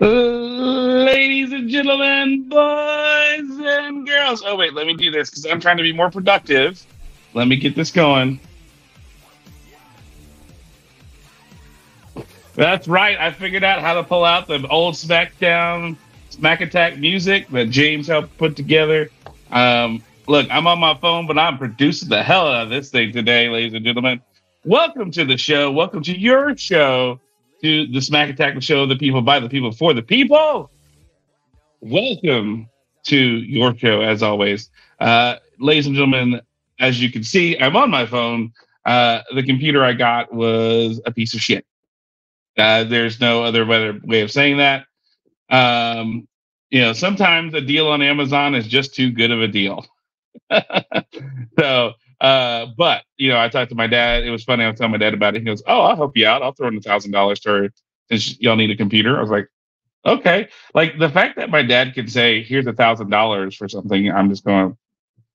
Ladies and gentlemen, boys and girls. Oh, wait, let me do this because I'm trying to be more productive. Let me get this going. That's right. I figured out how to pull out the old SmackDown Smack Attack music that James helped put together. Um, look, I'm on my phone, but I'm producing the hell out of this thing today, ladies and gentlemen. Welcome to the show. Welcome to your show, to the Smack Attack, the show of the people, by the people, for the people. Welcome to your show, as always. Uh, ladies and gentlemen, as you can see, I'm on my phone. Uh, the computer I got was a piece of shit. Uh, there's no other way of saying that. Um, you know, sometimes a deal on Amazon is just too good of a deal. so, uh, but you know, I talked to my dad. It was funny. I was telling my dad about it. He goes, "Oh, I'll help you out. I'll throw in a thousand dollars to her since y'all need a computer." I was like, "Okay." Like the fact that my dad can say, "Here's a thousand dollars for something," I'm just going,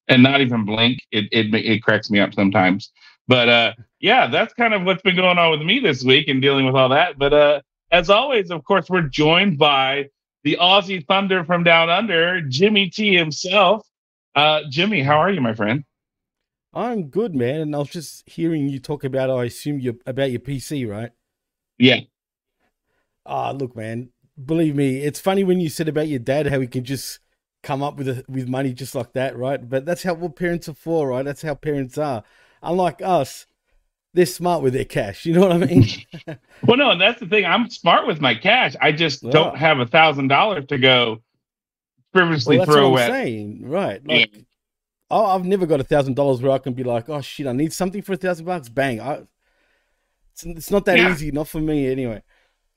and not even blink. It it it cracks me up sometimes. But uh, yeah, that's kind of what's been going on with me this week and dealing with all that. But uh, as always, of course, we're joined by the Aussie Thunder from down under, Jimmy T himself. Uh, Jimmy, how are you, my friend? I'm good, man. And I was just hearing you talk about, I assume you about your PC, right? Yeah. Ah, look, man. Believe me, it's funny when you said about your dad how he can just come up with a, with money just like that, right? But that's how what parents are for, right? That's how parents are. Unlike us, they're smart with their cash. You know what I mean? well, no, and that's the thing. I'm smart with my cash. I just yeah. don't have a thousand dollars to go frivolously well, throw away. Right. Like, yeah. Oh, I've never got a thousand dollars where I can be like, oh shit, I need something for a thousand bucks. Bang. I, it's, it's not that yeah. easy. Not for me, anyway.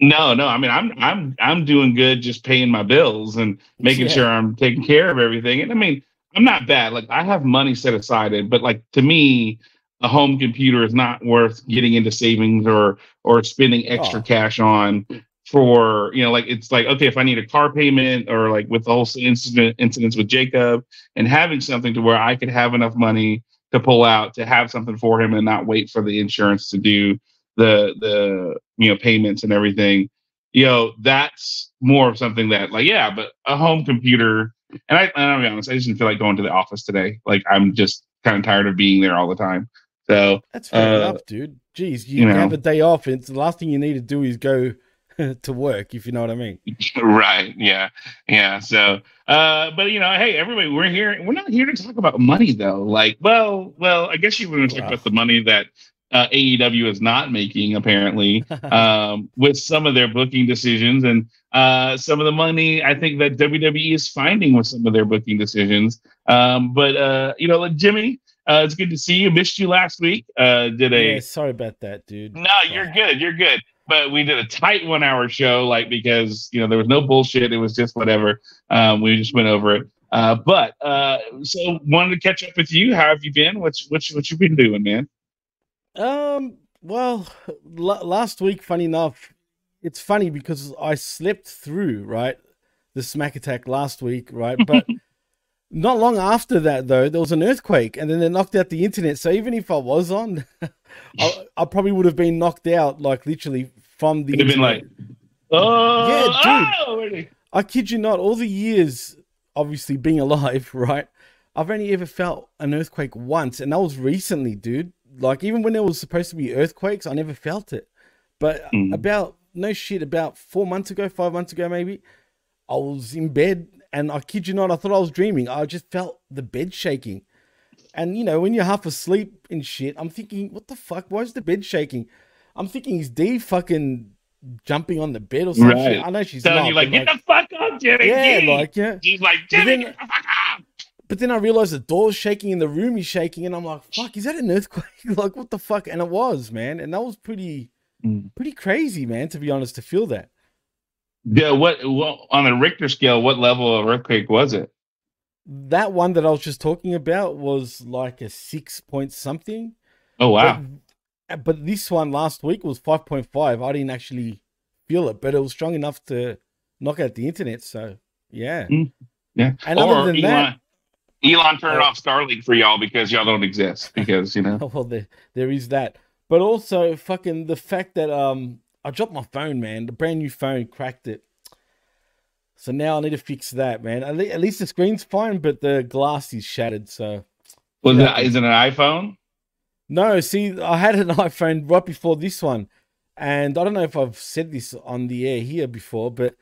No, no. I mean, I'm I'm I'm doing good, just paying my bills and making yeah. sure I'm taking care of everything. And I mean, I'm not bad. Like I have money set aside, but like to me, a home computer is not worth getting into savings or or spending extra oh. cash on for you know like it's like okay if i need a car payment or like with all the whole incident incidents with jacob and having something to where i could have enough money to pull out to have something for him and not wait for the insurance to do the the you know payments and everything you know that's more of something that like yeah but a home computer and i and i'll be honest i just didn't feel like going to the office today. Like i'm just kind of tired of being there all the time. So that's fair uh, enough, dude. Jeez, you, you know, have a day off, and the last thing you need to do is go to work, if you know what I mean. right. Yeah. Yeah. So, uh, but you know, hey, everybody, we're here. We're not here to talk about money, though. Like, well, well, I guess you want to talk about the money that uh, AEW is not making, apparently, um, with some of their booking decisions and uh, some of the money I think that WWE is finding with some of their booking decisions. Um, but uh, you know, like Jimmy, uh, it's good to see you. Missed you last week. Uh, did a yeah, sorry about that, dude. No, you're good. You're good. But we did a tight one hour show, like because you know there was no bullshit. It was just whatever. Um, we just went over it. Uh, but uh, so wanted to catch up with you. How have you been? What's what's what you been doing, man? Um. Well, l- last week, funny enough, it's funny because I slept through right the smack attack last week, right? But Not long after that, though, there was an earthquake, and then they knocked out the internet. So even if I was on, I, I, probably would have been knocked out, like literally from the. It'd been like, oh, yeah, dude. Oh, I kid you not. All the years, obviously being alive, right? I've only ever felt an earthquake once, and that was recently, dude. Like even when there was supposed to be earthquakes, I never felt it. But mm. about no shit, about four months ago, five months ago, maybe, I was in bed and I kid you not, I thought I was dreaming. I just felt the bed shaking. And you know, when you're half asleep and shit, I'm thinking, what the fuck? Why is the bed shaking? I'm thinking, is Dee fucking jumping on the bed or something? Right. I know she's telling not, you like, get like, the fuck up, Jimmy. Yeah, like yeah. She's like, Jimmy, then, But then I realized the door's shaking and the room is shaking, and I'm like, fuck, is that an earthquake? like, what the fuck? And it was, man. And that was pretty, mm. pretty crazy, man. To be honest, to feel that. Yeah, what, Well, on a Richter scale? What level of earthquake was it? That one that I was just talking about was like a six point something. Oh wow! But, but this one last week was five point five. I didn't actually feel it, but it was strong enough to knock out the internet. So yeah, mm, yeah. And or other than Elon, that, Elon turned uh, off Starlink for y'all because y'all don't exist. Because you know, well, there there is that, but also fucking the fact that um I dropped my phone, man. The brand new phone cracked it So now I need to fix that, man. At, le- at least the screen's fine, but the glass is shattered. So, was it, is it an iPhone? No, see, I had an iPhone right before this one, and I don't know if I've said this on the air here before, but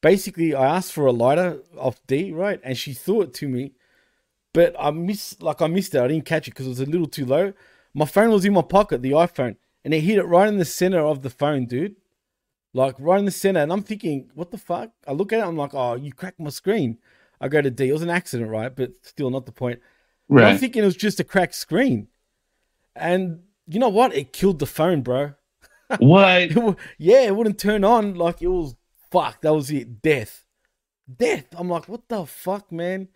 basically, I asked for a lighter off D, right, and she threw it to me, but I missed, like, I missed it. I didn't catch it because it was a little too low. My phone was in my pocket, the iPhone, and it hit it right in the center of the phone, dude like right in the center. And I'm thinking, what the fuck? I look at it, I'm like, oh, you cracked my screen. I go to D. It was an accident, right? But still not the point. Right. I'm thinking it was just a cracked screen. And you know what? It killed the phone, bro. What? it, yeah, it wouldn't turn on. Like it was fuck. That was it. Death. Death. I'm like, what the fuck, man?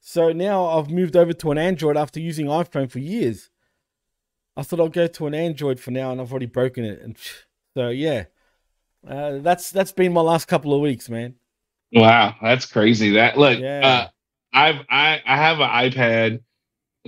So now I've moved over to an Android after using iPhone for years. I thought I'll go to an Android for now, and I've already broken it. And so yeah, uh, that's that's been my last couple of weeks, man. Wow, that's crazy. That look, yeah. uh, I've I I have an iPad.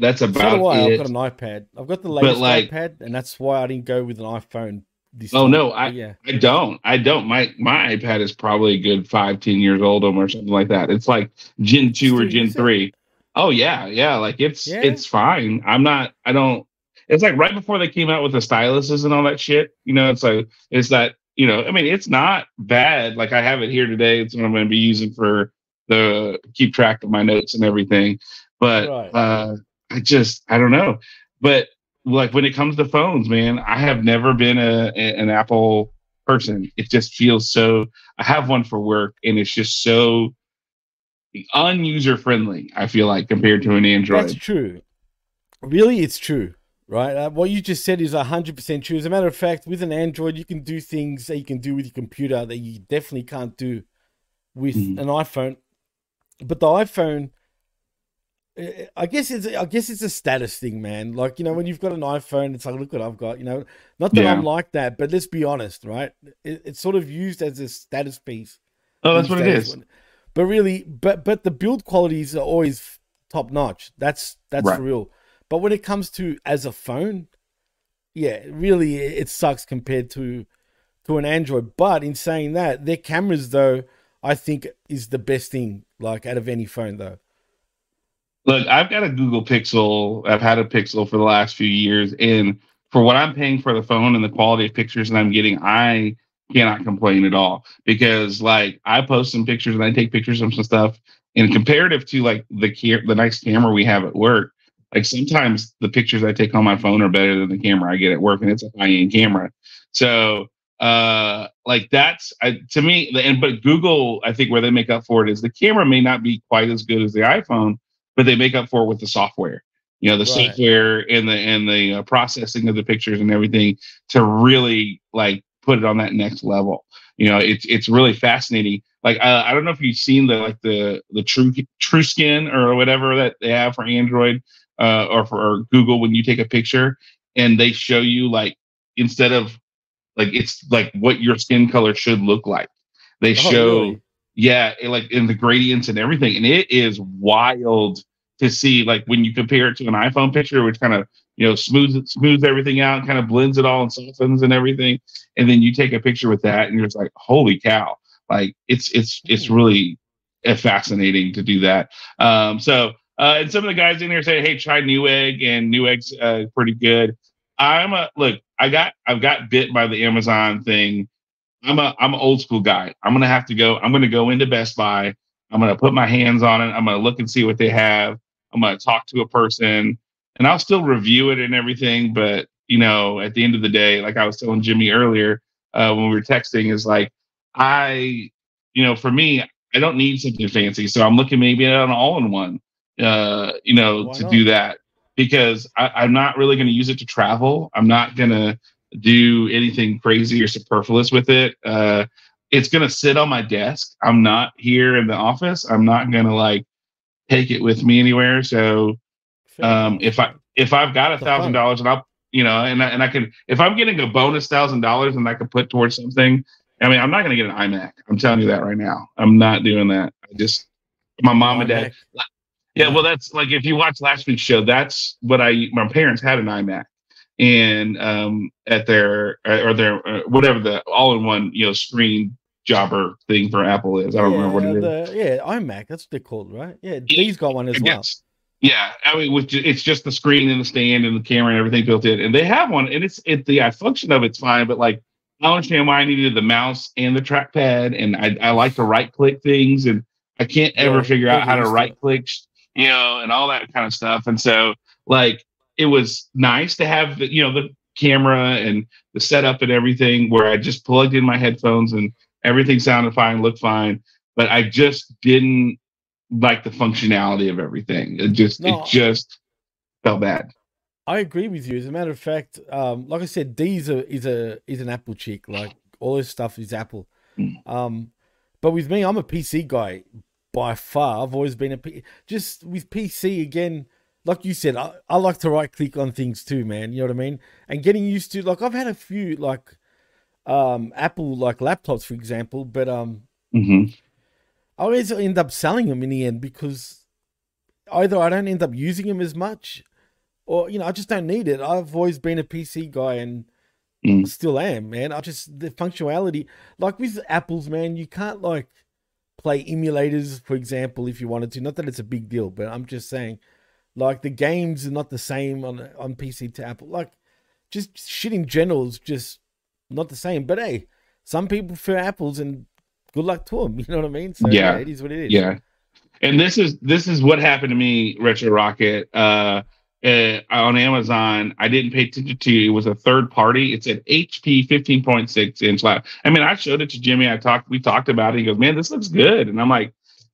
That's about so it. I've got an iPad. I've got the latest like, iPad, and that's why I didn't go with an iPhone. This oh time. no, I yeah. I don't. I don't. My my iPad is probably a good five, ten years old or something like that. It's like Gen two or Gen three. Oh yeah, yeah. Like it's yeah. it's fine. I'm not. I don't. It's like right before they came out with the styluses and all that shit. You know, it's like it's that you know, I mean, it's not bad. Like I have it here today. It's what I'm going to be using for the keep track of my notes and everything. But right. uh, I just, I don't know. But like when it comes to phones, man, I have never been a, an Apple person. It just feels so. I have one for work, and it's just so unuser friendly. I feel like compared to an Android. That's true. Really, it's true right? Uh, what you just said is 100% true. As a matter of fact, with an Android, you can do things that you can do with your computer that you definitely can't do with mm. an iPhone. But the iPhone, I guess it's I guess it's a status thing, man. Like you know, when you've got an iPhone, it's like look what I've got. You know, not that yeah. I'm like that, but let's be honest, right? It, it's sort of used as a status piece. Oh, that's what it is. One. But really, but but the build qualities are always top notch. That's that's right. real. But when it comes to as a phone, yeah, really it sucks compared to to an Android. But in saying that, their cameras though, I think is the best thing like out of any phone though. Look, I've got a Google Pixel. I've had a Pixel for the last few years, and for what I'm paying for the phone and the quality of pictures that I'm getting, I cannot complain at all because like I post some pictures and I take pictures of some stuff. And comparative to like the the nice camera we have at work, like sometimes the pictures I take on my phone are better than the camera I get at work, and it's a high end camera. So uh like that's I, to me and but google i think where they make up for it is the camera may not be quite as good as the iphone but they make up for it with the software you know the right. software and the and the uh, processing of the pictures and everything to really like put it on that next level you know it's it's really fascinating like uh, i don't know if you've seen the like the the true true skin or whatever that they have for android uh, or for or Google when you take a picture and they show you like instead of like it's like what your skin color should look like. They oh, show really? yeah, it, like in the gradients and everything, and it is wild to see like when you compare it to an iPhone picture, which kind of you know smooths smooths everything out, kind of blends it all and softens and everything, and then you take a picture with that, and you're just like, holy cow! Like it's it's it's hmm. really fascinating to do that. Um, so uh, and some of the guys in here say, "Hey, try Newegg, and Newegg's uh, pretty good." I'm a look. I got I've got bit by the Amazon thing. I'm a I'm an old school guy. I'm gonna have to go. I'm gonna go into Best Buy. I'm gonna put my hands on it. I'm gonna look and see what they have. I'm gonna talk to a person, and I'll still review it and everything. But you know, at the end of the day, like I was telling Jimmy earlier uh, when we were texting, is like I, you know, for me, I don't need something fancy, so I'm looking maybe at an all-in-one uh, you know, Why to not? do that because I, am not really going to use it to travel. I'm not going to do anything crazy or superfluous with it. Uh, it's going to sit on my desk. I'm not here in the office. I'm not going to like take it with me anywhere. So um, if I if I've got a thousand dollars and I'll you know and I, and I can if I'm getting a bonus thousand dollars and I can put towards something. I mean, I'm not going to get an iMac. I'm telling you that right now. I'm not doing that. I just my mom and dad yeah, well, that's like if you watch last week's show, that's what I. My parents had an iMac, and um, at their or their uh, whatever the all-in-one you know screen jobber thing for Apple is. I don't yeah, remember what it the, is. Yeah, iMac. That's what they're called, right? Yeah, D's got one as well. Yeah, I mean, with it's just the screen and the stand and the camera and everything built in, and they have one, and it's it the function of it's fine, but like I don't understand why I needed the mouse and the trackpad, and I I like to right click things, and I can't ever Yeah, figure out how to right click, you know, and all that kind of stuff, and so like it was nice to have the you know the camera and the setup and everything where I just plugged in my headphones and everything sounded fine, looked fine, but I just didn't like the functionality of everything. It just No. it just felt bad. I agree with you. As a matter of fact, um, like I said, D's a, is a is an Apple chick. Like all this stuff is Apple. Mm. Um, but with me, I'm a PC guy by far. I've always been a P- just with PC again. Like you said, I, I like to right click on things too, man. You know what I mean? And getting used to like I've had a few like um Apple like laptops, for example, but um hmm I always end up selling them in the end because either I don't end up using them as much, or you know I just don't need it. I've always been a PC guy and Mm. still am, man. I just the functionality, like with Apple's, man, you can't like play emulators, for example, if you wanted to. Not that it's a big deal, but I'm just saying, like the games are not the same on on PC to Apple. Like just shit in general is just not the same. But hey, some people prefer apples and good luck to them. You know what I mean? So Yeah. it is what it is. Yeah. And this is this is what happened to me, Retro Rocket. Uh, uh, on Amazon, I didn't pay attention to. It was a third party. It's an HP 15.6 inch lap. I mean, I showed it to Jimmy. I talked. We talked about it. He goes, "Man, this looks good," and I'm like,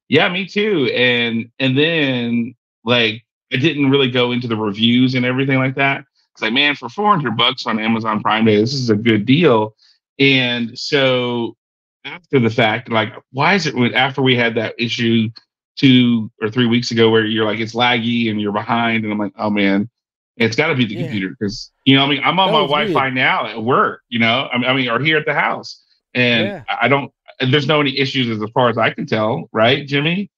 "Yeah, me too." And and then like I didn't really go into the reviews and everything like that. It's like, man, for 400 bucks on Amazon Prime Day, this is a good deal. And so after the fact, like, why is it when after we had that issue two or three weeks ago where you're like it's laggy and you're behind, and I'm like, oh man, it's got to be the Yeah. computer because you know, I mean, I'm on That my Wi-Fi now at work, you know, I mean, I mean, or here at the house, and Yeah. I don't. There's no any issues as far as I can tell, right, Jimmy?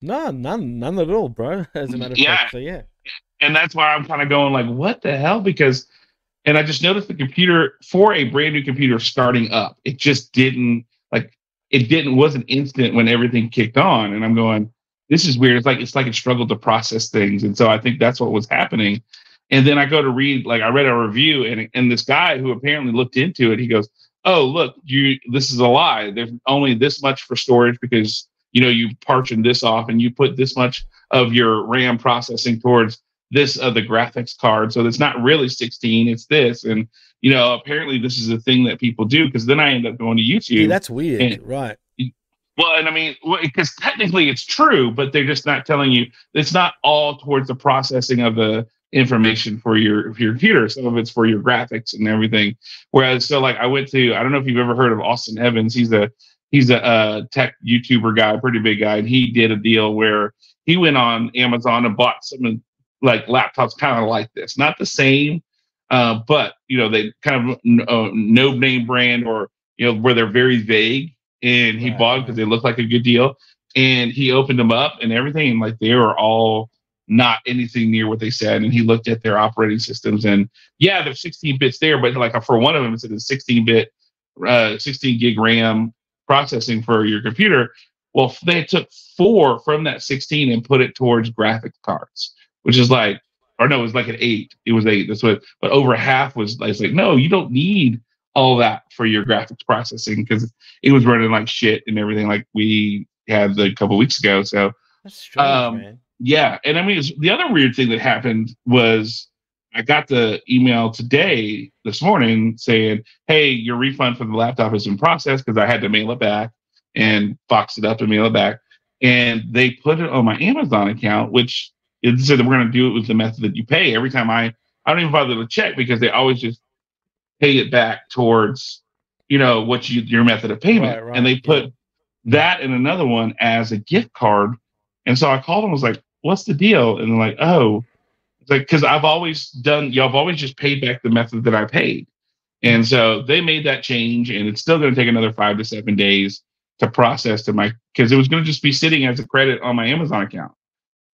No, none, none at all, bro. As a matter of Yeah. fact, so yeah. And that's why I'm kind of going like, what the hell? Because, and I just noticed the computer for a brand new computer starting up, it just didn't like it didn't wasn't instant when everything kicked on, and I'm going, this is weird. It's like it's like it struggled to process things, and so I think that's what was happening. And then I go to read, like I read a review, and and this guy who apparently looked into it, he goes, "Oh, look, you this is a lie. There's only this much for storage because you know you partition this off and you put this much of your RAM processing towards this of the graphics card. So it's not really 16, it's this. And you know, apparently this is a thing that people do because then I end up going to YouTube. Yeah, that's weird, and- right? well, and I mean, because technically it's true, but they're just not telling you. It's not all towards the processing of the information for your for your computer. Some of it's for your graphics and everything. Whereas, so like I went to, I don't know if you've ever heard of Austin Evans. He's a he's a, uh tech YouTuber guy, pretty big guy, and he did a deal where he went on Amazon and bought some like laptops kind of like this, not the same, uh, but you know they kind of uh, no name brand or you know where they're very vague. And he Right, bought because they looked like a good deal. And he opened them up and everything, and like they were all not anything near what they said. And he looked at their operating systems, and yeah, there's 16 bits there, but like for one of them, it's a 16 bit, uh, 16 gig RAM processing for your computer. Well, they took four from that 16 and put it towards graphics cards, which is like, or no, it was like an eight. It was eight. That's what, but over half was like, like, no, you don't need all that for your graphics processing because it was running like shit and everything like we had the couple weeks ago. So That's strange, Um, man. yeah, and I mean it's, the other weird thing that happened was I got the email today this morning saying, "Hey, your refund for the laptop has been processed because I had to mail it back and box it up and mail it back." And they put it on my Amazon account, which it said that we're going to do it with the method that you pay. Every time I, I don't even bother to check because they always just pay it back towards, you know, what you your method of payment, Right, right, and they yeah. put that and another one as a gift card. And so I called them, was like, what's the deal? And they're like, oh, it's like, because I've always done, know, I've always just paid back the method that I paid. And so they made that change, and it's still going to take another five to seven days to process to my, because it was going to just be sitting as a credit on my Amazon account.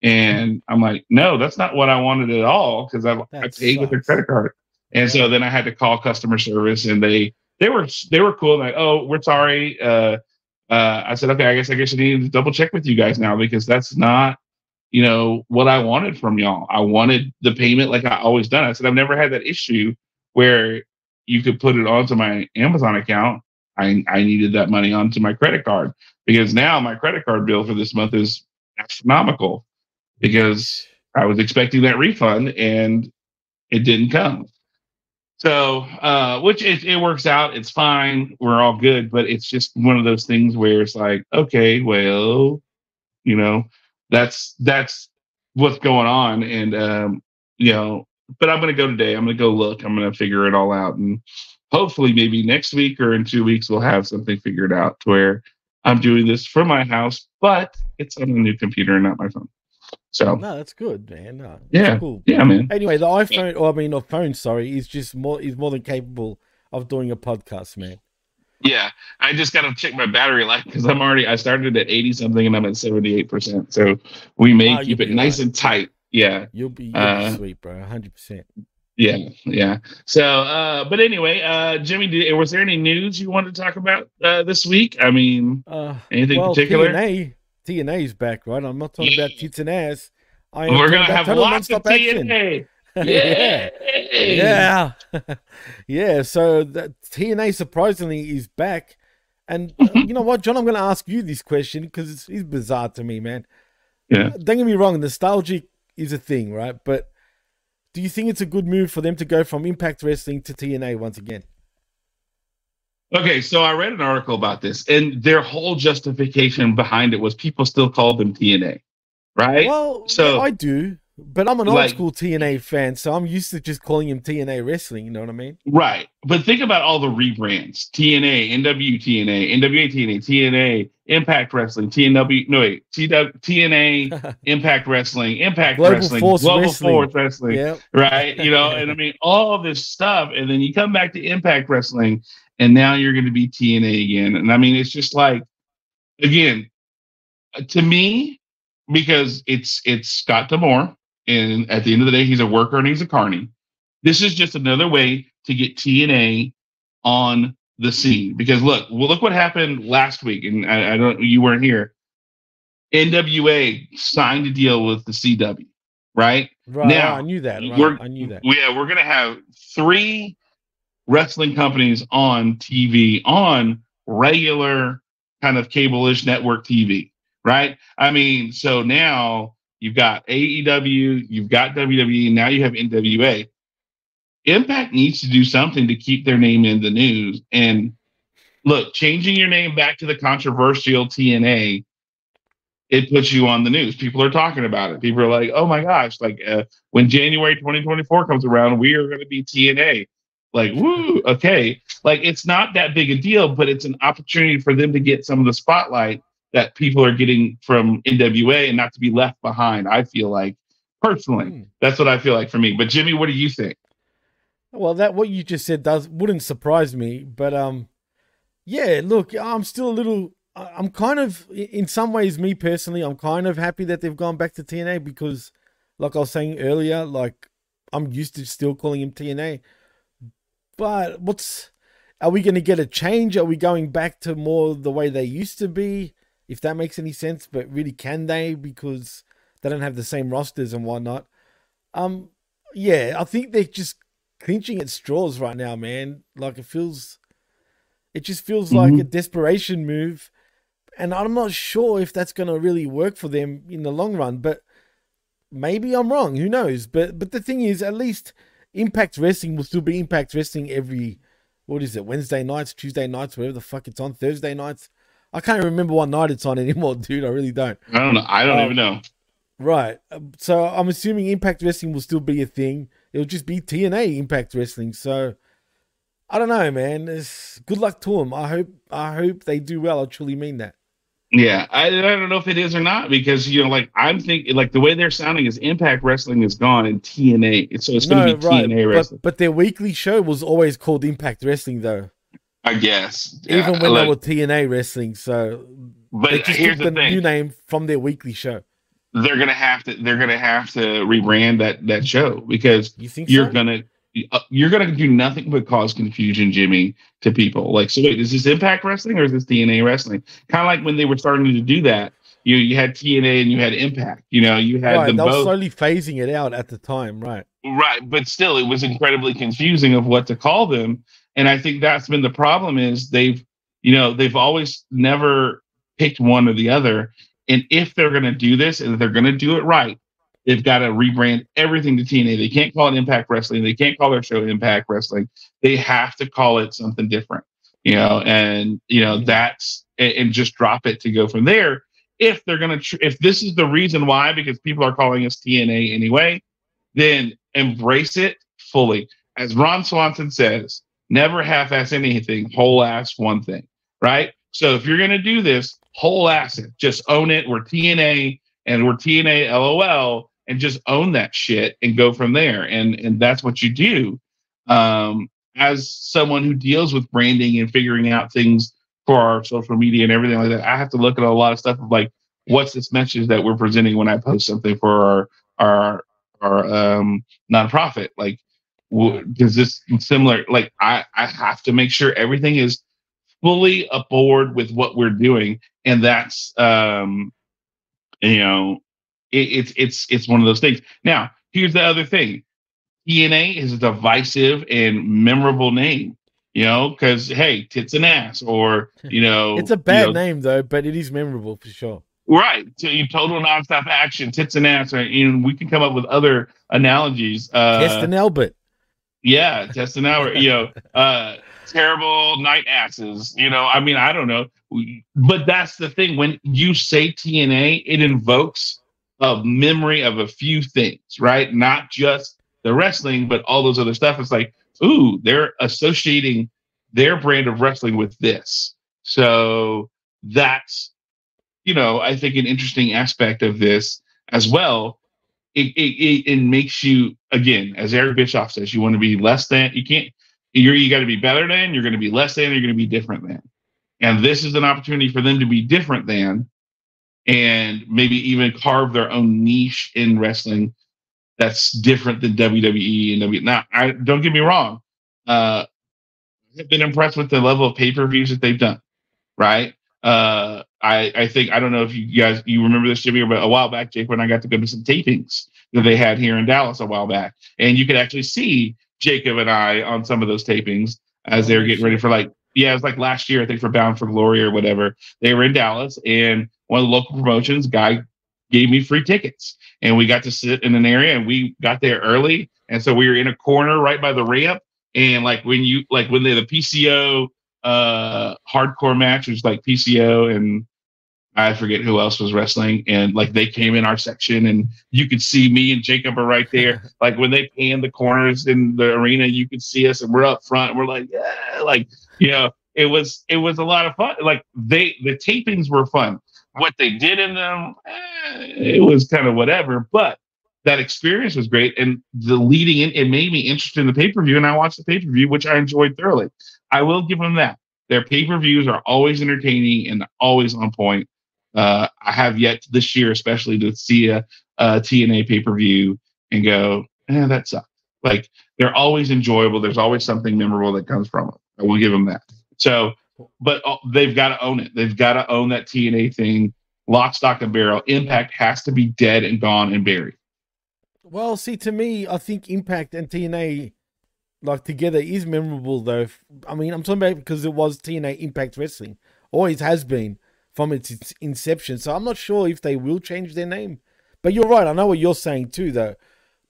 And I'm like, no, that's not what I wanted at all, because I, I paid with a credit card. And so then I had to call customer service, and they they were they were cool. Like, oh, we're sorry. Uh, uh, I said, okay, I guess I guess I need to double check with you guys now because that's not, you know, what I wanted from y'all. I wanted the payment like I always done. I said I've never had that issue where you could put it onto my Amazon account. I I needed that money onto my credit card because now my credit card bill for this month is astronomical because I was expecting that refund and it didn't come. So, uh, which it, it works out. It's fine. We're all good. But it's just one of those things where it's like, okay, well, you know, that's that's what's going on. And um, you know, but I'm gonna go today. I'm gonna go look. I'm gonna figure it all out, and hopefully, maybe next week or in two weeks, we'll have something figured out to where I'm doing this from my house, but it's on a new computer and not my phone. So no, that's good, man. No, yeah, cool. yeah, man. Anyway, the iPhone, or I mean, the phone, sorry, is just more is more than capable of doing a podcast, man. Yeah, I just got to check my battery life because I'm already I started at 80 something and I'm at 78 percent. So we may Wow, keep it nice right. and tight. Yeah, You'll be, you'll Uh, be sweet, bro. hundred percent. yeah, yeah. So, uh, but anyway, uh, Jimmy, did, was there any news you wanted to talk about uh, this week? I mean, Uh, anything well, particular? TNA, TNA's back, right? I'm not talking about tits and ass. I We're gonna have lots of nonstop action. TNA. yeah. Yeah. yeah. So the TNA surprisingly is back. And uh, you know what, John? I'm going to ask you this question because it's, it's bizarre to me, man. Yeah. Don't get me wrong, nostalgic is a thing, right? But do you think it's a good move for them to go from Impact Wrestling to TNA once again? Okay, so I read an article about this, and their whole justification behind it was people still call them TNA, right? Well, So- yeah, I do, but I'm an old Like- school TNA fan, so I'm used to just calling him TNA Wrestling. You know what I mean? Right. But think about all the rebrands TNA, NWTNA, NWA TNA, TNA, Impact Wrestling, TNW, no, wait, TW, TNA, Impact Wrestling, Impact Global Wrestling, Force Global Wrestling. Force Wrestling, yeah. right? You know, and I mean, all this stuff. And then you come back to Impact Wrestling, and now you're going to be TNA again. And I mean, it's just like, again, uh, to me, because it's it's Scott D'Amore, and at the end of the day, he's a worker and he's a carny. This is just another way to get TNA on the scene. Because look, well, look what happened last week, and I, I don't, you weren't here. NWA signed a deal with the CW, right? Right. Now, I knew that. Right, I knew that. Yeah, we're gonna have three wrestling companies on TV on regular kind of cable-ish network TV, right? I mean, so now you've got AEW, you've got WWE, now you have NWA. Impact needs to do something to keep their name in the news. And look, changing your name back to the controversial TNA, it puts you on the news. People are talking about it. People are like, "Oh my gosh!" Like uh, when January 2024 comes around, we are going to be TNA. Like, woo, okay. Like it's not that big a deal, but it's an opportunity for them to get some of the spotlight that people are getting from NWA and not to be left behind. I feel like personally, Hmm. that's what I feel like for me. But Jimmy, what do you think? Well, that what you just said does wouldn't surprise me, but um, yeah. Look, I'm still a little. I'm kind of, in some ways, me personally, I'm kind of happy that they've gone back to TNA because, like I was saying earlier, like I'm used to still calling him TNA. But what's, are we going to get a change? Are we going back to more the way they used to be? If that makes any sense, but really, can they? Because they don't have the same rosters and whatnot. Um, yeah, I think they're just clinching at straws right now, man. Like it feels, it just feels like Mhm. a desperation move, and I'm not sure if that's gonna really work for them in the long run. But maybe I'm wrong. Who knows? But but the thing is, at least Impact Wrestling will still be Impact Wrestling every what is it? Wednesday nights, Tuesday nights, whatever the fuck it's on. Thursday nights. I can't remember what night it's on anymore, dude. I really don't. I don't know. I don't Um, even know. Right. So I'm assuming Impact Wrestling will still be a thing. It'll just be TNA Impact Wrestling. So I don't know, man. It's, good luck to them. I hope I hope they do well. I truly mean that. Yeah, I, I don't know if it is or not because you know, like I'm thinking, like the way they're sounding is Impact Wrestling is gone and TNA, so it's going to be right. TNA Wrestling. But, but their weekly show was always called Impact Wrestling, though. I guess, Even Yeah, when like- they were TNA Wrestling. So But they just here's took the, the thing: new name from their weekly show. they're gonna have to they're gonna have to rebrand that that show because You think you're so? gonna uh, you're going to do nothing but cause confusion, Jimmy, to people. Like, so wait, is this Impact Wrestling or is this TNA Wrestling? Kind of like when they were starting to do that. You you had TNA and you had Impact. You know, you had right, them they were both. slowly phasing it out at the time, right? Right, but still, it was incredibly confusing of what to call them. And I think that's been the problem is they've, you know, they've always never picked one or the other. And if they're going to do this and they're going to do it right, they've got to rebrand everything to TNA. They can't call it Impact Wrestling. They can't call their show Impact Wrestling. They have to call it something different, you know, and, you know, that's, and, just drop it to go from there. If they're going to, tr- if this is the reason why, because people are calling us TNA anyway, then embrace it fully. As Ron Swanson says, never half ass anything, whole ass one thing, right? So if you're going to do this, whole ass it, just own it. We're TNA and we're TNA LOL and just own that shit and go from there. And, and that's what you do. Um, as someone who deals with branding and figuring out things for our social media and everything like that, I have to look at a lot of stuff of like, what's this message that we're presenting when I post something for our, our, our um, nonprofit? Like, because this similar, like, I, I have to make sure everything is fully aboard with what we're doing. And that's, um, you know, it, it's, it's, it's one of those things. Now, here's the other thing. TNA is a divisive and memorable name, you know, because hey, tits and ass, or you know, It's a bad you know, name though, but it is memorable for sure. Right. So you total nonstop action, tits and ass, and you know, we can come up with other analogies. Uh, Test and Albert. Yeah, test an hour, you know, uh, terrible night asses, you know, I mean, I don't know. But that's the thing. When you say TNA, it invokes a memory of a few things, right? Not just the wrestling, but all those other stuff. It's like, ooh, they're associating their brand of wrestling with this. So that's, you know, I think an interesting aspect of this as well. It, it, it, it makes you, again, as Eric Bischoff says, you want to be less than, you can't, you're, you got to be better than, you're going to be less than, you're going to be different than. And this is an opportunity for them to be different than and maybe even carve their own niche in wrestling that's different than WWE and WWE. Now, I don't get me wrong. Uh, I've been impressed with the level of pay per views that they've done. Right. Uh, I I think I don't know if you guys you remember this Jimmy, but a while back, Jake, when I got to go to some tapings that they had here in Dallas a while back, and you could actually see Jacob and I on some of those tapings as they were getting ready for like yeah, it was like last year I think for Bound for Glory or whatever. They were in Dallas, and one of the local promotions guy gave me free tickets and we got to sit in an area and we got there early and so we were in a corner right by the ramp and like when you like when they the PCO uh hardcore match was like PCO and I forget who else was wrestling and like they came in our section and you could see me and Jacob are right there like when they pan the corners in the arena you could see us and we're up front and we're like yeah like you know it was it was a lot of fun like they the tapings were fun what they did in them, eh, it was kind of whatever. But that experience was great, and the leading in it made me interested in the pay per view, and I watched the pay per view, which I enjoyed thoroughly. I will give them that. Their pay per views are always entertaining and always on point. Uh, I have yet this year, especially, to see a, a TNA pay per view and go, eh, that sucks. Like they're always enjoyable. There's always something memorable that comes from it. I will give them that. So but uh, they've got to own it. They've got to own that TNA thing, lock, stock, and barrel. Impact has to be dead and gone and buried. Well, see, to me, I think Impact and TNA like together is memorable though. I mean, I'm talking about because it was TNA Impact Wrestling, always has been from its, its inception. So I'm not sure if they will change their name. But you're right. I know what you're saying too, though.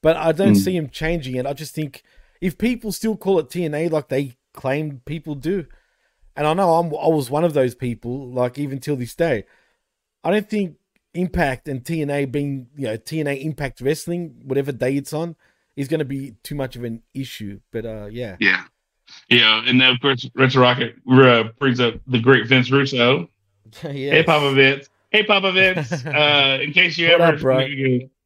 But I don't Mm. see them changing it. I just think if people still call it TNA like they claim people do, and I know I'm, I was one of those people, like even till this day, I don't think Impact and TNA being, you know, TNA Impact Wrestling, whatever day it's on, is going to be too much of an issue. But uh, yeah, Yeah. Yeah. And then, of course, Retro Rocket uh, brings up the great Vince Russo. Yeah. Hey, Papa Vince. Hey, Papa Vince. Uh, in case you What ever up,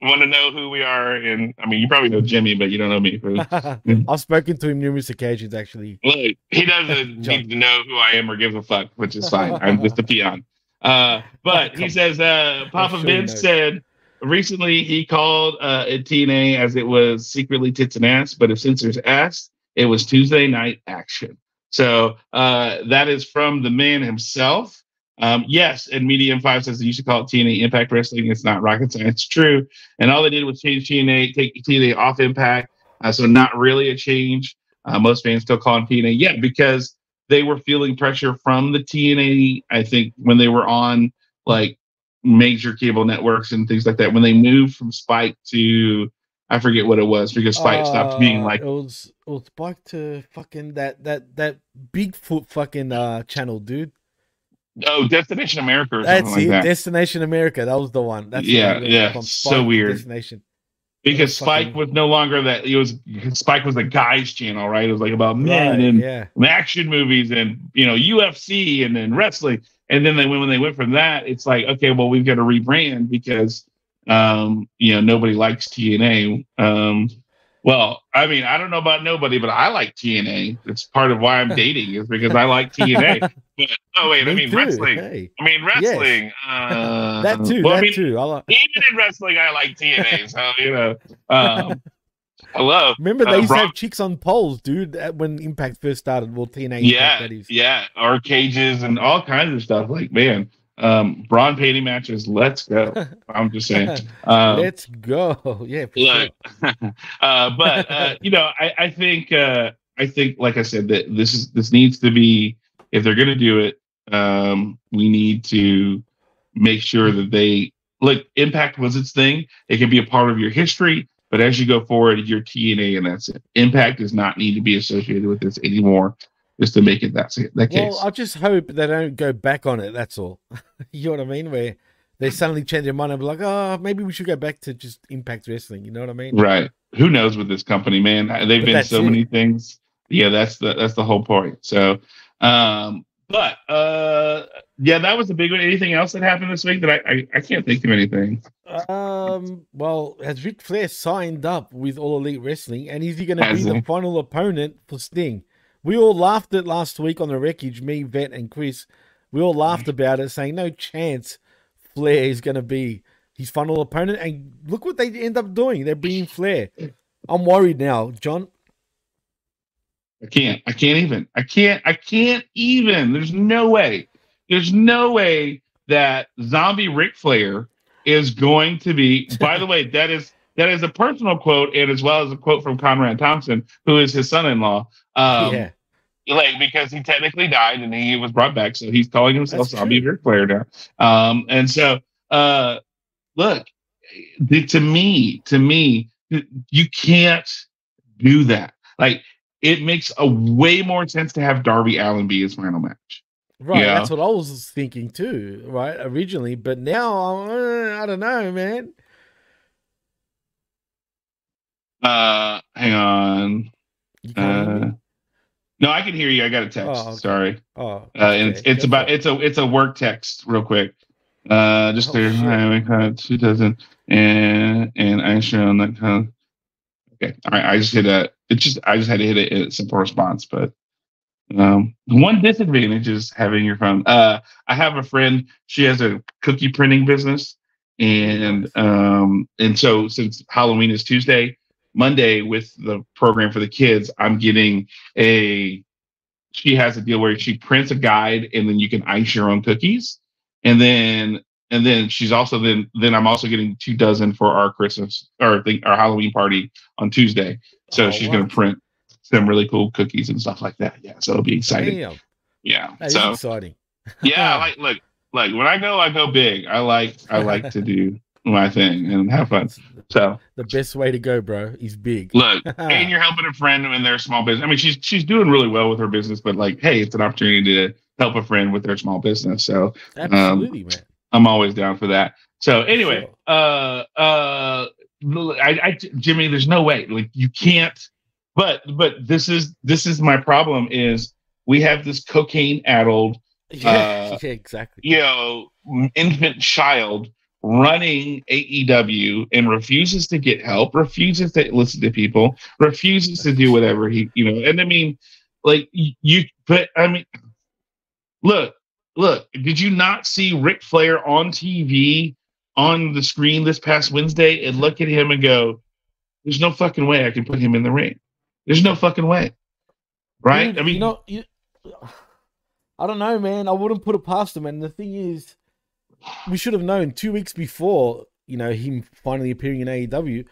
want to know who we are, and I mean, you probably know Jimmy, but you don't know me. I've spoken to him numerous occasions actually. Look, he doesn't need to know who I am or give a fuck, which is fine. I'm just a peon. Uh, but he says, uh, Papa sure Vince said, recently he called uh, at TNA as it was secretly tits and ass, but if censors asked, it was Tuesday night action. So uh, that is from the man himself. Um, yes, and Medium Five says they used to call it TNA Impact Wrestling. It's not rocket science. true. And all they did was change TNA, take TNA off Impact. Uh, so not really a change. Uh, most fans still call it TNA. Yeah, because they were feeling pressure from the TNA. I think when they were on like major cable networks and things like that. When they moved from Spike to I forget what it was because Spike uh, stopped being like it was it was Spike to fucking that that that Bigfoot fucking uh channel, dude. Oh, Destination America. That's it. That. Destination America. That was the one. That's yeah, yeah. So weird. Destination. Because Spike fucking... was no longer that. It was Spike was a guys channel, right? It was like about men right, and yeah. action movies and you know UFC and then wrestling. And then they when they went from that, it's like okay, well we've got to rebrand because um, you know nobody likes TNA. Um, well, I mean, I don't know about nobody, but I like TNA. It's part of why I'm dating is because I like TNA. But, oh wait, Me I mean too. wrestling. Hey. I mean wrestling. Yes. Uh, that too. Well, that I mean, too. I like- even in wrestling, I like TNA. So you know, um, I love. Remember they uh, used Brock- to have chicks on poles, dude. When Impact first started, well, TNA. Yeah, Impact, yeah, or cages and all kinds of stuff. Like man, um, Braun painting matches. Let's go. I'm just saying. Um, let's go. Yeah. Sure. uh, but uh, you know, I, I think uh, I think, like I said, that this is this needs to be if they're going to do it, um, we need to make sure that they look. Impact was its thing. It can be a part of your history. But as you go forward, you're TNA, and that's it. Impact does not need to be associated with this anymore just to make it that that case. Well, I just hope they don't go back on it. That's all. you know what I mean? Where they suddenly change their mind and be like, oh, maybe we should go back to just Impact Wrestling. You know what I mean? Right. Who knows with this company, man? They've but been so it. many things. Yeah, that's the that's the whole point. So, um, but uh, yeah, that was the big one. Anything else that happened this week that I I, I can't think of anything. Um, well, has Ric Flair signed up with All Elite Wrestling, and is he going to be he? the final opponent for Sting? We all laughed at last week on the wreckage, me, Vet, and Chris. We all laughed mm. about it, saying no chance Flair is going to be his final opponent. And look what they end up doing. They're bringing Flair. I'm worried now, John. I can't. I can't even. I can't. I can't even. There's no way. There's no way that zombie Ric Flair is going to be. By the way, that is that is a personal quote, and as well as a quote from Conrad Thompson, who is his son-in-law. Um, yeah. Like because he technically died and he was brought back, so he's calling himself That's Zombie Ric Flair now. Um, and so, uh, look, the, to me, to me, you can't do that. Like it makes a way more sense to have Darby Allin be his final match. Right, know? that's what I was thinking too, right? Originally, but now uh, I don't know, man. Uh, hang on. Uh, no, I can hear you. I got a text. Oh, okay. Sorry. Oh, okay. uh, and it's, it's about it's a it's a work text, real quick. Uh, just oh, there. Uh, two dozen and and I show on that kind of. Okay, all right. I just hit a. It just I just had to hit a, a simple response, but um, one disadvantage is having your phone. Uh, I have a friend. She has a cookie printing business, and um, and so since Halloween is Tuesday, Monday with the program for the kids, I'm getting a. She has a deal where she prints a guide, and then you can ice your own cookies, and then and then she's also then then I'm also getting two dozen for our Christmas or the, our Halloween party on Tuesday. So oh, she's wow. going to print some really cool cookies and stuff like that. Yeah, so it'll be exciting. Damn. Yeah, that so exciting. yeah, like look, like when I go, I go big. I like I like to do my thing and have fun. So the best way to go, bro, is big. Look, and you're helping a friend in their small business. I mean, she's she's doing really well with her business, but like, hey, it's an opportunity to help a friend with their small business. So um, absolutely, um, man. I'm always down for that. So anyway, sure. uh, uh, I, I, Jimmy, there's no way. Like you can't. But but this is this is my problem is we have this cocaine addled. Yeah, uh, yeah, exactly. You know, infant child running AEW and refuses to get help, refuses to listen to people, refuses to do whatever he, you know. And I mean, like you, but I mean, look, look, did you not see Ric Flair on TV on the screen this past Wednesday and look at him and go, "There's no fucking way I can put him in the ring. There's no fucking way." Right? Dude, I mean, you know, you, I don't know, man. I wouldn't put it past him. And the thing is, we should have known two weeks before, you know, him finally appearing in AEW.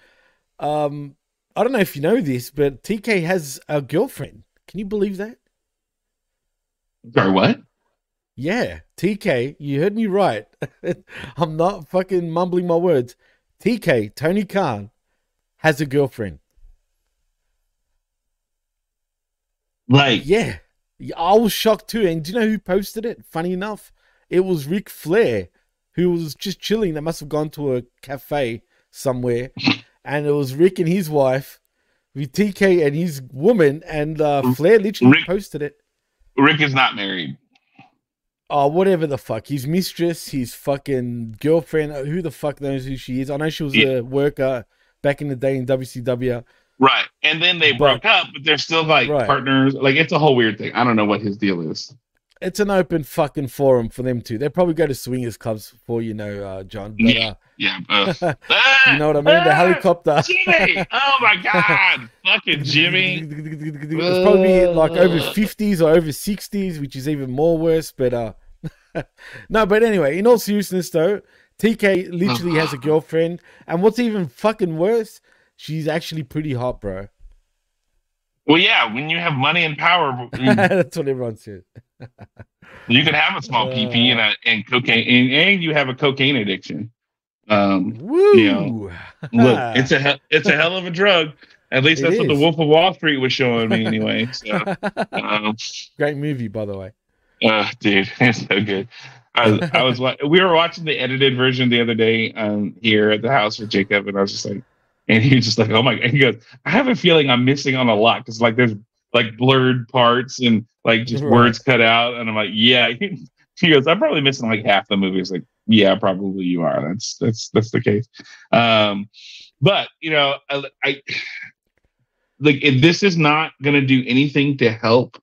Um, I don't know if you know this, but TK has a girlfriend. Can you believe that? sorry, what? Yeah, TK, you heard me right. I'm not fucking mumbling my words. TK, Tony Khan, has a girlfriend. Like, Yeah. Yeah, I was shocked too. And do you know who posted it? Funny enough, it was Ric Flair, who was just chilling. They must have gone to a cafe somewhere. and it was Rick and his wife with TK and his woman. And uh, Flair literally Rick- posted it. Rick is not married. Oh, whatever the fuck. His mistress, his fucking girlfriend, uh, who the fuck knows who she is? I know she was Yeah. a worker back in the day in WCW. Right. And then they But- broke up, but they're still like Right. partners. Like, it's a whole weird thing. I don't know what his deal is. It's an open fucking forum for them too. They probably go to swingers clubs for you know, uh, John. But, Yeah. uh, Yeah. uh, you know what I mean? The ah, helicopter. Jimmy! Oh my God! Fucking Jimmy! It's probably like over 50s or over 60s, which is even more worse. But uh, no, but anyway, in all seriousness though, TK literally has a girlfriend, and what's even fucking worse, she's actually pretty hot, bro. Well, yeah, when you have money and power, mm, That's what everyone says. You can have a small PP and, a, and cocaine, and, and you have a cocaine addiction. Um, Woo! look, it's a it's a hell of a drug. At least that's what the. Wolf of Wall Street was showing me, anyway. So, um, great movie, by the way. Uh, dude, it's so good. I, was- I was we were watching the edited version the other day um, here at the house with Jacob, and I was just like, and he was just like, oh my, and he goes, I have a feeling I'm missing on a lot because like there's like blurred parts and like just Right. words cut out, and I'm like, yeah. He goes, I'm probably missing like half the movie. It's like, yeah, probably you are. That's that's that's the case. Um, but you know, I, I like if this is not going to do anything to help.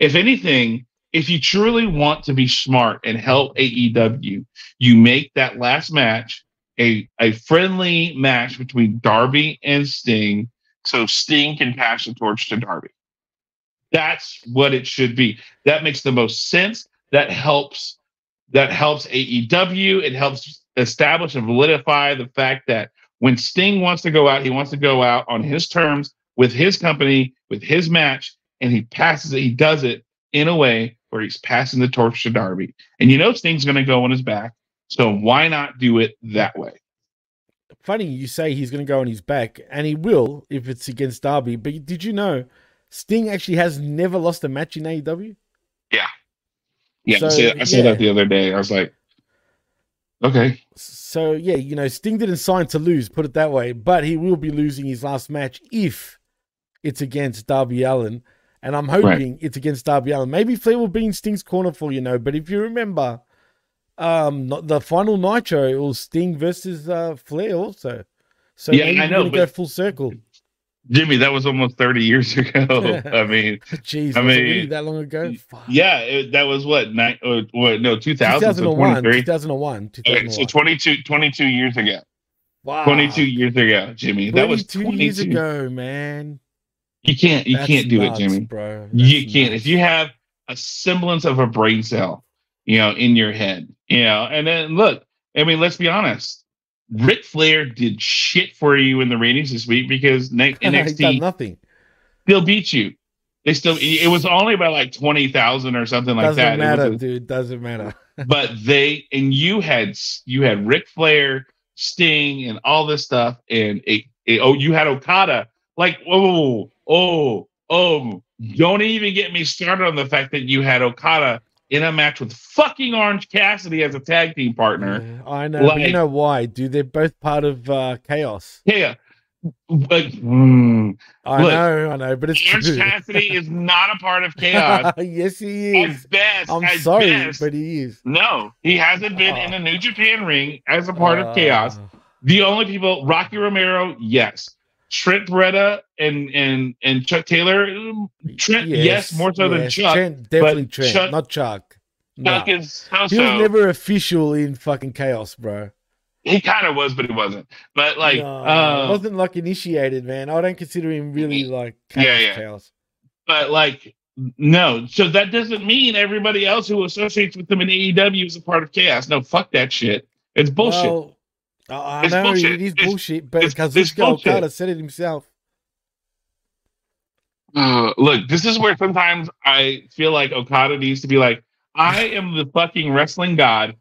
If anything, if you truly want to be smart and help AEW, you make that last match a, a friendly match between Darby and Sting so Sting can pass the torch to Darby. That's what it should be. That makes the most sense. That helps that helps AEW. It helps establish and solidify the fact that when Sting wants to go out, he wants to go out on his terms with his company, with his match, and he passes it. He does it in a way where he's passing the torch to Darby. And you know Sting's going to go on his back. So why not do it that way? Funny you say he's going to go on his back, and he will if it's against Darby. But did you know Sting actually has never lost a match in AEW? Yeah, So, I said- I said yeah. that the other day. I was like, okay. So yeah, you know, Sting didn't sign to lose, put it that way. But he will be losing his last match if it's against Darby Allin, and I'm hoping it's against Darby Allin. Maybe Flair will be in Sting's corner for you know. But if you remember, um, not- the final Nitro it was Sting versus uh, Flair also. So Yeah, I know, gonna go but- full circle. Jimmy, that was almost 30 years ago. I mean, Jeez, I mean, really that long ago? Fuck. yeah, it, that was what, nine, uh, what no, 2000, so 2001, 2001, Okay, so 2001. 22, 22 years ago. wow. 22 years ago, Jimmy. That was 22 22 years ago, man. You can't, you That's can't do nuts, it, Jimmy. bro. you can't nuts. if you have a semblance of a brain cell you know in your head you know and then look i mean let's be honest Ric Flair did shit for you in the ratings this week because N- He's done NXT nothing. still beat you. They still it was only by like twenty thousand or something like Doesn't that. It matter, a- dude. Doesn't matter. but they and you had you had Ric Flair, Sting, and all this stuff, and it, it- oh, you had Okada. Like, oh, oh, oh! oh don't even get me started on the fact that you had Okada in a match with fucking Orange Cassidy as a tag team partner. Yeah, I know, but you know why, dude? They're both part of uh, chaos. Yeah, but mm, I Look, know, I know, but it's Orange true. Cassidy is not a part of chaos. yes, he At is. best, I'm sorry, best, but he is. no, he hasn't been in a New Japan ring as a part of chaos. Uh, The only people, Rocky Romero, yes. Trent Beretta and and and Chuck Taylor, um, Trent, yes, more so than Chuck. Trent, definitely Trent, Chuck- not Chuck. No. Chuck is so He was never official in fucking chaos, bro. he kind of was, but he wasn't. But like, No, uh, wasn't like initiated, man. I don't consider him really like Yeah, chaos. yeah. chaos. but like, no. So that doesn't mean everybody else who associates with them in AEW is a part of chaos. No, fuck that shit. It's bullshit. Well, I I It's know bullshit. it is It's- bullshit, but it's- it's Kazuchika bullshit. Okada said it himself. Uh, look, this is where sometimes I feel like Okada needs to be like, I am the fucking wrestling god.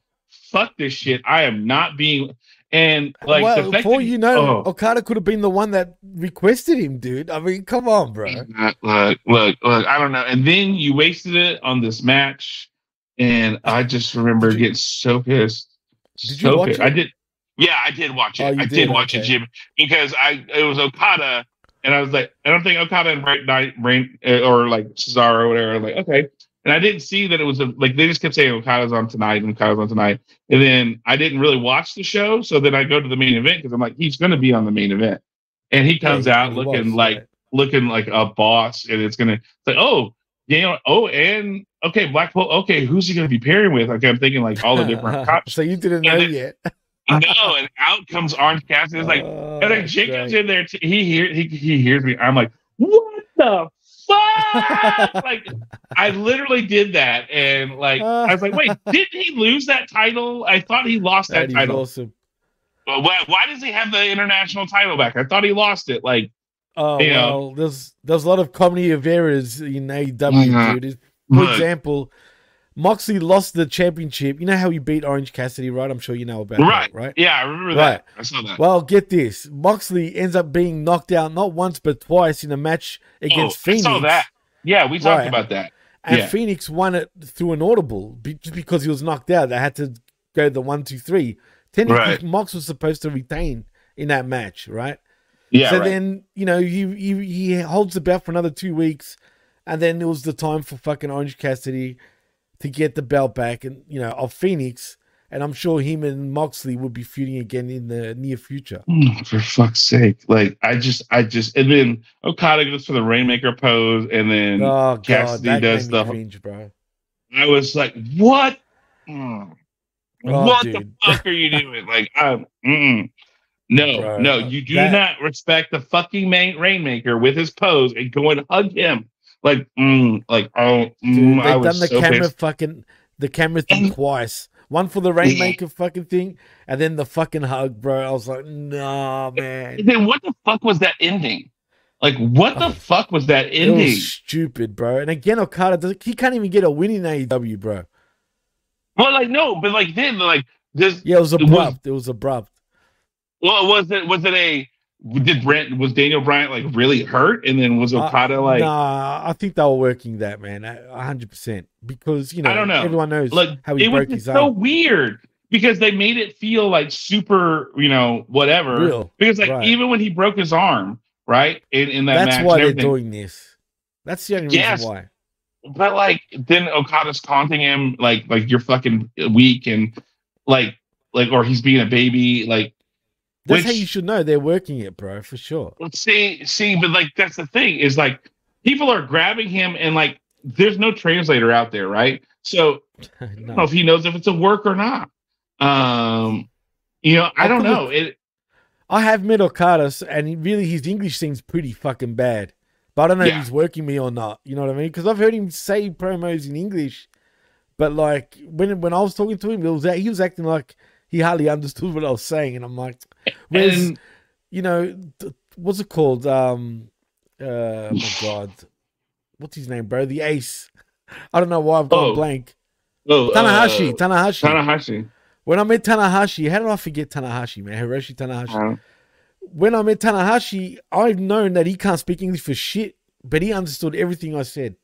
Fuck this shit. I am not being. And like, well, the fact that- you know, oh. Okada could have been the one that requested him, dude. I mean, come on, bro. Uh, Look, look, look, I don't know. And then you wasted it on this match. And I just remember you- getting so pissed. Did you watch pissed. it? I did. Yeah, I did watch it. Oh, I did, did? watch it, Jim, because I it was Okada, and I was like, I don't think Okada and Bryan, Bryan uh, or like Cesaro or whatever. I'm like, okay. And I didn't see that it was a, like they just kept saying Okada's on tonight and Okada's on tonight, and then I didn't really watch the show. So then I go to the main event because I'm like, he's going to be on the main event, and he comes Yeah, out he looking was, like yeah. looking like a boss, and it's gonna it's like, oh, you know, oh, and okay, Blackpool, okay, who's he gonna be pairing with? Like I'm thinking like all the different cops. so you didn't know then- yet. no, and out comes Orange Cassidy. It's like, Oh, and then great. in there. He hear he he hears me. I'm like, what the fuck? like, I literally did that, and like, I was like, wait, did he lose that title? I thought he lost that That title. awesome. Well, why, why does he have the international title back? I thought he lost it. Like, Oh You know. well, there's there's a lot of comedy of errors in AEW, Mhm. dude. For example, Moxley lost the championship. You know how he beat Orange Cassidy, right? I'm sure you know about right, that, right? Yeah, I remember Right. that. I saw that. Well, get this. Moxley ends up being knocked out not once but twice in a match against oh, Phoenix. I saw that. Yeah, we talked Right. about that. And Yeah. Phoenix won it through an audible just because he was knocked out. They had to go the one, two, three. Technically, Right. Mox was supposed to retain in that match, right? Yeah, so right. then, you know, he, he he holds the belt for another two weeks, and then it was the time for fucking Orange Cassidy to get the belt back, and you know, of Phoenix. And I'm sure him and Moxley will be feuding again in the near future. Mm, for fuck's sake. Like I just I just and then Okada goes for the Rainmaker pose and then Oh god, Cassidy that does the- cringe, bro. I was like, what? Mm. Oh, what the fuck are you doing? Like, um, mm-mm. no, Bro, no, you do that- not respect the fucking main Rainmaker with his pose and go and hug him. Like, mm, like, oh, mm, I they've done the so camera pissed. fucking the camera thing And- twice. One for the Rainmaker fucking thing, and then the fucking hug, bro. I was like, nah, man. And then what the fuck was that ending? Like, what the Oh, fuck was that ending? was stupid, bro. And again, Okada, does, he can't even get a win in AEW, bro. Well, like, no, but like then, like, this. Yeah, it was It was- abrupt. It was abrupt. Well, was it was it a did Brent was Daniel Bryan like really hurt, and then was Uh, Okada like nah, I think they were working that, man, a hundred percent. Because you know, I don't know. everyone knows like how he it was broke just his so arm. weird because they made it feel like super, you know, whatever. Real. Because like Right. even when he broke his arm, right in in that That's match, why they're doing this. That's the only reason Yes. why. but like then Okada's taunting him like like you're fucking weak and like like or he's being a baby like That's how you should know they're working it, bro, for sure. see see but like that's the thing is like people are grabbing him and like there's no translator out there right so I don't know if he knows if it's a work or not. Um, you know, I I don't know. It I have met Okada, and he really his English seems pretty fucking bad. But I don't know Yeah. if he's working me or not. You know what I mean? Because I've heard him say promos in English, but like when when I was talking to him, it was he was acting like he hardly understood what I was saying, and I'm like, whereas and you know, what's it called? Um, uh, oh my god, what's his name, bro? The Ace. I don't know why I've gone Oh, blank. oh, Tanahashi, uh, Tanahashi. Tanahashi. when I met Tanahashi, how did I forget Tanahashi, man? Hiroshi Tanahashi. Uh, when I met Tanahashi, I've known that he can't speak English for shit, but he understood everything I said.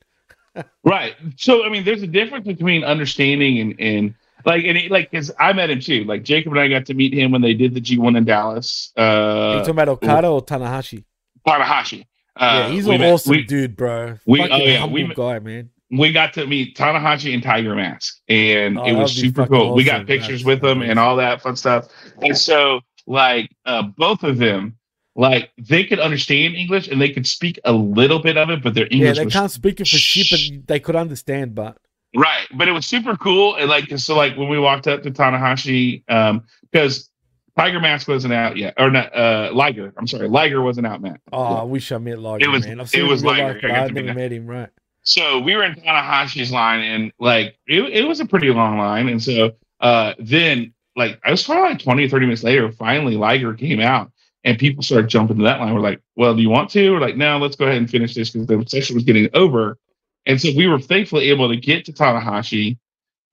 right. So I mean, there's a difference between understanding and and like and it, like because I met him too. Like Jacob and I got to meet him when they did the G1 in Dallas. Are you Uh, talking about Okada or Tanahashi? Tanahashi. Uh, yeah, he's an awesome we, dude, bro. we- Fucking oh, yeah, we guy, man. we got to meet Tanahashi and Tiger Mask, and Oh, it was super cool. We got pictures That's with them and all that fun stuff. And so, like, uh, both of them, like, they could understand English and they could speak a little bit of it, but their English. Yeah, they can't speak it for shit, but they could understand. But right. But it was super cool. And like, so, like, when we walked up to Tanahashi, um, because Tiger Mask wasn't out yet, or not. Uh, Liger. I'm sorry, Liger wasn't out, Matt. Oh, I wish I met Liger, It was- man. I've it seen him was Liger. life, I I've never met him, right? so we were in Tanahashi's line, and like it, it was a pretty long line. And so uh, then, like, I was probably like 20 or 30 minutes later, finally Liger came out, and people started jumping to that line. We're like, well, do you want to? We're like, no, let's go ahead and finish this because the session was getting over. And so we were thankfully able to get to Tanahashi.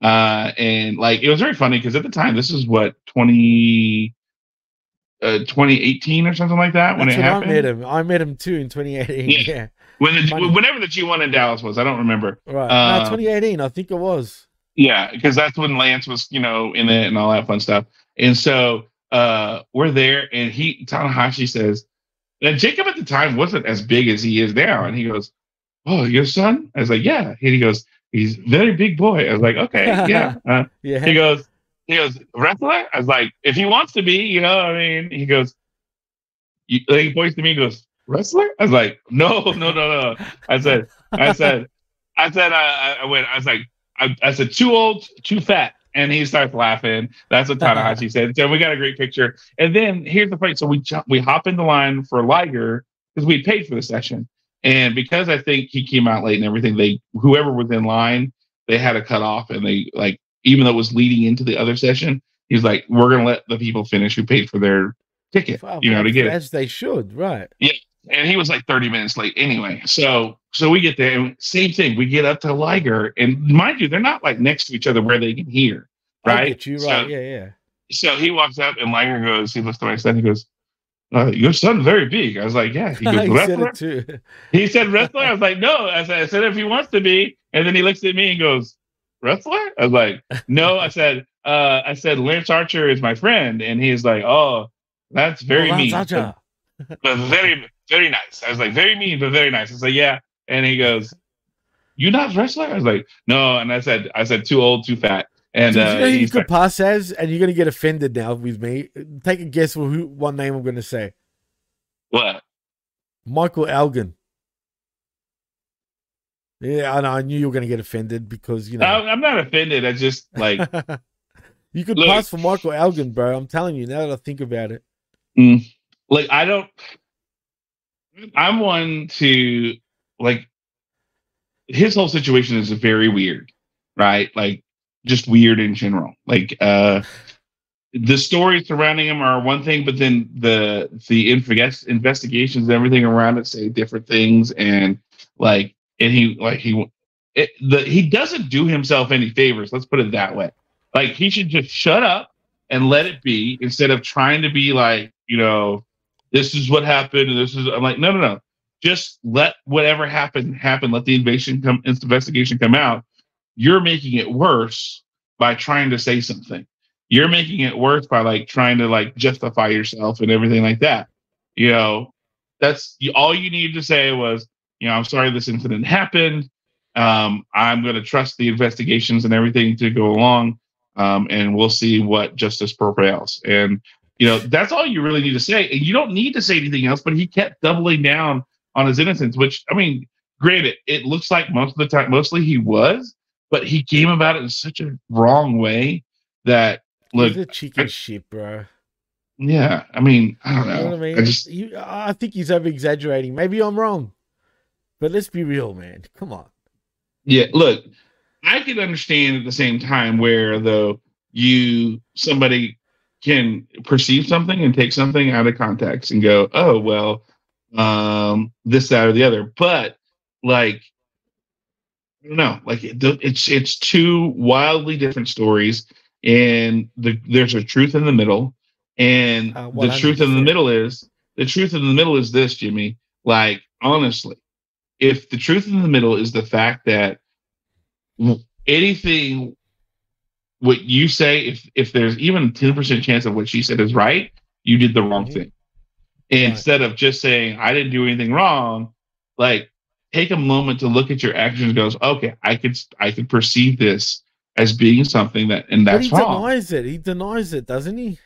Uh, and like, it was very funny because at the time, this is what, 20, uh, 2018 or something like that when That's it when I happened. met him. I met him too in 2018. Yeah. Yeah, When the, whenever the G1 in Dallas was, I don't remember. right. Uh, no, 2018. I think it was. Yeah, because that's when Lance was, you know, in it and all that fun stuff. And so uh we're there, and he Tanahashi says, and Jacob at the time wasn't as big as he is now, and he goes, "Oh, your son?" I was like, "Yeah." And he goes, "He's very big boy." I was like, "Okay, yeah." Uh, Yeah. he goes, he goes, "Wrestler?" I was like, "If he wants to be, you know." I mean, he goes, you, like, he points to me, and goes, "Wrestler?" I was like, "No, no, no, no." I said, I said, I said, I, I went, I was like, I, I said, too old, too fat. And he starts laughing. That's what Tanahashi said. So we got a great picture. And then here's the point. So we jump, we hop in the line for Liger because we paid for the session. And because I think he came out late and everything, they whoever was in line, they had a cut off and they like even though it was leading into the other session, he's like, We're gonna let the people finish who paid for their ticket, you know, to get it as they should, right? Yeah. And he was like 30 minutes late anyway. So so we get there and same thing. We get up to Liger, and mind you, they're not like next to each other where they can hear. Right. you, So- right? yeah, yeah. So he walks up and Liger goes, he looks to my son, he goes, uh, your son's very big. I was like, yeah. He goes, he said wrestler? it too. He said wrestler. I was like, no. I said, I said if he wants to be. And then he looks at me and goes, wrestler? I was like, no. I said, uh, I said Lance Archer is my friend, and he's like, oh, that's very Oh, mean, but, but very, very nice. I was like, very mean, but very nice. I said, yeah. And he goes, you not wrestler? I was like, no. And I said, I said, too old, too fat. And Did uh, you know he's could pass as, and you're gonna get offended now with me. Take a guess who what name I'm gonna say. what? Michael Elgin. Yeah, I know. I knew you were gonna get offended because you know I'm not offended. I just like, you could Look- pass for Michael Elgin, bro. I'm telling you now that I think about it. like I don't. I'm one to like. His whole situation is very weird, right? Like just weird in general. Like uh the stories surrounding him are one thing, but then the the invest, investigations and everything around it say different things, and like and he like he it, the he doesn't do himself any favors. Let's put it that way. Like he should just shut up and let it be instead of trying to be like you know this is what happened and this is I'm like no no no just let whatever happened happen let the invasion come investigation come out you're making it worse by trying to say something. You're making it worse by like trying to like justify yourself and everything like that. You know that's all you needed to say was you know i'm sorry this incident happened. Um, i'm going to trust the investigations and everything to go along um, and we'll see what justice prevails. And you know that's all you really need to say. And you don't need to say anything else but he kept doubling down on his innocence which i mean granted it looks like most of the time mostly he was but he came about it in such a wrong way that look He's a cheeky shit, bro. yeah i mean i don't You know, know what I mean? I just You- I think he's over exaggerating. Maybe I'm wrong, but let's be real, man. Come on. Yeah, look, I can understand at the same time where though you somebody can perceive something and take something out of context and go, oh well, um, this, that, or the other. But like, I don't know, like it, it's it's two wildly different stories, and the there's a truth in the middle, and Uh, the truth in the middle is the truth in the middle is this, Jimmy. Like honestly, if the truth in the middle is the fact that anything what you say if if there's even a 10% chance of what she said is right you did the wrong Mhm. thing instead of just saying i didn't do anything wrong like take a moment to look at your actions goes okay i could i could perceive this as being something that and But that's he wrong denies it. He denies it, doesn't he?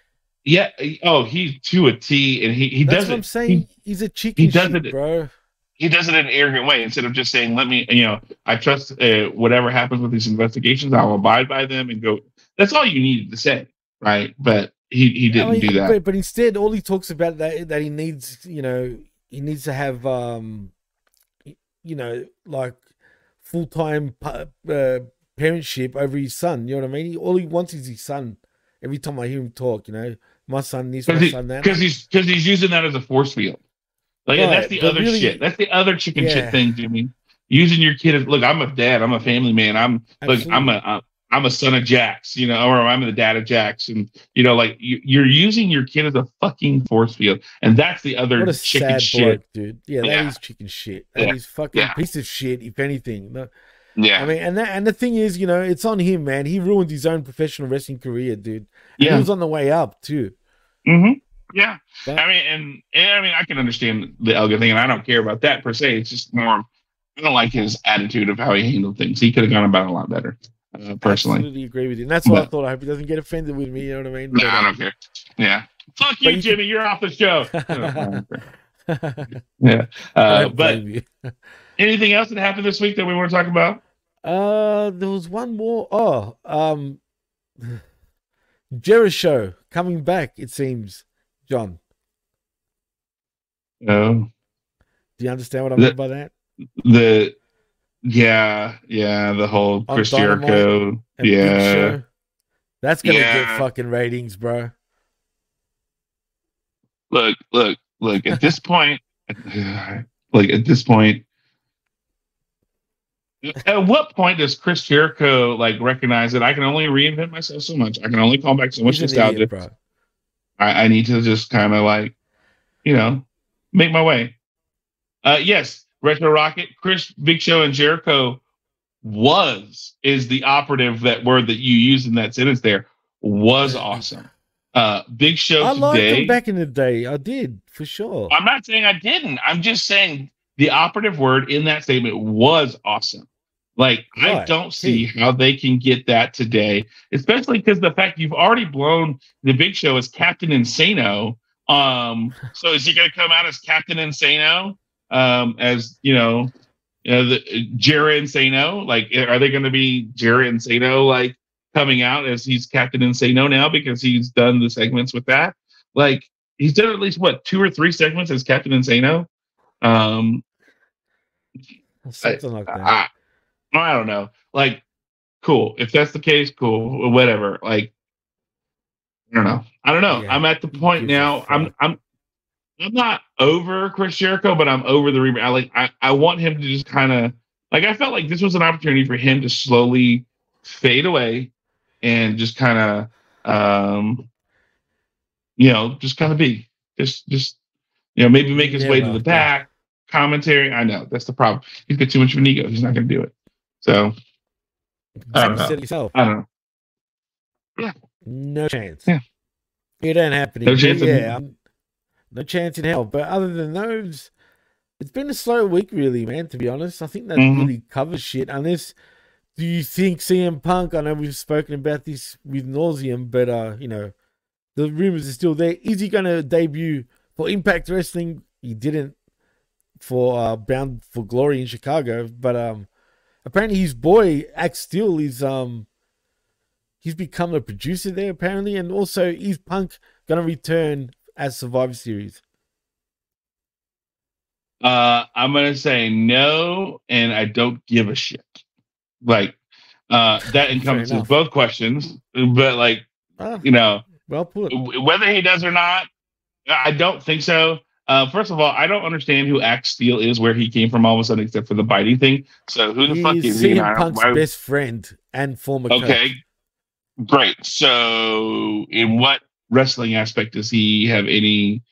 yeah oh he's to a t and he he That's does what it I'm saying. he, he's a cheeky He does shit, it- bro. he does it in an arrogant way instead of just saying let me you know i trust uh, whatever happens with these investigations i'll abide by them and go that's all you needed to say right but he he didn't I mean, do that. But, but instead, all he talks about that that he needs, you know, he needs to have, um, you know, like full time uh, parentship over his son. You know what I mean? All he wants is his son. Every time I hear him talk, you know, my son this, my Because he, son that. 'cause he's because he's using that as a force field. Like and that's the other really- shit. That's the other chicken Yeah. shit thing, Jimmy. Using your kid as look. I'm a dad. I'm a family man. I'm look. I'm a I'm- a son of Jax. You know, or I'm the dad of Jax, and you know, like you, you're using your kid as a fucking force field, and that's the other chicken shit. dude. Yeah, that Yeah. is chicken shit. That is Yeah. fucking Yeah. piece of shit, if anything. No, Yeah, I mean, and that, and the thing is, you know, it's on him, man. He ruined his own professional wrestling career, dude. And He was on the way up too. hmm yeah. But- I mean, and, and I mean, I can understand the Elga thing, and I don't care about that per se. It's just more. I don't like his attitude of how he handled things. He could have gone about it a lot better, uh, personally. Absolutely agree with you. And that's why I thought I hope he doesn't get offended with me. You know what I mean? No, But, I don't care. Yeah, fuck you, you- Jimmy. You're off the show. I don't care. yeah, uh, but you. anything else that happened this week that we want to talk about? Uh, there was one more. Oh, um, Jericho coming back. It seems, John. No. Do you understand what I The- mean by that? the yeah yeah the whole Chris Jericho yeah? That's gonna Yeah. get fucking ratings, bro. look look look at this point like at this point at what point does Chris Jericho like recognize that I can only reinvent myself so much I can only call back so much nostalgia idiot. I, I need to just kind of like you know make my way uh yes retro rocket Chris Big Show and Jericho was is the operative that word that you used in that sentence there was awesome uh Big Show I liked today him back in the day. I did for sure. I'm not saying I didn't. I'm just saying the operative word in that statement was awesome. Like I don't see how they can get that today, especially because the fact you've already blown the big show as Captain Insano. Um, so is he going to come out as Captain Insano? Um, as you know, you know the Jared Insano. Like, are they going to be Jared Insano like coming out as he's Captain Insano now because he's done the segments with that? Like, he's done at least what two or three segments as Captain Insano. Um, Something like that. I, I don't know. Like, cool. If that's the case, cool. Whatever. Like, I don't know. I don't know. Yeah. I'm at the point now. Fuck? I'm I'm not over Chris Jericho, but I'm over the re- I like I, I want him to just kind of like I felt like this was an opportunity for him to slowly fade away and just kind of um you know just kind of be just just you know maybe make his Yeah, way to the back commentary. I know that's the problem. He's got too much of an ego. He's not going to do it. So I don't know. yourself. I don't know. Yeah. No chance. Yeah. It ain't happening. No chance yeah. I'm- no chance in hell. But other than those, it's been a slow week, really, man. To be honest, I think that Mhm. really covers shit. Unless, do you think CM Punk? I know we've spoken about this with nauseum, but uh, you know, the rumors are still there. Is he going to debut for Impact Wrestling? He didn't for uh, Bound for Glory in Chicago, but um, apparently his boy Ace Steel is um he's become a producer there apparently, and also is Punk gonna return as Survivor Series? Uh, I'm gonna say no, and I don't give a shit. Like uh, that encompasses both questions, but like Ah, you know well put. whether he does or not, I don't think so. Uh, first of all, I don't understand who Ace Steel is, where he came from all of a sudden, except for the biting thing. So who the fuck is he? CM Punk's best friend and former coach. Okay, great. So, in what wrestling aspect does he have any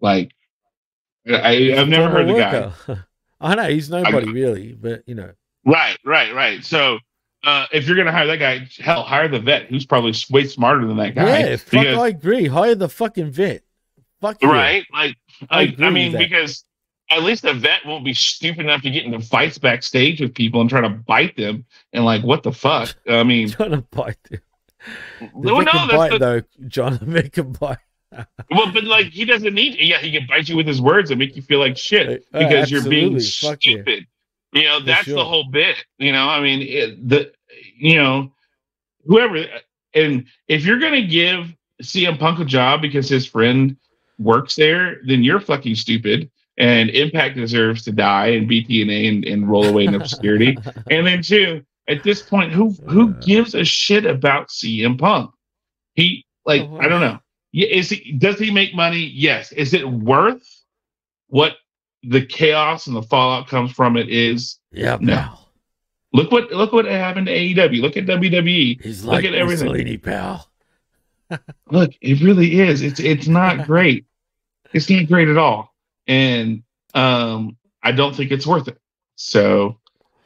like? I, I've never heard former the guy. I know he's nobody really, but you know, Right, right, right. So, uh, if you're gonna hire that guy, hell, hire the vet, who's probably way smarter than that guy. yeah, fuck, because- I agree. Hire the fucking vet. Fuck right? Like, I like, agree I mean, because at least the vet won't be stupid enough to get into fights backstage with people and try to bite them and like, what the fuck? I mean, Trying to bite. The well, no, that's bite the, though, John. The vet can bite. well, but like, he doesn't need. Yeah, he can bite you with his words and make you feel like shit Uh, because you're being. Fuck stupid. You know, For that's sure. the whole bit. You know, I mean, it, the you know, whoever, and if you're gonna give CM Punk a job because his friend works there, then you're fucking stupid. And Impact deserves to die and beat TNA and, and roll away in obscurity. and then two, at this point, who who gives a shit about CM Punk? He like oh, I don't know. Is he does he make money? Yes. Is it worth what the chaos and the fallout comes from it is? Yeah, no. Pal. Look what look what happened to AEW. Look at WWE. He's look like at everything. Mussolini, pal. look, it really is. It's it's not great. It's not great at all. And um I don't think it's worth it. So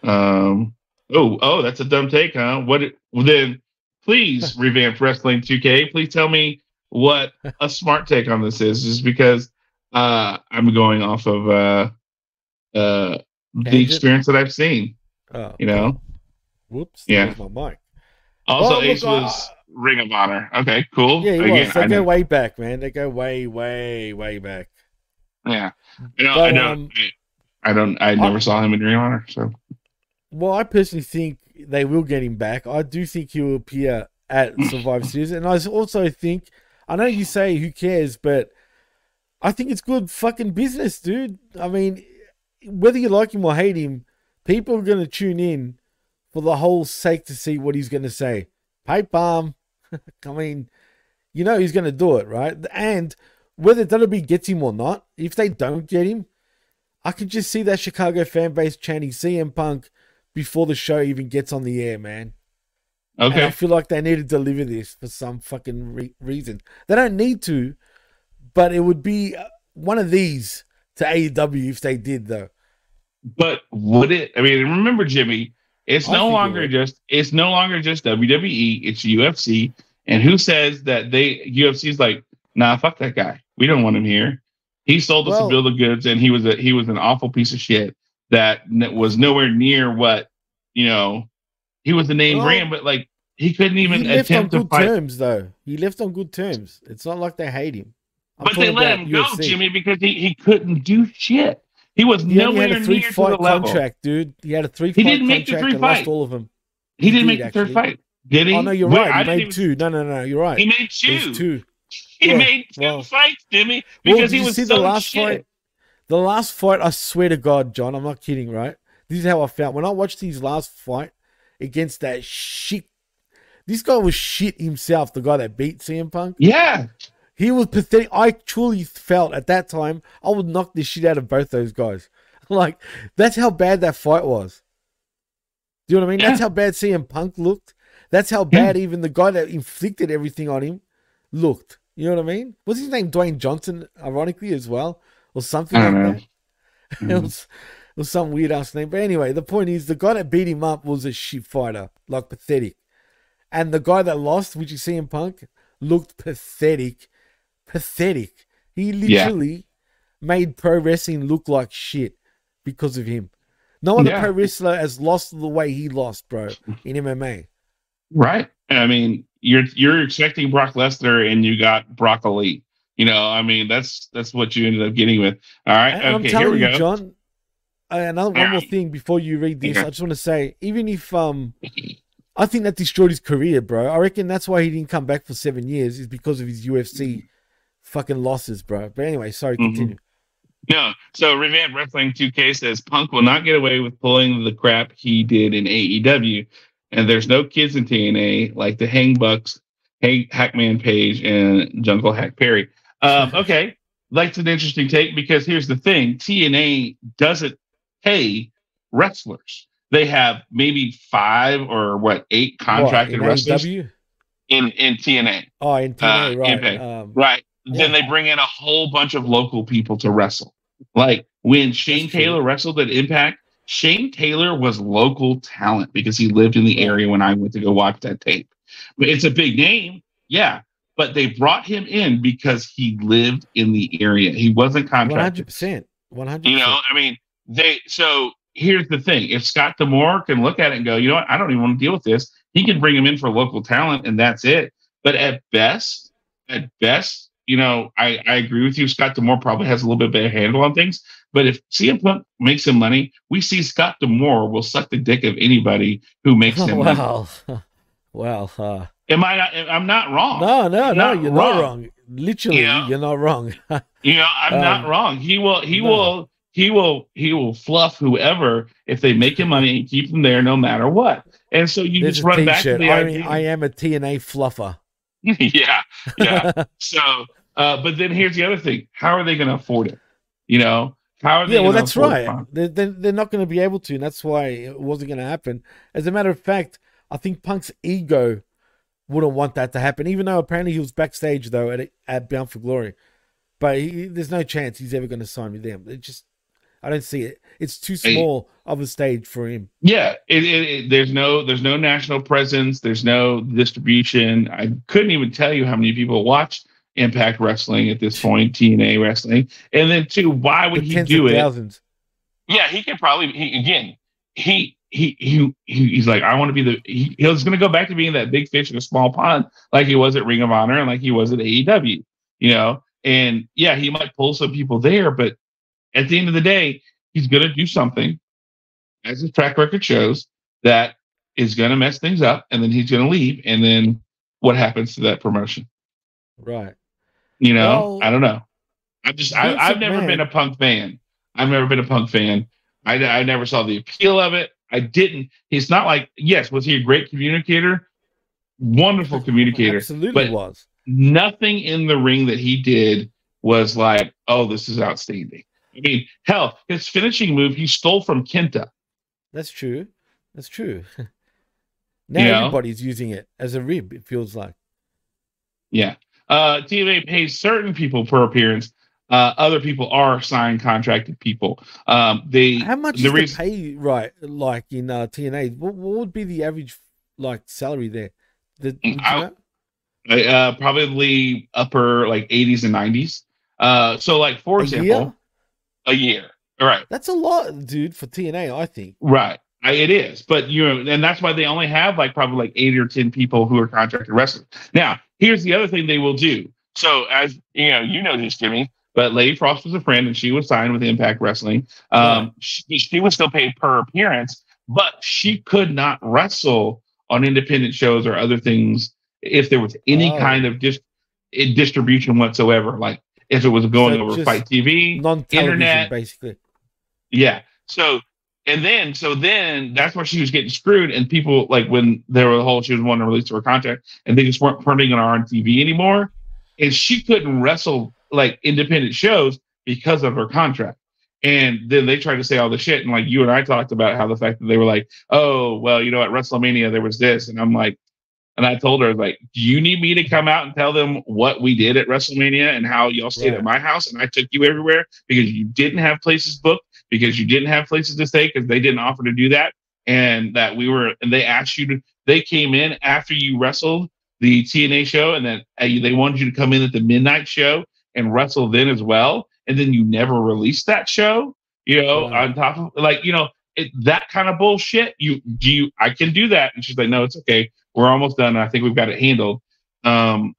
um oh oh that's a dumb take, huh? What well, then please revamp wrestling 2K. Please tell me what a smart take on this is, just because uh I'm going off of uh uh the experience that I've seen. Oh, you know. Whoops. Yeah. My mic. Also, well, Ace look, was uh, Ring of Honor. Okay, cool. Yeah, he Again, was. They I go know. way back, man. They go way, way, way back. Yeah, I know. But, I know. Um, I, don't. I never I, saw him in Ring of Honor. So. Well, I personally think they will get him back. I do think he will appear at Survivor Series, and I also think I know you say who cares, but I think it's good fucking business, dude. I mean, whether you like him or hate him, people are going to tune in for the whole sake to see what he's going to say. Pipe bomb. I mean, you know he's going to do it, right? And whether WWE gets him or not, if they don't get him, I can just see that Chicago fan base chanting CM Punk before the show even gets on the air, man. Okay. And I feel like they need to deliver this for some fucking re- reason. They don't need to, but it would be uh, one of these to AEW if they did, though. But would it? I mean, remember, Jimmy, it's I no longer it just it's no longer just WWE. It's UFC. And who says that they UFC's like, nah, fuck that guy. We don't want him here. He sold us well, a bill of goods, and he was a he was an awful piece of shit that was nowhere near what you know. He was the name well, brand, but like he couldn't even he attempt on good fight. terms though. He left on good terms. It's not like they hate him. I'm but they let him UFC. go, Jimmy, because he, he couldn't do shit. He was he nowhere had a three near fight contract, dude. He had a three. He didn't make the three fights. All of them. He, he didn't did, make the actually. third fight. Did he? Oh no, you're right. He made even... two. No, no, no, you're right. He made two. two. He yeah, made two well, fights, Jimmy, because well, he was see so the last shit. fight. The last fight, I swear to God, John, I'm not kidding, right? This is how I felt when I watched his last fight against that shit. This guy was shit himself. The guy that beat CM Punk. Yeah, he was pathetic. I truly felt at that time I would knock the shit out of both those guys. like that's how bad that fight was. Do you know what I mean? Yeah. That's how bad CM Punk looked. That's how bad yeah. even the guy that inflicted everything on him looked. You know what I mean? What's his name? Dwayne Johnson, ironically as well, or something like know. that. Mm-hmm. it was it was some weird ass name. But anyway, the point is the guy that beat him up was a shit fighter, like pathetic. And the guy that lost, which you see in Punk, looked pathetic pathetic. He literally yeah. made pro wrestling look like shit because of him. No other yeah. pro wrestler has lost the way he lost, bro, in MMA. Right. I mean, you're you're expecting Brock Lesnar and you got Brock Elite. You know, I mean, that's that's what you ended up getting with. All right. And okay, here we you, go. John, uh, another one more thing before you read this, I just want to say, even if um I think that destroyed his career, bro. I reckon that's why he didn't come back for seven years, is because of his UFC fucking losses, bro. But anyway, sorry, mm-hmm. continue. Mm-hmm. No, so Revamp Wrestling 2K says Punk will not get away with pulling the crap he did in AEW, and there's no kids in TNA like the Hang Bucks, Hey Hangman Page, and Jungle Jack Perry. Um, okay, that's an interesting take because here's the thing: TNA doesn't pay wrestlers. They have maybe five or what eight contracted what, wrestlers in in TNA. Oh, in TNA, uh, right? Um, right then they bring in a whole bunch of local people to wrestle. Like when Shane That's Taylor true. wrestled at Impact, Shane Taylor was local talent because he lived in the area when I went to go watch that tape. But it's a big name, yeah. But they brought him in because he lived in the area. He wasn't contracted. 100%. 100%. You know, I mean, they, so here's the thing. If Scott D'Amore can look at it and go, you know what, I don't even want to deal with this, he can bring him in for local talent and that's it. But at best, at best, you know, I, I agree with you. Scott D'Amore probably has a little bit better handle on things. But if CM Punk makes him money, we see Scott D'Amore will suck the dick of anybody who makes him well, money. Well, uh, Am I not? I'm not wrong. No, no, no, Not you're wrong. not wrong. Literally, Yeah. you're not wrong. You know, I'm not Um, wrong. He will. He no. will. He will. He will fluff whoever if they make him money and keep them there no matter what. And so you There's just run back to the I, idea. I am a TNA fluffer. yeah, yeah. So, uh, but then here's the other thing: How are they going to afford it? You know, how are they? yeah, well, that's right. They're, they're not going to be able to, and that's why it wasn't going to happen. As a matter of fact, I think Punk's ego wouldn't want that to happen, even though apparently he was backstage, though, at, at Bound for Glory. But he, there's no chance he's ever going to sign with them. It just, I don't see it. It's too small of a stage for him. Yeah, it, it, it, there's no there's no national presence. There's no distribution. I couldn't even tell you how many people watch Impact Wrestling at this point, TNA Wrestling. And then two, why would The he do it? thousands. Yeah, he could probably he, again. He he he he- he's like I want to be the. He, was going to go back to being that big fish in a small pond, like he was at Ring of Honor and like he was at AEW. You know, and yeah, he might pull some people there, but at the end of the day, he's going to do something, as his track record shows, that is going to mess things up, and then he's going to leave, and then what happens to that promotion? Right. You know, Well, I don't know. I just I, I've never McMahon- been a punk fan. I've never been a punk fan. I I never saw the appeal of it. I didn't. He's not like yes. Was he a great communicator? Wonderful communicator. Absolutely but- was. Nothing in the ring that he did was like, oh, this is outstanding. I mean, hell, his finishing move he stole from Kenta. That's true. That's true. now You know? everybody's using it as a rib, it feels like. Yeah. Uh, TNA pays certain people per appearance. Uh, other people are signed contracted people. Um, they How much the is reason- the pay right like in uh, TNA? What, what would be the average like salary there? The, I- uh, probably upper like 80s and 90s. Uh, so like for A example, year? a year. All right, That's a lot, dude, for TNA, I think. right. I, it is, but you know, and that's why they only have like probably like eight or ten people who are contracted wrestlers. Now, here's the other thing they will do. So as you know, you know this, Jimmy, but Lady Frost was a friend and she was signed with Impact Wrestling. Um, she, she was still paid per appearance, but she could not wrestle on independent shows or other things if there was any Oh. kind of dis- eh, distribution whatsoever. Like if it was going So over FITE TV, Internet. basically. yeah. So and then so then that's where she was getting screwed, and people like when there was a whole she was wanting to release her contract, and they just weren't putting it on TV anymore, and she couldn't wrestle like independent shows because of her contract. And then they tried to say all the shit, and like you and I talked about how the fact that they were like, oh well, you know, at WrestleMania there was this, and I'm like, and I told her like, do you need me to come out and tell them what we did at WrestleMania and how y'all stayed Right. at my house and I took you everywhere because you didn't have places booked because you didn't have places to stay because they didn't offer to do that and that we were and they asked you to they came in after you wrestled the TNA show and then uh, they wanted you to come in at the midnight show and wrestle then as well and then you never release that show you know Right. on top of like you know it, that kind of bullshit you do you I can do that. And she's like no it's okay. We're almost done. I think we've got it handled. Um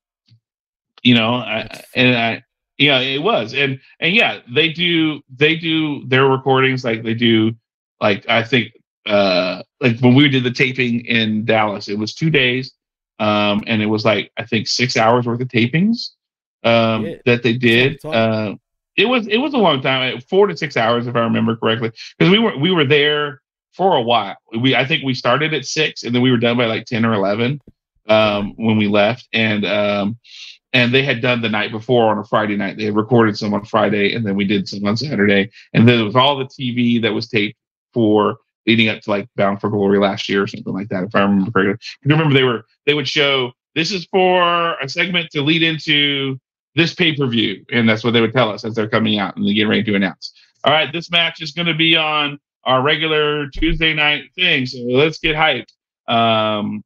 you know I, and I yeah it was. And and yeah they do they do their recordings like they do like i think uh like when we did the taping in dallas it was two days um and it was like i think six hours worth of tapings um Yeah. that they did uh it was it was a long time four to six hours if i remember correctly because we were we were there for a while we i think we started at six and then we were done by like 10 or 11 um when we left and um and they had done the night before on a Friday night. They had recorded some on Friday, and then we did some on Saturday. And then it was all the TV that was taped for leading up to like Bound for Glory last year or something like that, if I remember correctly. You remember they were they would show this is for a segment to lead into this pay per view, and that's what they would tell us as they're coming out and they get ready to announce. All right, this match is going to be on our regular Tuesday night thing, so let's get hyped. Um,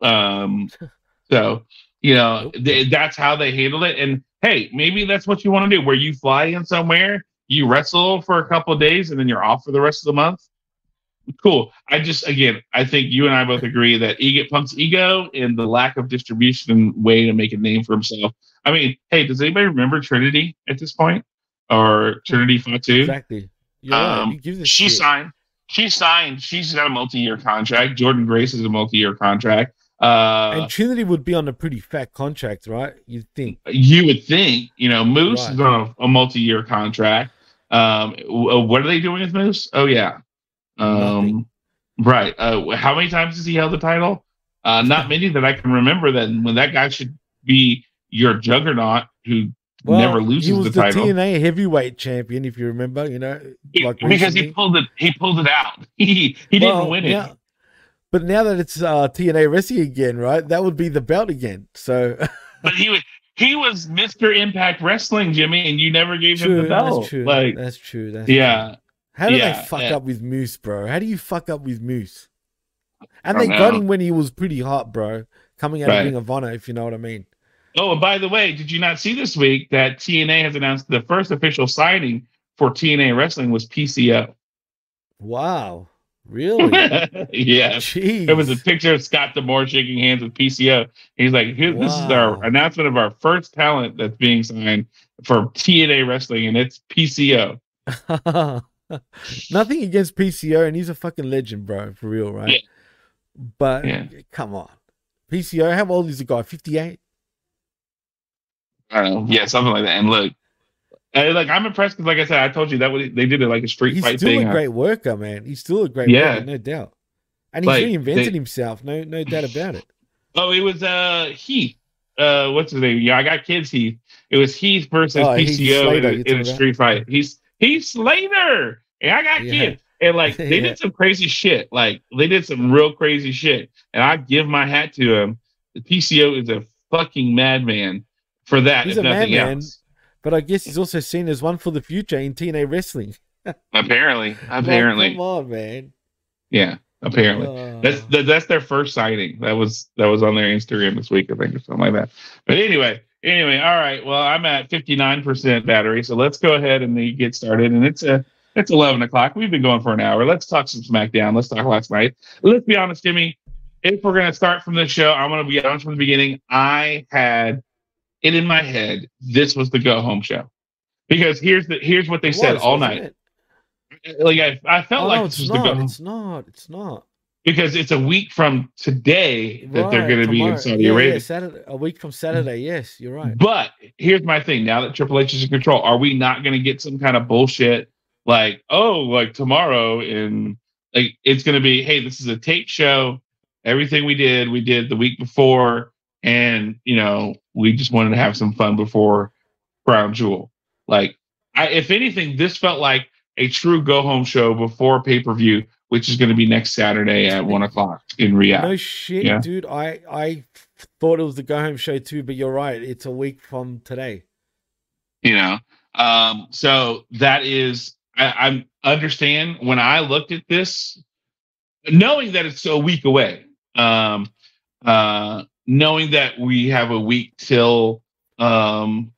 um, so you know th- that's how they handle it and hey maybe that's what you want to do where you fly in somewhere you wrestle for a couple of days and then you're off for the rest of the month cool i just again i think you and i both agree that ego punk's ego and the lack of distribution and way to make a name for himself i mean hey does anybody remember trinity at this point or trinity fatu Exactly. You're. Um, Who gives a she shit? signed. She signed. She's got a multi-year contract. Jordynne Grace is a multi-year contract. Uh, and Trinity would be on a pretty fat contract, right? You'd think. you would think, you know, Moose Right. is on a, a multi-year contract. Um, what are they doing with Moose? Oh yeah, um, right. Uh, how many times has he held the title? Uh, not many that I can remember. That when that guy should be your juggernaut who never loses he was the the, title. TNA heavyweight champion, if you remember. You know, He- like because he pulled it. He pulled it out. He he didn't Well, win it. but now that it's uh, TNA wrestling again, right? That would be the belt again. So But he was he was Mister Impact Wrestling, Jimmy, and you never gave him the belt. that's true. Like that's true. That's true. yeah, How do Yeah, they fuck yeah. up with Moose, bro? How do you fuck up with Moose? And they don't got him when he was pretty hot, bro. Coming out Right. of Ring of Honor, if you know what I mean. Oh, and by the way, did you not see this week that TNA has announced the first official signing for TNA Wrestling was PCO? Wow, really? yeah. Jeez. It was a picture of Scott D'Amore shaking hands with PCO. He's like, Here, this is our announcement of our first talent that's being signed for TNA Wrestling, and it's PCO. Nothing against PCO, and he's a fucking legend, bro, for real, right? Yeah. But Yeah. come on, PCO. How old is the guy? Fifty-eight. I don't know. Yeah, something like that. And look, I, like I'm impressed because, like I said, I told you that what they did it like a street fight. He's fight still thing. a great worker, man. He's still a great Yeah. worker, no doubt. And he's Like, reinvented they- himself, no, no doubt about it. Oh, it was uh Heath. Uh, what's his name? Yeah, I got kids. Heath. It was Heath versus Oh, PCO in, a, in a street fight. He's Heath Slater. And I got Yeah. kids. And like they Yeah. did some crazy shit. Like they did some real crazy shit. And I give my hat to him. The PCO is a fucking madman for that. He's a madman. else. But I guess he's also seen as one for the future in TNA wrestling. Apparently, Like, apparently, come on, man. yeah, apparently. Uh, That's that, that's their first signing. That was that was on their Instagram this week, I think, or something like that. But anyway, anyway, all right. Well, I'm at 59% battery, so let's go ahead and get started. And it's a it's 11 o'clock. We've been going for an hour. Let's talk some SmackDown. Let's talk last night. Let's be honest, Jimmy. If we're gonna start from the show, I'm gonna be honest from the beginning. I had it in my head. This was the go home show because here's the here's what they it said was, all night. it? Like I, I felt Oh, like no, this it's was the not. go It's not. It's not. because it's a week from today that they're going to be in. Saudi yeah, Arabia. Yeah, Saturday, a week from Saturday. Yes, you're right. But here's my thing: now that Triple H is in control, are we not going to get some kind of bullshit like, oh, like tomorrow in like it's going to be, hey, this is a tape show. Everything we did, we did the week before, and you know, we just wanted to have some fun before Crown Jewel. Like, I, if anything, this felt like a true go home show before pay per view, which is going to be next Saturday at one o'clock in Riyadh. No shit, Yeah. dude. I I thought it was the go home show too, but you're right. It's a week from today. you know um so that is i i understand when i looked at this knowing that it's a week away um uh knowing that we have a week till um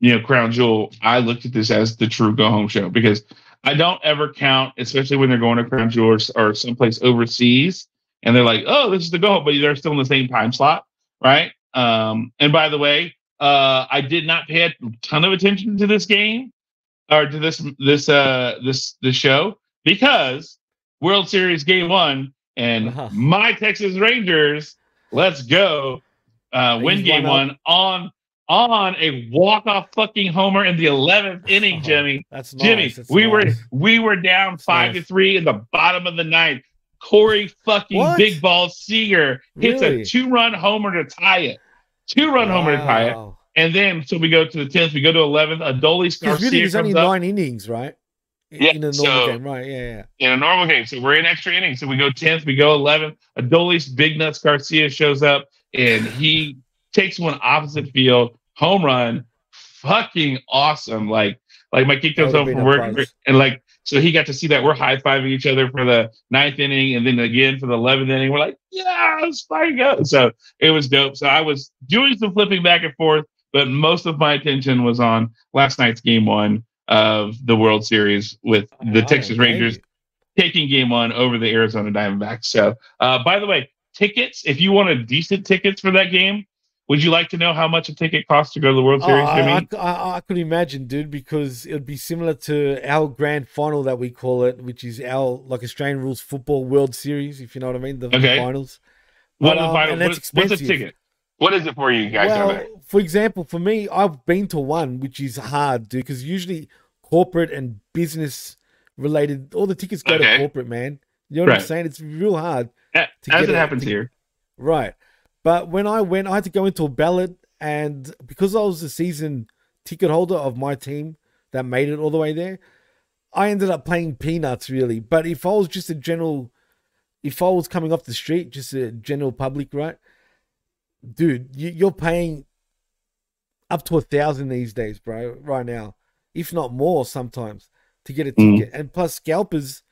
you know crown jewel i looked at this as the true go home show because i don't ever count especially when they're going to crown jewel or, or someplace overseas and they're like oh this is the go home but they're still in the same time slot right um and by the way uh, I did not pay a ton of attention to this game or to this this uh this this show because World Series Game One and Uh-huh. my Texas Rangers, let's go, uh, win Game one One on on a walk off fucking homer in the eleventh inning, Oh, Jimmy. That's nice. Jimmy, that's we were we were down That's five nice. to three in the bottom of the ninth. Corey fucking What? Big Ball Seager hits Really? a two run homer to tie it. Two run homer to tie it. And then so we go to the tenth, we go to eleventh. Adolis Because really, there's only comes up nine innings, right? In, Yeah, in a normal so- game, right? Yeah, yeah. in a normal game. So we're in extra innings. So we go tenth, we go eleventh. Adolis Big Nuts Garcia shows up and he takes one opposite field, home run, fucking awesome. Like like my kid comes home from work buzz. and like so he got to see that we're high fiving each other for the ninth inning and then again for the eleventh inning. We're like, yeah, let's fucking go. So it was dope. So I was doing some flipping back and forth, but most of my attention was on last night's game one of the World Series with the Oh, Texas. Rangers taking game one over the Arizona Diamondbacks. So, uh, by the way, tickets, if you wanted decent tickets for that game, would you like to know how much a ticket costs to go to the World Oh, Series, I, Jimmy? I, I, I could imagine, dude, because it would be similar to our grand final that we call it, which is our like Australian rules football World Series, if you know what I mean, the Okay. finals. What But, um, that's What, what's a ticket? What is it for you guys? Well, for example, for me, I've been to one, which is hard, dude, because usually corporate and business related, all the tickets go Okay. to corporate, man. You know what I'm saying? It's real hard. To As it happens to- here. Right. But when I went, I had to go into a ballot, and because I was the season ticket holder of my team that made it all the way there, I ended up playing peanuts, really. But if I was just a general, if I was coming off the street, just a general public, right? Dude, you, you're paying up to a thousand these days, bro, right now, if not more sometimes, to get a Mm. ticket. And plus, scalpers,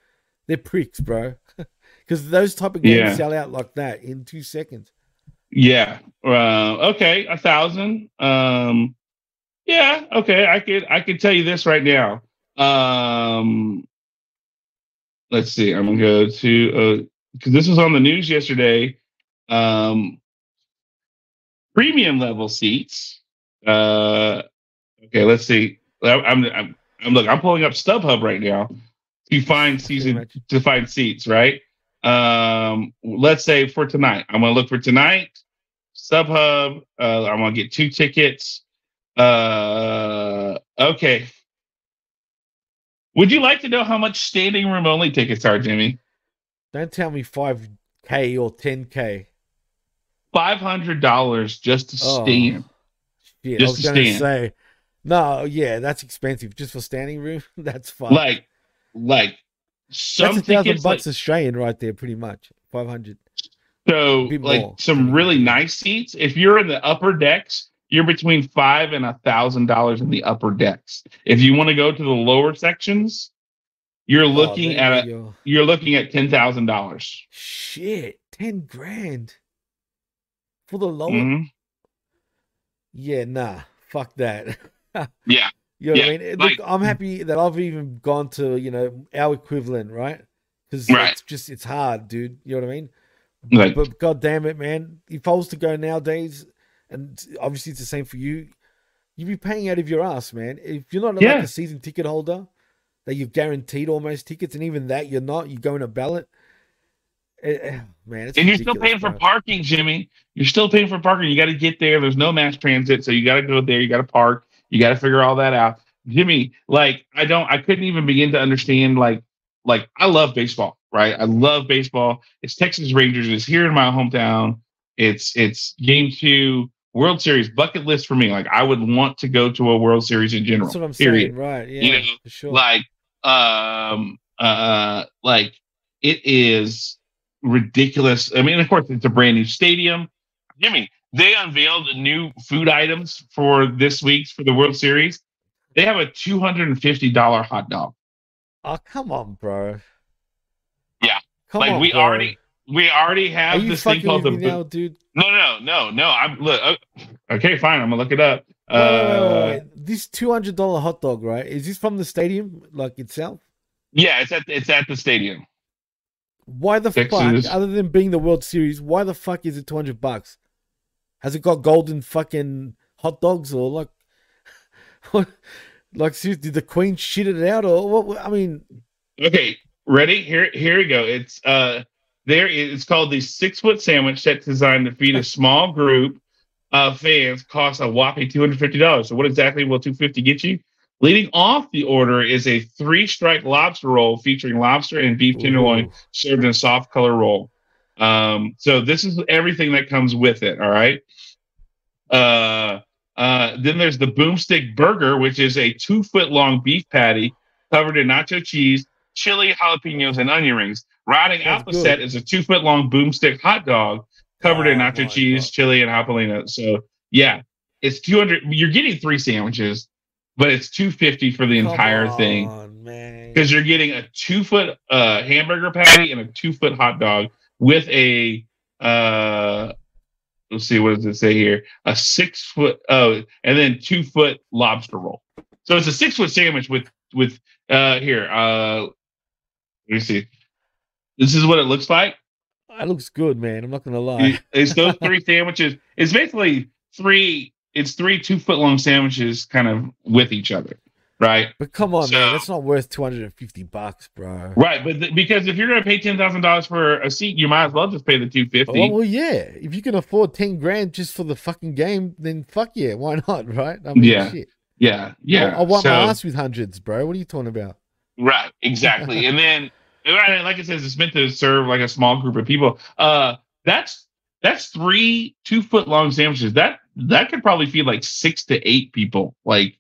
they're pricks, bro. Because those type of games Yeah. sell out like that in two seconds. Yeah. Uh, okay. A thousand. Um, yeah. Okay. I could. I could tell you this right now. Um, let's see. I'm gonna go to because this was on the news yesterday. Um, premium level seats. Uh, okay. Let's see. I- I'm. I'm. I'm look. I'm pulling up StubHub right now to find season to find seats. Right. Um, let's say for tonight, I'm gonna look for tonight. StubHub. Uh, I'm gonna get two tickets. Uh, okay. Would you like to know how much standing room only tickets are, Jimmy? Don't tell me 5K or 10K. Five hundred dollars just to Oh. stand. Shit, Just I was to to stand. say, no, yeah, that's expensive. Just for standing room, that's fine. Like, like some that's a thousand tickets. Like, Australian right there, pretty much. 500. so, like more. some really nice seats. If you're in the upper decks, you're between five and a thousand dollars in the upper decks. If you want to go to the lower sections, you're oh, looking Oh, at a you're looking at ten thousand dollars. Shit, 10 grand. For the lower. Mm-hmm. Yeah, nah, fuck that. Yeah. You know Yeah, what I mean? like- Look, I'm happy that I've even gone to, you know, our equivalent, right? Because Right. it's just, it's hard, dude. You know what I mean? Like, But god damn it, man. If I was to go nowadays, and obviously it's the same for you, you'd be paying out of your ass, man. If you're not Yeah. like a season ticket holder, that you've guaranteed almost tickets, and even that you're not, you go in a ballot. Eh, eh, man, it's and you're still paying for parking, Jimmy. You're still paying for parking. You got to get there. There's no mass transit, so you got to go there. You got to park. You got to figure all that out. Jimmy, like I don't, I couldn't even begin to understand. Like, like I love baseball, right? I love baseball. It's Texas Rangers. It's here in my hometown. It's it's game two World Series bucket list for me. Like I would want to go to a World Series in general. That's what I'm period. saying, right? Yeah, You know, sure. like um uh like it is ridiculous i mean of course it's a brand new stadium jimmy they unveiled new food items for this week's for the world series they have a $250 hot dog oh, come on, bro. Yeah. come like on, we bro. already we already have this thing called the now, dude? no no no no i'm look uh, okay fine i'm gonna look it up wait, uh wait, wait. This two hundred dollar hot dog, right? Is this from the stadium, like itself? yeah it's at it's at the stadium Why the Texas. fuck, other than being the World Series, why the fuck is it two hundred bucks? Has it got golden fucking hot dogs or like, what? Like, seriously, did the Queen shit it out or what? what- I mean, Okay, ready? Here, here we go. It's uh, there. It's called the six foot sandwich set designed to feed a small group of fans. Costs a whopping two hundred fifty dollars. So, what exactly will two fifty get you? Leading off the order is a three strike lobster roll featuring lobster and beef tenderloin ooh, served in a soft color roll. Um, so this is everything that comes with it. All right. Uh, uh, then there's the boomstick burger, which is a two foot long beef patty covered in nacho cheese, chili, jalapenos, and onion rings. Riding Sounds out the good. set is a two foot long boomstick hot dog covered in Oh nacho cheese, God. chili, and jalapeno. So yeah, it's 200. You're getting three sandwiches, but it's 250 for the come entire thing on, man. because you're getting a two foot uh, hamburger patty and a two foot hot dog with a uh, let's see what does it say here a six foot oh and then two foot lobster roll so it's a six foot sandwich with with uh here uh let me see this is what it looks like That looks good, man. I'm not gonna lie. It's those three sandwiches it's basically three it's three two foot long sandwiches kind of with each other right? But come on, So- man, that's not worth two hundred and fifty bucks, bro. Right, but th- because if you're going to pay ten thousand dollars for a seat, you might as well just pay the two fifty. Well, well, yeah. If you can afford ten grand just for the fucking game, then fuck yeah, why not, right? I mean, Yeah. shit. yeah, yeah. I, I want so, my ass with hundreds, bro. What are you talking about? Right, exactly. and then, right, like it says, it's meant to serve like a small group of people. Uh, that's that's three two foot long sandwiches. That that could probably feed like six to eight people. Like,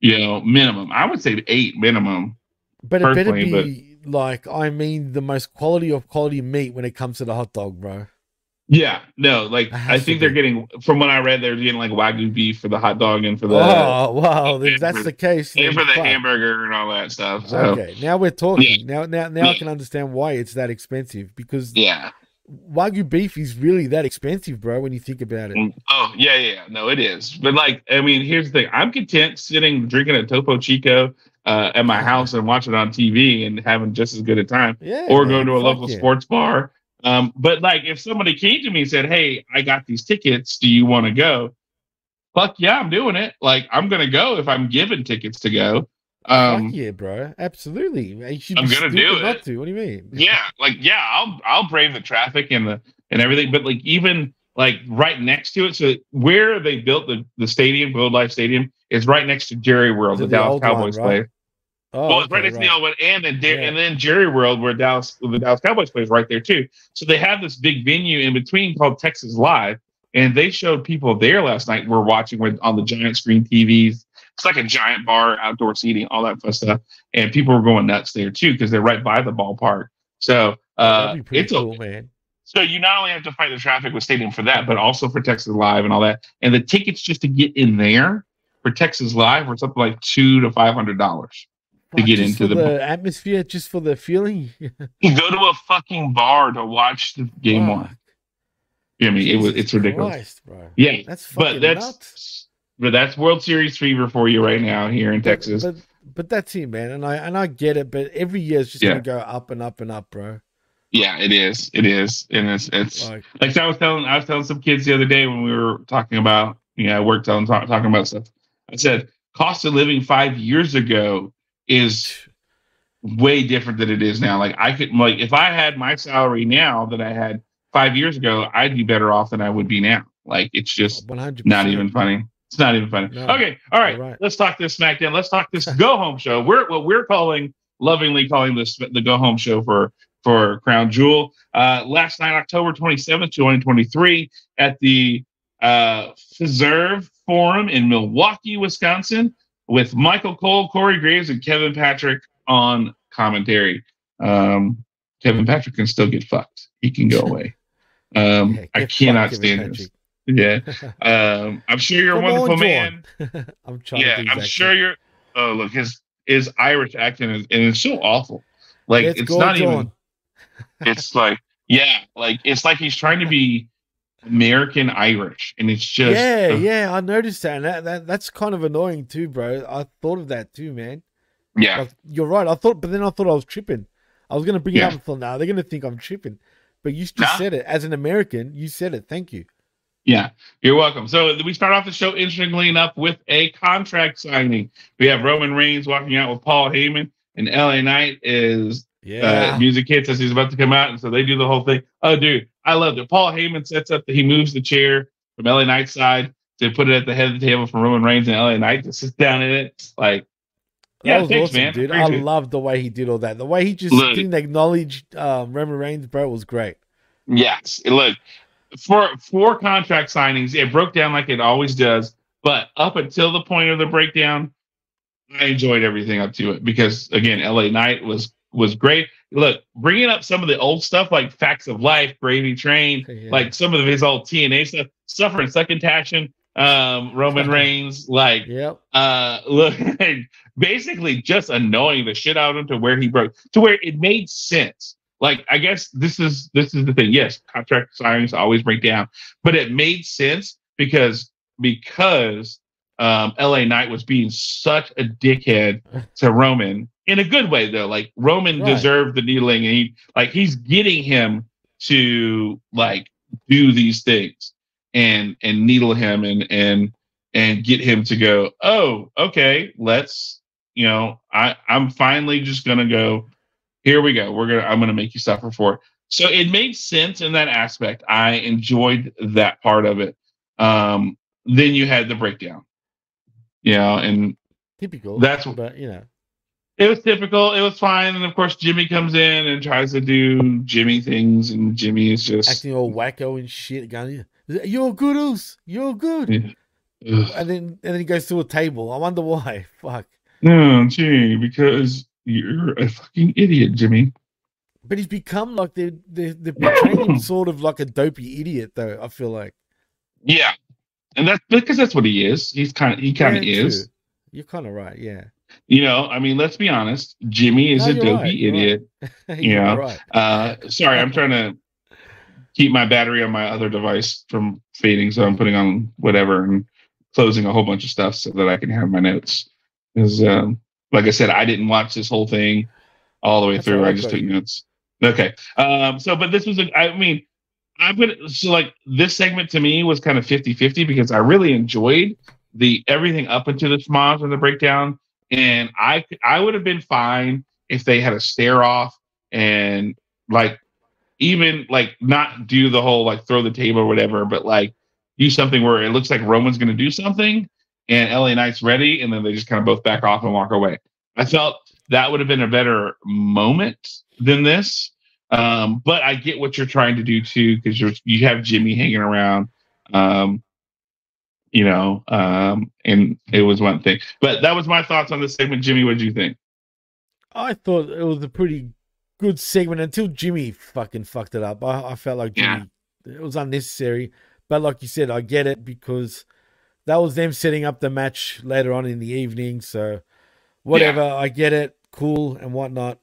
you know, minimum. I would say eight minimum. But it better be like I mean the most quality of quality meat when it comes to the hot dog, bro. Yeah, no, like I think they're getting from what I read, they're getting like wagyu beef for the hot dog and for the oh wow, if that's for- the case. and for the fuck. hamburger and all that stuff. So Okay, now we're talking. Yeah. Now, now, now I can understand why it's that expensive because yeah. Wagyu beef is really that expensive, bro. When you think about it. Oh yeah, yeah, no, it is. But like, I mean, here's the thing: I'm content sitting drinking a Topo Chico uh, at my house and watching it on TV and having just as good a time, Yeah. or man, going to a local yeah. sports bar. Um, but like, if somebody came to me and said, "Hey, I got these tickets. Do you want to go?" Fuck yeah, I'm doing it. Like, I'm gonna go if I'm given tickets to go. Um, yeah, bro. Absolutely. I'm gonna do not it. to. What do you mean? yeah like yeah i'll i'll brave the traffic and the and everything but like even like right next to it so where they built the the stadium globe life stadium is right next to jerry world the, the dallas one, cowboys right? play Oh, well it's right okay, next to the old one and then Yeah. and then jerry world where dallas the dallas cowboys plays right there too so they have this big venue in between called texas live and they showed people there last night were watching with on the giant screen tvs it's like a giant bar outdoor seating all that fun stuff and people were going nuts there too because they're right by the ballpark so uh, That'd be pretty it's a, cool, man. so you not only have to fight the traffic with Stadium for that, but also for Texas Live and all that. And the tickets just to get in there for Texas Live were something like two to five hundred dollars. to get into the- the atmosphere, just for the feeling. You go to a fucking bar to watch the game Fuck, one. I mean, it was it's ridiculous. Christ. Yeah, That's but that's nuts. But that's World Series fever for you right now here in Texas. But, but that's it, man. And I and I get it, but every year it's just Yeah. gonna go up and up and up, bro. yeah, it is. It is, and it's it's Like like I was telling I was telling some kids the other day when we were talking about you know I worked on talk, talking about stuff. I said cost of living five years ago is way different than it is now. Like I could like if I had my salary now that I had five years ago, I'd be better off than I would be now. Like it's just 100%. not even funny. It's not even funny. No. okay, all right, You're. Let's talk this SmackDown. Let's talk this Go Home show. We're what we're calling lovingly calling this the Go Home show for for Crown Jewel. Uh, last night, October twenty seventh, twenty twenty three, at the uh, Fiserv Forum in Milwaukee, Wisconsin, with Michael Cole, Corey Graves, and Kevin Patrick on commentary. Um, Kevin Patrick can still get fucked. He can go away. Um, Yeah, I cannot stand this. Yeah. Um, I'm sure you're a Come on, wonderful John. man. I'm trying. Yeah, I'm sure accent. you're. Oh, look, his his Irish accent is and it's so awful. Like Let's it's not John. even. It's like yeah, like it's like he's trying to be American Irish, and it's just yeah, yeah, I noticed that, and that, that that's kind of annoying too, bro. I thought of that too, man. yeah, Like, you're right. I thought, but then I thought I was tripping. I was gonna bring it up and thought, nah, they're gonna think I'm tripping. But you just Nah. said it as an American. You said it. Thank you. Yeah. You're welcome. So we start off the show interestingly enough with a contract signing. We have Roman Reigns walking out with Paul Heyman, and LA Knight is Yeah, uh, music hits as he's about to come out, and so they do the whole thing. Oh, dude, I loved it. Paul Heyman sets up that he moves the chair from LA Knight's side to put it at the head of the table for Roman Reigns and LA Knight to sit down in it. Like, that yeah, was thanks, awesome, man. dude. Appreciate I it. loved the way he did all that. The way he just Look. didn't acknowledge um, Roman Reigns, bro, was great. yes, look for for contract signings, it broke down like it always does. But up until the point of the breakdown, I enjoyed everything up to it because again, LA Knight was was great. Look, bringing up some of the old stuff like Facts of Life, Gravy Train, Yeah. like some of his old TNA stuff, suffering succotash, um, Roman Reigns, like Yep. uh look basically just annoying the shit out of him to where he broke to where it made sense. Like I guess this is this is the thing. Yes, contract signings always break down, but it made sense because because um LA Knight was being such a dickhead to Roman in a good way though. Like Roman Right. deserved the needling and he like he's getting him to like do these things and and needle him and and and get him to go oh okay let's you know, I I'm finally just gonna go. Here we go. We're gonna I'm gonna make you suffer for it. So it made sense in that aspect. I enjoyed that part of it. Um, then you had the breakdown. You know, and Typical. That's- what but you know. it was typical. It was fine. And of course, Jimmy comes in and tries to do Jimmy things, and Jimmy is just acting all wacko and shit. Going, you're good, Us. You're good. Yeah. And then and then he goes to a table. I wonder why. Fuck. no, gee, because you're a fucking idiot, Jimmy. But he's become like they're they're, they're portraying sort of like a dopey idiot, though. I feel like. Yeah, and that's because that's what he is. He's kind of he kind of Yeah, is. true. You're kind of right. Yeah. You know, I mean, let's be honest. Jimmy is No, a dopey right, you're right. idiot. you know, right. Uh, sorry, I'm trying to keep my battery on my other device from fading, so I'm putting on whatever and closing a whole bunch of stuff so that I can have my notes. Because, um, like I said, I didn't watch this whole thing all the way That's through. I just took notes. Okay. Um, so, but this was, a, I mean, I'm gonna so like this segment to me was kind of 50-50 because I really enjoyed the everything up into the schmoz and the breakdown, and I I would have been fine if they had a stare off and like even like not do the whole like throw the table or whatever, but like do something where it looks like Roman's going to do something and LA Knight's ready, and then they just kind of both back off and walk away. I felt that would have been a better moment than this. Um, but I get what you're trying to do too, because you're you have Jimmy hanging around. Um, you know, um, and it was one thing. But that was my thoughts on this segment. Jimmy, what did you think? I thought it was a pretty good segment until Jimmy fucking fucked it up. I, I felt like Yeah. It was unnecessary. But like you said, I get it because that was them setting up the match later on in the evening. So whatever, I get it, cool and whatnot.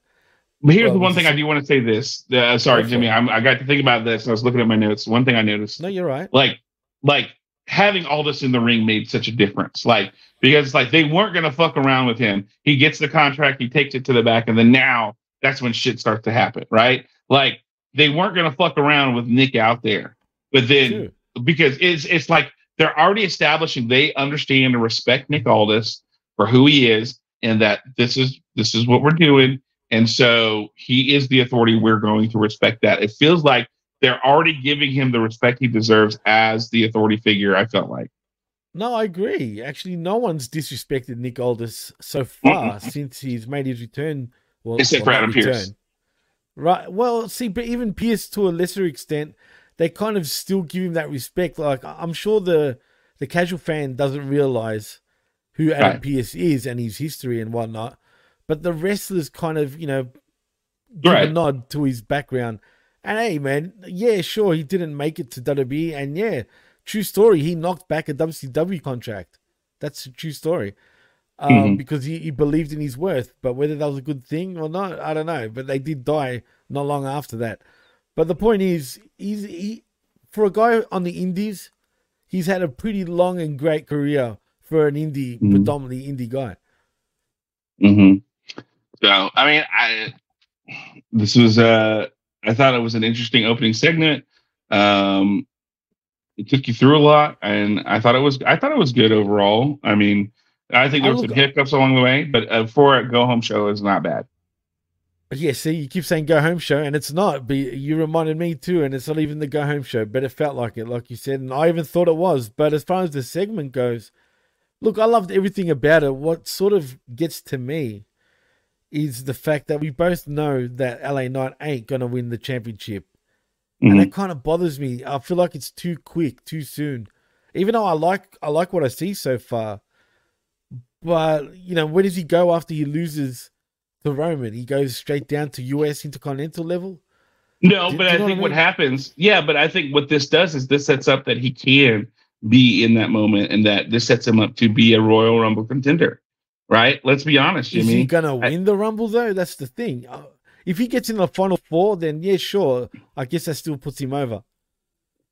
But here's Well, the one thing I do want to say this. Uh, sorry, Jimmy. I'm, I got to think about this. I was looking at my notes. One thing I noticed, No, you're right. like, like having all this in the ring made such a difference. Like, because it's like they weren't gonna fuck around with him. He gets the contract, he takes it to the back, and then now that's when shit starts to happen, right? Like they weren't gonna fuck around with Nick out there, but then True. because it's it's like they're already establishing they understand and respect Nick Aldis for who he is and that this is this is what we're doing and so he is the authority we're going to respect that it feels like they're already giving him the respect he deserves as the authority figure I felt like No, I agree. Actually, no one's disrespected Nick Aldis so far since he's made his return. Well, Except well, for Adam Pearce. Right. Well, see, but even Pearce to a lesser extent, they kind of still give him that respect. Like I'm sure the the casual fan doesn't realize who Adam Right. Pearce is and his history and whatnot, but the wrestlers kind of you know give a nod to his background. And hey, man, yeah, sure, he didn't make it to WWE, and yeah, true story, he knocked back a WCW contract. That's a true story. Um, Mhm. because he, he believed in his worth, but whether that was a good thing or not, I don't know. But they did die not long after that. But the point is, he's he for a guy on the indies, he's had a pretty long and great career for an indie, Mhm. predominantly indie guy. mm-hmm. so I mean I this was uh I thought it was an interesting opening segment um it took you through a lot and I thought it was I thought it was good overall I mean I think there were some hiccups along the way but uh, for a go home show is not bad Yeah, see, you keep saying go home show, and it's not. But you reminded me too, and it's not even the go home show, but it felt like it, like you said, and I even thought it was. But as far as the segment goes, look, I loved everything about it. What sort of gets to me is the fact that we both know that LA Knight ain't gonna win the championship, and Mhm. that kind of bothers me. I feel like it's too quick, too soon. Even though I like I like what I see so far, but you know, where does he go after he loses? To Roman. He goes straight down to US Intercontinental level. No, Do- but do I think what I what happens, yeah, but I think what this does is this sets up that he can be in that moment and that this sets him up to be a Royal Rumble contender, right? Let's be honest, Is he Jimmy. gonna I- win the Rumble though? That's the thing. Uh, If he gets in the final four, then yeah, sure. I guess that still puts him over.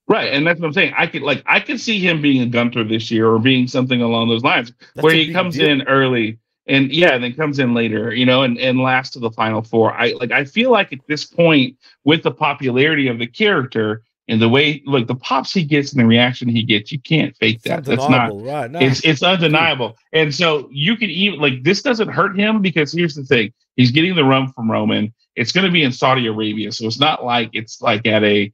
Right, and that's what I'm saying. I could like I could see him being a Gunther this year or being something along those lines That's where he comes deal. in early and yeah, and then comes in later, you know, and, and lasts to the final four. I like I feel like at this point, with the popularity of the character, and the way like the pops he gets and the reaction he gets, you can't fake It's that. That's not right? No, it's it's undeniable. And so you can even like this doesn't hurt him because here's the thing: he's getting the rum from Roman. It's going to be in Saudi Arabia, so it's not like it's like at a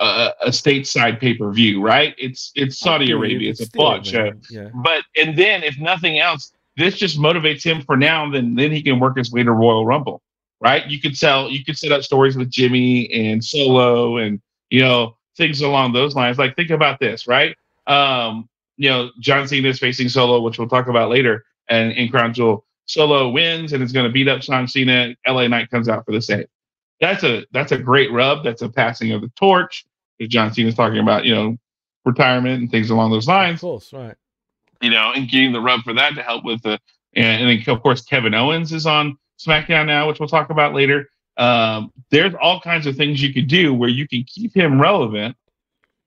a, a stateside pay per view, right? It's it's Saudi Arabia. It's a still, plug show. Yeah. But and then if nothing else, this just motivates him for now. Then then he can work his way to Royal Rumble, right? You could sell, you could set up stories with Jimmy and Solo, and you know things along those lines. Like think about this, right? Um, you know, John Cena is facing Solo, which we'll talk about later, and in Crown Jewel, Solo wins and is going to beat up John Cena. LA Knight comes out for the save. That's a that's a great rub. That's a passing of the torch. John Cena's talking about, you know, retirement and things along those lines. Of course, right. You know, and getting the rub for that to help with the, and, and then of course Kevin Owens is on SmackDown now, which we'll talk about later. Um, there's all kinds of things you could do where you can keep him relevant,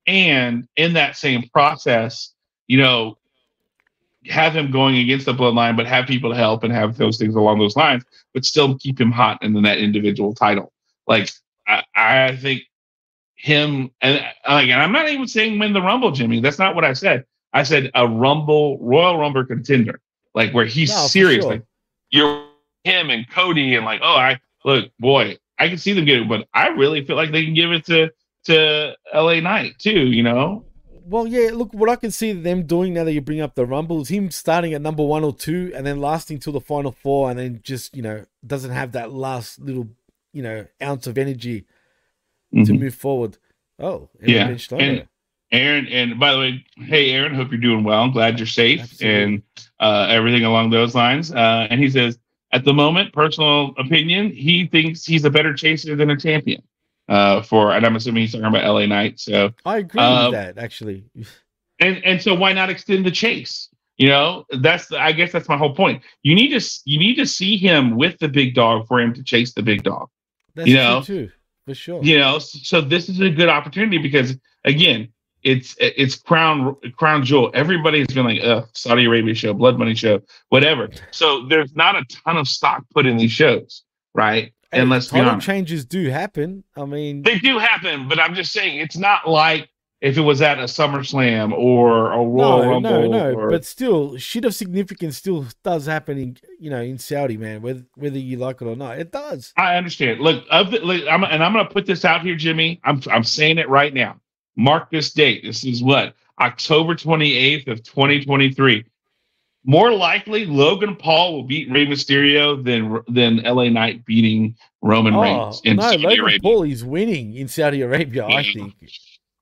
and in that same process, you know, have him going against the bloodline, but have people to help and have those things along those lines, but still keep him hot in that individual title. Like I, I think him and like, and I'm not even saying win the Rumble, Jimmy. That's not what I said. I said a Rumble Royal Rumble contender, like where he's No, serious. sure. Like you're him and Cody, and like, oh, I look, boy, I can see them get it, but I really feel like they can give it to to LA Knight too. You know, Well, yeah. Look, what I can see them doing now that you bring up the Rumble is him starting at number one or two, and then lasting till the final four, and then just you know doesn't have that last little you know ounce of energy to Mhm. move forward. Oh, Yeah, and- Aaron. And by the way, hey, Aaron, hope you're doing well. I'm glad you're safe Absolutely. and uh, everything along those lines. Uh, and he says, at the moment, personal opinion, he thinks he's a better chaser than a champion. Uh, for and I'm assuming he's talking about LA Knight. So I agree with that actually. and and so why not extend the chase you know that's the, i guess that's my whole point you need to you need to see him with the big dog for him to chase the big dog That's you know, true too, for sure. you know so this is a good opportunity because again it's it's crown crown jewel everybody's been like Ugh, saudi arabia show blood money show whatever so there's not a ton of stock put in these shows right Hey, and let's be honest changes do happen. I mean, they do happen but i'm just saying it's not like if it was at a SummerSlam or a Royal no, Rumble, no, no. or- But still, shit of significance still does happen in you know in Saudi, man. Whether whether you like it or not, it does. I understand. Look, of the, look, I'm, and I'm going to put this out here, Jimmy. I'm I'm saying it right now. Mark this date. This is what October 28th of 2023. More likely, Logan Paul will beat Rey Mysterio than than LA Knight beating Roman Oh Reigns in no, Saudi Logan Arabia. Paul is winning in Saudi Arabia. I think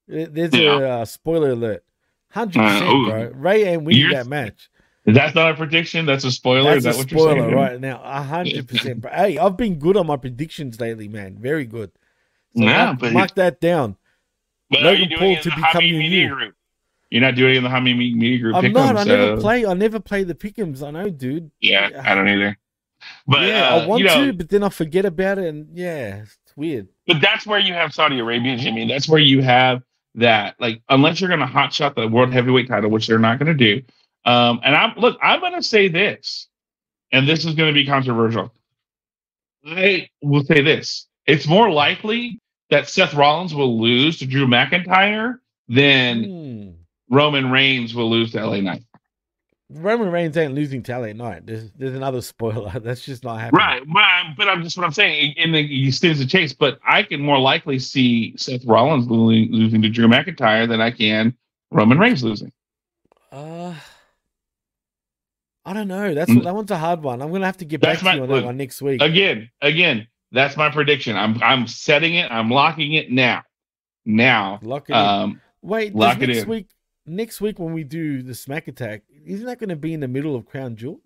there's Yeah. a uh, spoiler alert. Hundred Uh, percent, bro. Rey ain't winning that match. That's not a prediction. That's a spoiler. is That's that a what you're spoiler saying? right now. A hundred percent. Hey, I've been good on my predictions lately, man. Very good. So Yeah, mark, but- mark that down. But Logan are you doing Paul it in to the become Hamid your Media new- Group? You're not doing it in the Hamid Media Group. I'm pick not. 'em, I never play. I never play the pickums. I know, dude. Yeah, I don't either. But yeah, uh, I want you know, to, but then I forget about it, and yeah, it's weird. But that's where you have Saudi Arabia, Jimmy. That's where you have that. Like, unless you're going to hotshot the world heavyweight title, which they're not going to do. Um, and I'm look, I'm going to say this, and this is going to be controversial. I will say this: it's more likely that Seth Rollins will lose to Drew McIntyre then Hmm. Roman Reigns will lose to LA Knight. Roman Reigns ain't losing to LA Knight. There's, there's another spoiler. That's just not happening. Right, but I'm, but I'm just what I'm saying. And then he stands a chase, but I can more likely see Seth Rollins losing, to Drew McIntyre than I can Roman Reigns losing. Uh, I don't know. That's Mm. that one's a hard one. I'm gonna have to get That's back my- to you on that one next week. Again, again, that's my prediction. I'm I'm setting it. I'm locking it now. Now, Lock it in. um, Wait, does lock it next in. week. Next week when we do the Smack Attack, isn't that going to be in the middle of Crown Jewel?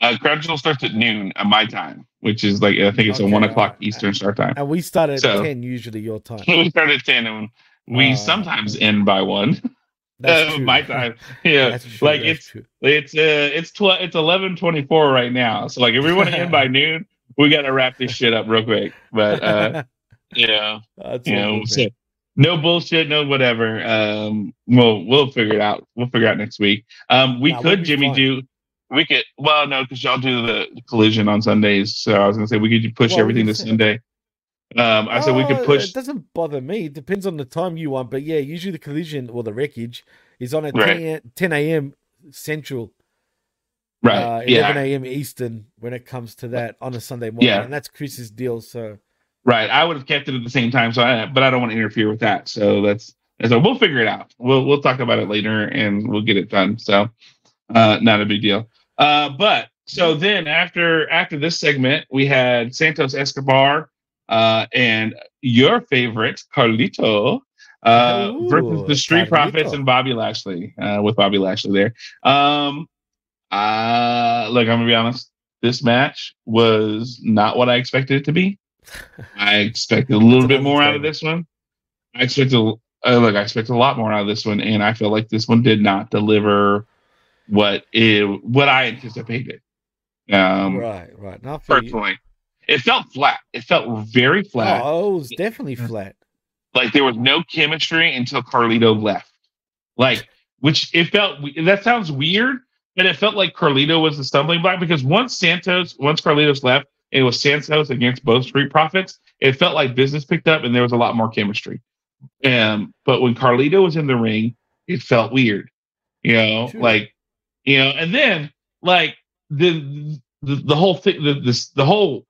uh, Crown Jewel starts at noon at my time, which is like I think it's a Okay, one o'clock. Eastern start time. And we start at So- ten usually your time. we start at ten, and we Uh, sometimes end by one. That's Uh, my time. Yeah, That's like that's it's true. It's uh, it's tw- it's eleven twenty four right now. So like, if we want to end by noon, we got to wrap this shit up real quick. But uh, yeah, That's you know, so no bullshit, no whatever. Um, we'll we'll figure it out. We'll figure it out next week. Um, we Nah, could Jimmy fine. do. We could well no because y'all do the collision on Sundays. So I was gonna say we could push Well, everything to Sunday. Um, I said we could Oh, push. It doesn't bother me. It depends on the time you want, but yeah, usually the collision or the wreckage is on at Right. 10, 10 a.m. Central, Right. uh, 11 yeah. a.m. Eastern when it comes to that on a Sunday morning, Yeah. and that's Chris's deal. So Right. I would have kept it at the same time, so I but I don't want to interfere with that. So that's so we'll figure it out. We'll we'll talk about it later and we'll get it done. So uh not a big deal. Uh but so then after after this segment, we had Santos Escobar uh and your favorite, Carlito. Uh, versus the Street Profits and Bobby Lashley, uh, with Bobby Lashley there. Um, uh, look, I'm gonna be honest. This match was not what I expected it to be. I expected a little bit more out of this one. I expected, uh, look, I expected a lot more out of this one, and I feel like this one did not deliver what it what I anticipated. Um, right, right. I feel you. personally, it felt flat. It felt very flat. Oh, it was definitely flat. Like there was no chemistry until Carlito left. Like, which it felt that sounds weird, but it felt like Carlito was the stumbling block because once Santos, once Carlitos left, it was Santos against both Street Profits. It felt like business picked up and there was a lot more chemistry. Um, but when Carlito was in the ring, it felt weird. You know, Sure. like you know, and then like the the, the whole thing, the this the whole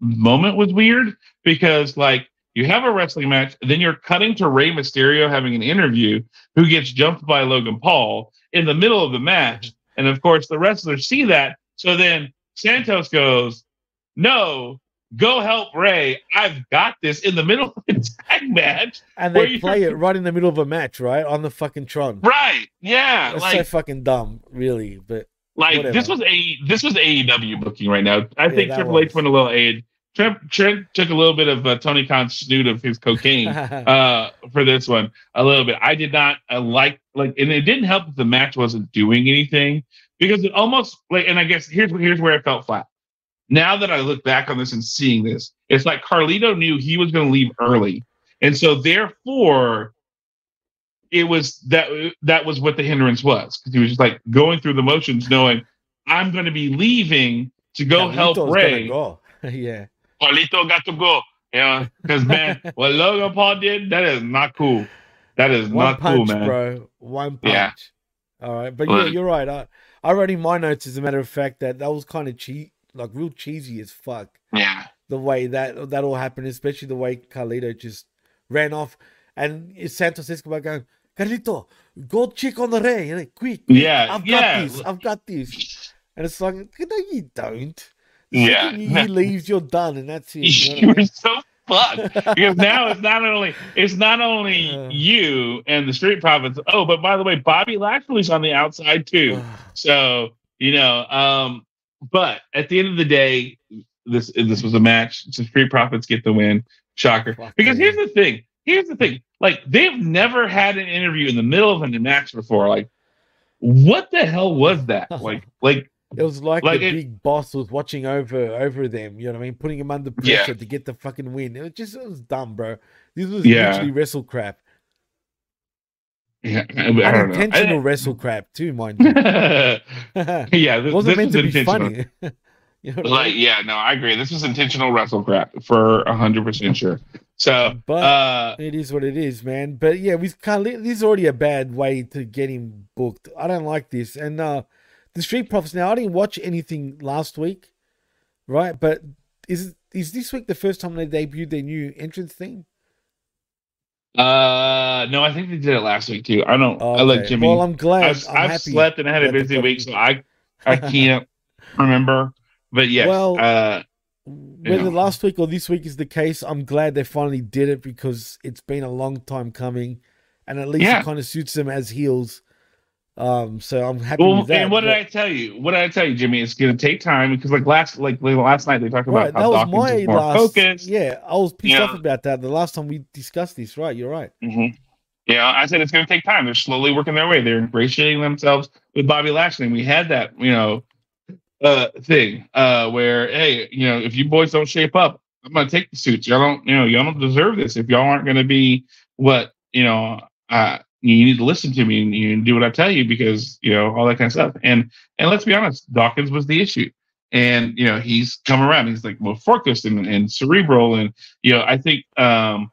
moment was weird because like you have a wrestling match, then you're cutting to Rey Mysterio having an interview who gets jumped by Logan Paul in the middle of the match. And of course, the wrestlers see that. So then Santos goes, No, go help Rey. I've got this in the middle of the tag match. And they play it right in the middle of a match, right? On the fucking Tron. Right. Yeah. That's like so fucking dumb, really. But like whatever. this was a this was AEW booking right now. I think that Triple H went a little A. Trent, Trent took a little bit of uh, Tony Khan's snoot of his cocaine. uh for this one a little bit i did not uh, like like and it didn't help that the match wasn't doing anything because it almost like and i guess here's here's where it felt flat now that i look back on this and seeing this it's like carlito knew he was going to leave early and so therefore it was that that was what the hindrance was because he was just like going through the motions knowing i'm going to be leaving to go help Carlito's Rey go. yeah. Carlito got to go. Yeah, because man, what Logan Paul did, that is not cool. That is One not cool, punch, man. bro. One punch. Yeah. All right. But yeah, you're right. I, I wrote in my notes, as a matter of fact, that that was kind of cheap, like real cheesy as fuck. Yeah, The way that that all happened, especially the way Carlito just ran off. And Santos Escobar going, Carlito, go check on the Rey. Like, quick. yeah, I've got yeah, this. I've got this. And it's like, no, you don't. Yeah. Second He leaves, you're done, and that's it. You know you what I were so fucked because now it's not only it's not only Uh. you and the Street Profits. Oh, but by the way, Bobby Lashley's on the outside too. So you know, um, but at the end of the day, this this was a match. The Street Profits get the win. Shocker. Because here's the thing. Here's the thing. Like they've never had an interview in the middle of a match before. Like, what the hell was that? Like, like It was like, Like the it- big boss was watching over over them. You know what I mean? Putting him under Yeah. pressure to get the fucking win. It was just it was dumb, bro. This was Yeah. literally wrestle crap. yeah, I, I don't know. Unintentional wrestle crap too, mind you. Yeah, this, wasn't this meant to be funny. you know I Like, mean? yeah, no, I agree. This was intentional wrestle crap for hundred percent sure. So, But uh, it is what it is, man. But yeah, we can't. This is already a bad way to get him booked. I don't like this. And uh the Street Profits. Now, I didn't watch anything last week, right? But is is this week the first time they debuted their new entrance theme? uh, no, I think they did it last week too. I don't. Oh, I like. Jimmy. Well, I'm glad. I've, I'm I've slept and I had a busy week, so I I can't remember. But yes, Well, uh, Whether Yeah. last week or this week is the case, I'm glad they finally did it because it's been a long time coming, and at least Yeah. it kind of suits them as heels. Um, so I'm happy well, that. and what did I tell you? What did I tell you, Jimmy? It's going to take time because, like last, like, last night, they talked about Right, how that was my is more last. focused. Yeah, I was pissed Yeah. off about that the last time we discussed this. Right, you're right. hmm Yeah, I said it's going to take time. They're slowly working their way. They're ingratiating themselves with Bobby Lashley. And we had that, you know, uh, thing uh, where, hey, you know, if you boys don't shape up, I'm going to take the suits. Y'all don't, you know, y'all don't deserve this. If y'all aren't going to be what, you know, uh, you need to listen to me and you do what I tell you because, you know, all that kind of stuff. And and let's be honest, Dawkins was the issue. and you know he's come around. He's like more focused and, and cerebral, and you know I think um,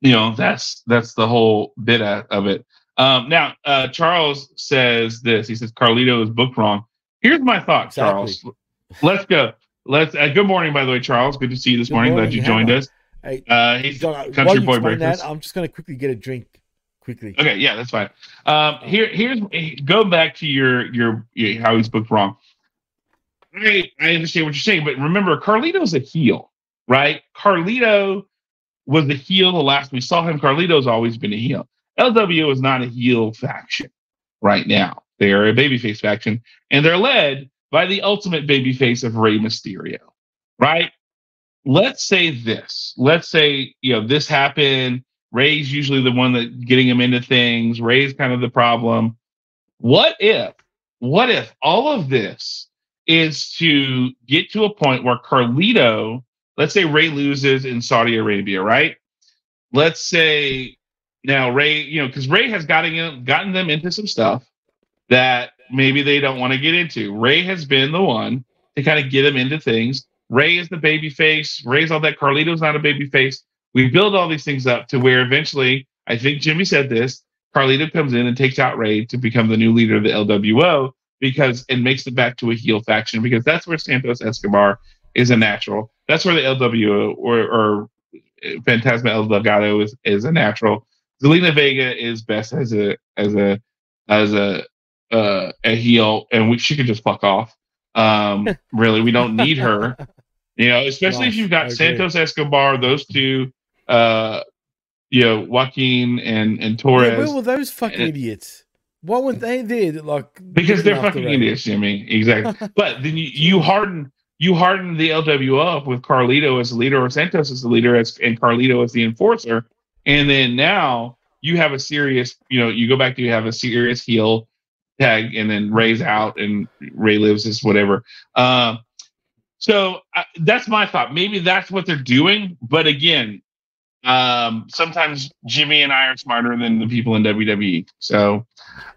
you know that's that's the whole bit of it. Um, now uh, Charles says this. He says Carlito is booked wrong. Here's my thought, exactly. Charles. Let's go. Let's. Uh, good morning, by the way, Charles. Good to see you this morning. morning. Glad you joined us. Hey, uh, he's John, country boy breakfast. That, I'm just gonna quickly get a drink. Quickly. Okay, yeah, that's fine. Um, here, here's go back to your your, your how he's booked wrong. I I understand what you're saying, but remember, Carlito's a heel, right? Carlito was the heel the last we saw him. Carlito's always been a heel. LWO is not a heel faction right now. They are a babyface faction, and they're led by the ultimate babyface of Rey Mysterio, right? Let's say this. Let's say you know this happened. Rey's usually the one that getting him into things. Ray's kind of the problem. What if? What if all of this is to get to a point where Carlito, let's say Ray loses in Saudi Arabia, right? Let's say now Ray, you know, because Ray has gotten gotten them into some stuff that maybe they don't want to get into. Ray has been the one to kind of get them into things. Ray is the baby face. Rey's all that. Carlito's not a baby face. We build all these things up to where eventually, I think Jimmy said this, Carlito comes in and takes out Ray to become the new leader of the LWO because it makes it back to a heel faction because that's where Santos Escobar is a natural. That's where the LWO or, or Fantasma El Delgado is, is a natural. Zelina Vega is best as a as a as a uh, a heel, and we, she could just fuck off. Um, really, we don't need her. You know, especially if you've got Santos Escobar, those two, uh, you know, Joaquin and and Torres. Yeah, where were those fucking and, idiots? What were they did? Like because they're fucking idiots, Jimmy. Exactly. but then you, you harden you harden the LWO up with Carlito as the leader or Santos as the leader as and Carlito as the enforcer. And then now you have a serious, you know, you go back to you have a serious heel tag and then Ray's out and Ray lives as whatever. Um, so uh, that's my thought. Maybe that's what they're doing. But again, um, sometimes Jimmy and I are smarter than the people in WWE. So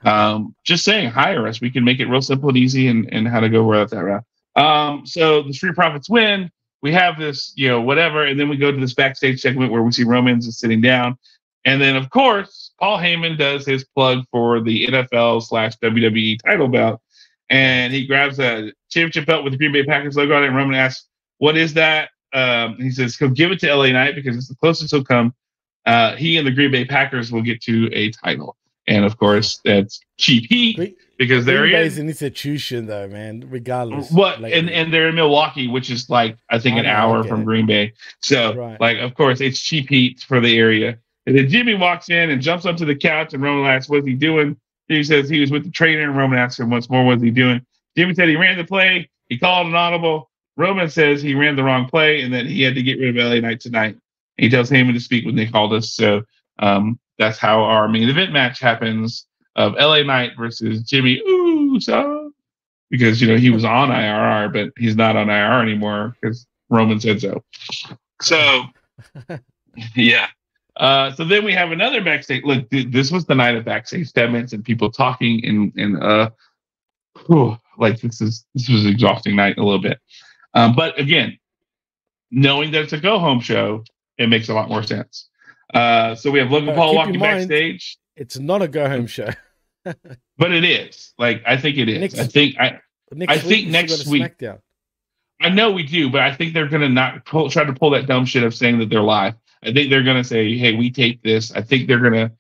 um, just saying, hire us. We can make it real simple and easy and, and how to go where that route. Um, so the Street Profits win. We have this, you know, whatever, and then we go to this backstage segment where we see Romans is sitting down, and then of course Paul Heyman does his plug for the NFL slash WWE title belt, and he grabs a championship belt with the Green Bay Packers logo on it. And Roman asks, "What is that?" Um, he says, "He'll give it to LA Knight because it's the closest he'll come. Uh, he and the Green Bay Packers will get to a title." And of course, that's cheap heat because they're Green Bay's an institution, though, man. Regardless, what like, and and they're in Milwaukee, which is like I think I an hour from it. Green Bay. So, right. like, of course, it's cheap heat for the area. And then Jimmy walks in and jumps onto the couch, and Roman asks, "What's he doing?" He says he was with the trainer, and Roman asks him once more, "What's he doing?" Jimmy said he ran the play. He called an audible. Roman says he ran the wrong play and that he had to get rid of LA Knight tonight. He tells Heyman to speak when they called us. So um, that's how our main event match happens of LA Knight versus Jimmy Uso because you know he was on IRR, but he's not on IRR anymore because Roman said so. So yeah. Uh, so then we have another backstage. Look, th- this was the night of backstage segments and people talking and and uh, whew, like this is this was an exhausting night a little bit. Um, but again, knowing that it's a go home show, it makes a lot more sense. Uh, so we have Logan uh, Paul walking backstage. It's not a go home show, but it is. Like I think it is. Next, I think I. I think next week. SmackDown. I know we do, but I think they're gonna not pull, try to pull that dumb shit of saying that they're live. I think they're gonna say, "Hey, we take this." I think they're gonna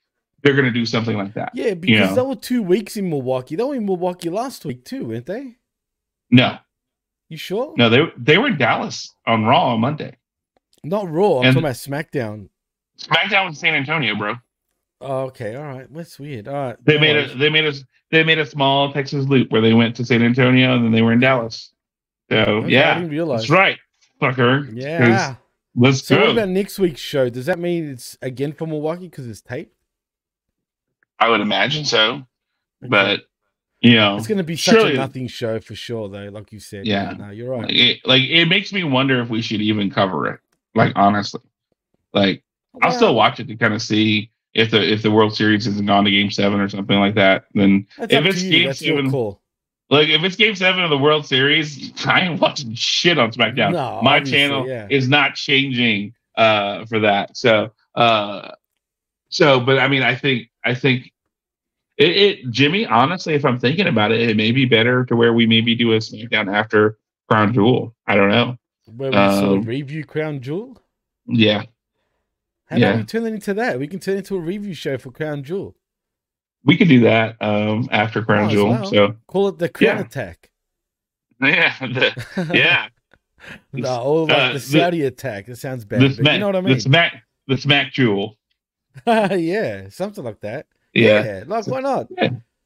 they're gonna do something like that. Yeah, because you know? they were two weeks in Milwaukee. They were in Milwaukee last week too, weren't they? No. You sure? No, they they were in Dallas on Raw on Monday. Not Raw. I'm and talking about SmackDown. SmackDown was San Antonio, bro. Oh, okay, all right. That's weird. All right. They no made a they made a they made a small Texas loop where they went to San Antonio and then they were in Dallas. So okay, yeah, that's right, fucker. Yeah. Let's so go. what about next week's show? Does that mean it's again for Milwaukee because it's taped? I would imagine so, okay. but you know, it's going to be such surely, a nothing show for sure, though. Like you said, yeah, no, you're right. Like it, like it, makes me wonder if we should even cover it. Like honestly, like I'll still watch it to kind of see if the if the World Series hasn't gone to Game Seven or something like that. Then That's if it's Game Seven, cool. Like if it's Game Seven of the World Series, I ain't watching shit on SmackDown. No, My channel yeah. is not changing uh, for that. So, uh, so, but I mean, I think, I think it, it, Jimmy. Honestly, if I'm thinking about it, it may be better to where we maybe do a SmackDown after Crown Jewel. I don't know. Where we sort Um, of review Crown Jewel. Yeah, How yeah. about we turn it into that? We can turn it into a review show for Crown Jewel. we could do that um, after Crown as Jewel. well. So, Call it the Crown Yeah. Attack. yeah, the, yeah. no, or like Uh, the the- attack. It sounds bad, the but smack, you know what I the mean? smack, the smack Jewel. yeah, something like that. Yeah. like why not?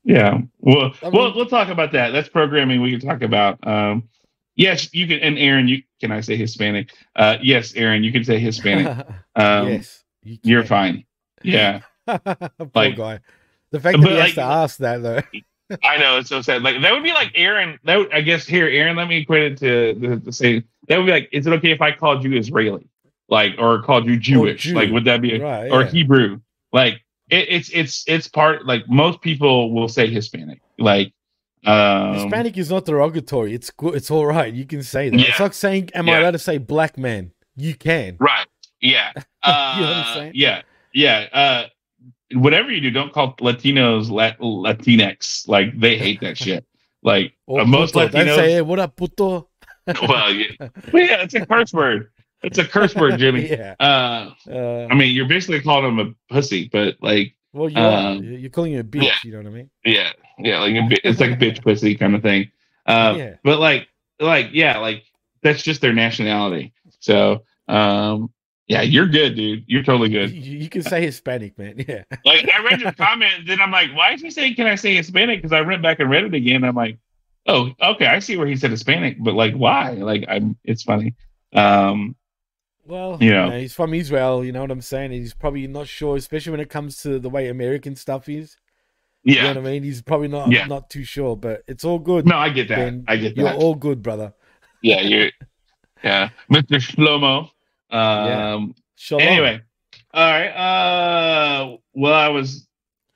Yeah. Well, I we'll we'll talk about that. That's programming we can talk about. Um, yes, you can. And Aaron, you can I say Hispanic? Uh, yes, Aaron, you can say Hispanic. Um, yes, you you're fine. Yeah, Poor Like- guy. The fact that he has like- to ask that though. I know it's so sad. Like that would be like Aaron. That would, I guess here, Aaron. Let me equate it to, the say that would be like, is it okay if I called you Israeli, like, or called you Jewish? Jew. Like, would that be Right, or yeah. Hebrew? Like, it, it's it's it's part. Like most people will say Hispanic. Like, um, Hispanic is not derogatory. It's good. It's all right. You can say that. It's like saying, "Am I allowed to say black man?" You can. Right. Yeah. Uh, You know what Yeah. Yeah. Uh, whatever you do, don't call Latinos Lat- Latinx. Like they hate that shit. Like Or uh, most puto. Don't Latinos. say, "Hey, what up, puto?" well, yeah. well, yeah, it's a curse word. It's a curse word, Jimmy. yeah. Uh, Uh, I mean, you're basically calling him a pussy, but like, well, you are. um, You're calling you a bitch. yeah. You know what I mean? yeah, yeah, like a it's like a bitch pussy kind of thing. Uh, Yeah. But like, like, yeah, like that's just their nationality. So, um, yeah, you're good, dude. You're totally You, good. you can say Hispanic, man. Yeah. Like I read your comment, then I'm like, why is he saying can I say Hispanic? Because I went back and read it again. I'm like, oh, okay, I see where he said Hispanic, but like why? Like I'm it's funny. Um Well, You you know. he's from Israel. You know what I'm saying? He's probably not sure, especially when it comes to the way American stuff is. Yeah, You know what I mean? He's probably not Yeah. not too sure, but it's all good. No, I get that. Ben, I get that. You're all good, brother. yeah, you're yeah. Mr. Shlomo. Yeah. Um Shalom. anyway. All right. Uh well I was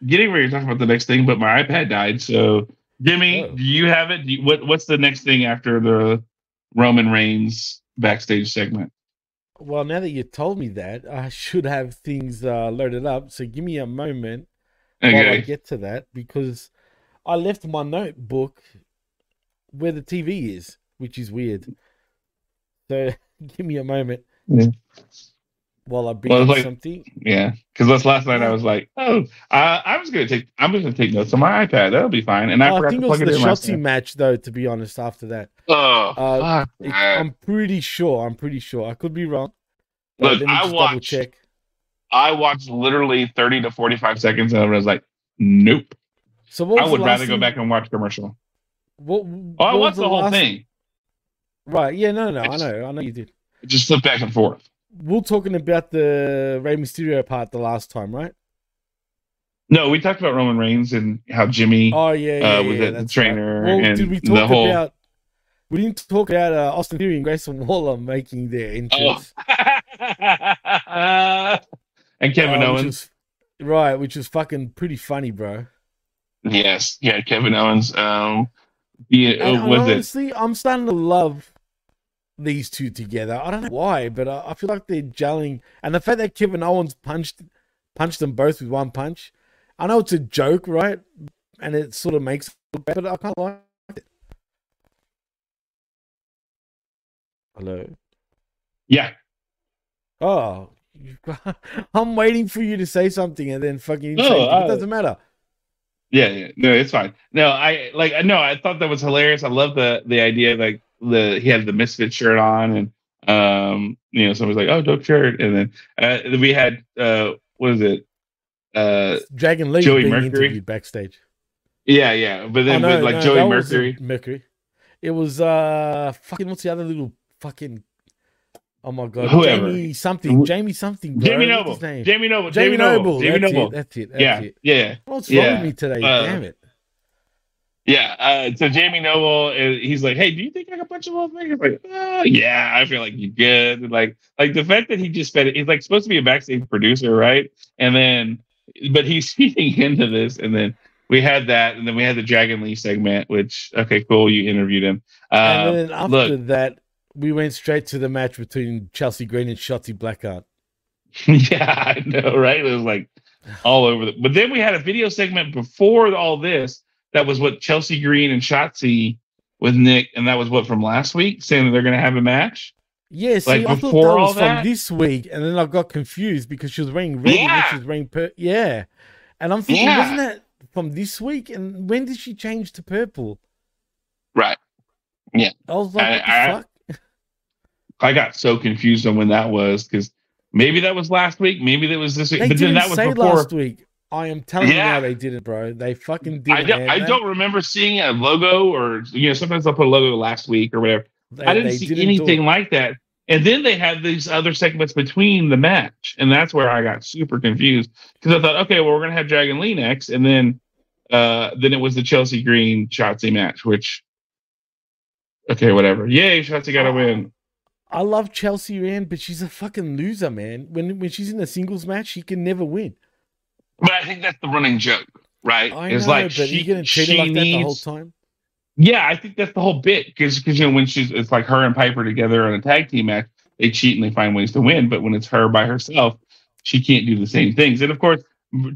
getting ready to talk about the next thing, but my iPad died. So Jimmy, Oh. do you have it? You, what what's the next thing after the Roman Reigns backstage segment? Well, now that you told me that, I should have things uh, loaded up. So give me a moment while I get to that because I left my notebook where the TV is, which is weird. So give me a moment Yeah. While I bring Well, like- something. Yeah, because last last night I was like, oh, I, I was gonna take, I'm just gonna take notes on my iPad. That'll be fine. And I Oh, I forgot think to it was the it Shotzi match, though. To be honest, after that, Oh, Uh, It- I'm pretty sure. I'm pretty sure. I could be wrong. Look, I watched- check. I watched literally 30 to 45 seconds and I was like, nope. So what I would the rather go back and watch commercial. What, Oh, I watched the, whole last- thing. Right? Yeah. No. No. I know. I know you did. Just flip back and forth. We're talking about the Rey Mysterio part the last time, right? No, we talked about Roman Reigns and how Jimmy. Oh yeah, yeah, Uh, was yeah, it the trainer Right. Well, and did we the whole- about? We didn't talk about uh, Austin Theory and Grayson Waller making their entrance. and Kevin uh, which Owens. right? Which is fucking pretty funny, bro. Yes, yeah, Kevin Owens. Um, yeah, And uh, was it? honestly, I'm starting to love these two together. I don't know why, but I, I feel like they're gelling. And the fact that Kevin Owens punched punched them both with one punch. I know it's a joke, right? And it sort of makes it look bad, but I kind of like it. Hello. Yeah, Oh, I'm waiting for you to say something, and then fucking No, say it. Doesn't matter. yeah, yeah. No, it's fine. No, I like. No, I thought that was hilarious. I love the the idea. Like the he had the misfit shirt on, and um, you know, somebody's like, "Oh, dope shirt," and then uh, we had uh, what is it? Uh, Dragon Lee Joey Mercury? backstage. yeah, yeah. But then Oh, with like no, Joey Mercury. Mercury. It was uh fucking what's the other little fucking oh my god Whoever. Jamie something Jamie something bro. Jamie Noble. his name? Jamie Noble. Jamie, Noble. Jamie that's Noble. it. That's it. That's yeah, it. yeah. What's Yeah. wrong with me today? Uh, Damn it. Yeah. Uh, so Jamie Noble, uh, he's like, "Hey, do you think I can punch a little thing?" He's like, oh, "Yeah, I feel like you're good." And like, like the fact that he just spent, he's like supposed to be a backstage producer, right? And then, but he's feeding into this, and then we had that, and then we had the Dragon Lee segment, which okay, cool, you interviewed him. Um, and then after look, that, we went straight to the match between Chelsea Green and Shotzi Blackheart. yeah, I know, right? It was like all over the. But then we had a video segment before all this that was what Chelsea Green and Shotzi with Nick, and that was what from last week, saying that they're going to have a match. Yeah, see, like I thought that was from that? this week, and then I got confused because she was wearing red yeah. and she was wearing per- yeah, and I'm thinking, yeah. wasn't that from this week? And when did she change to purple? Right. Yeah. I was like, I, what the I, fuck? I got so confused on when that was because maybe that was last week, maybe that was this week, they but then that was before last week. I am telling yeah. you now, they did it, bro. They fucking did I it. Don't, I don't remember seeing a logo or you know sometimes I'll put a logo last week or whatever. They, I didn't see didn't anything like that. And then they had these other segments between the match, and that's where I got super confused because I thought, okay, well, we're gonna have Dragon Lee next, and then uh then it was the Chelsea Green Shotzi match, which okay, whatever. Yay, Shotzi got to win. I love Chelsea, man, but she's a fucking loser, man. When when she's in a singles match, she can never win. But I think that's the running joke, right? I it's know, like but she, you gonna treat her like needs, that the whole time. Yeah, I think that's the whole bit because because you know when she's it's like her and Piper together on a tag team match, they cheat and they find ways to win. But when it's her by herself, she can't do the same things. And of course,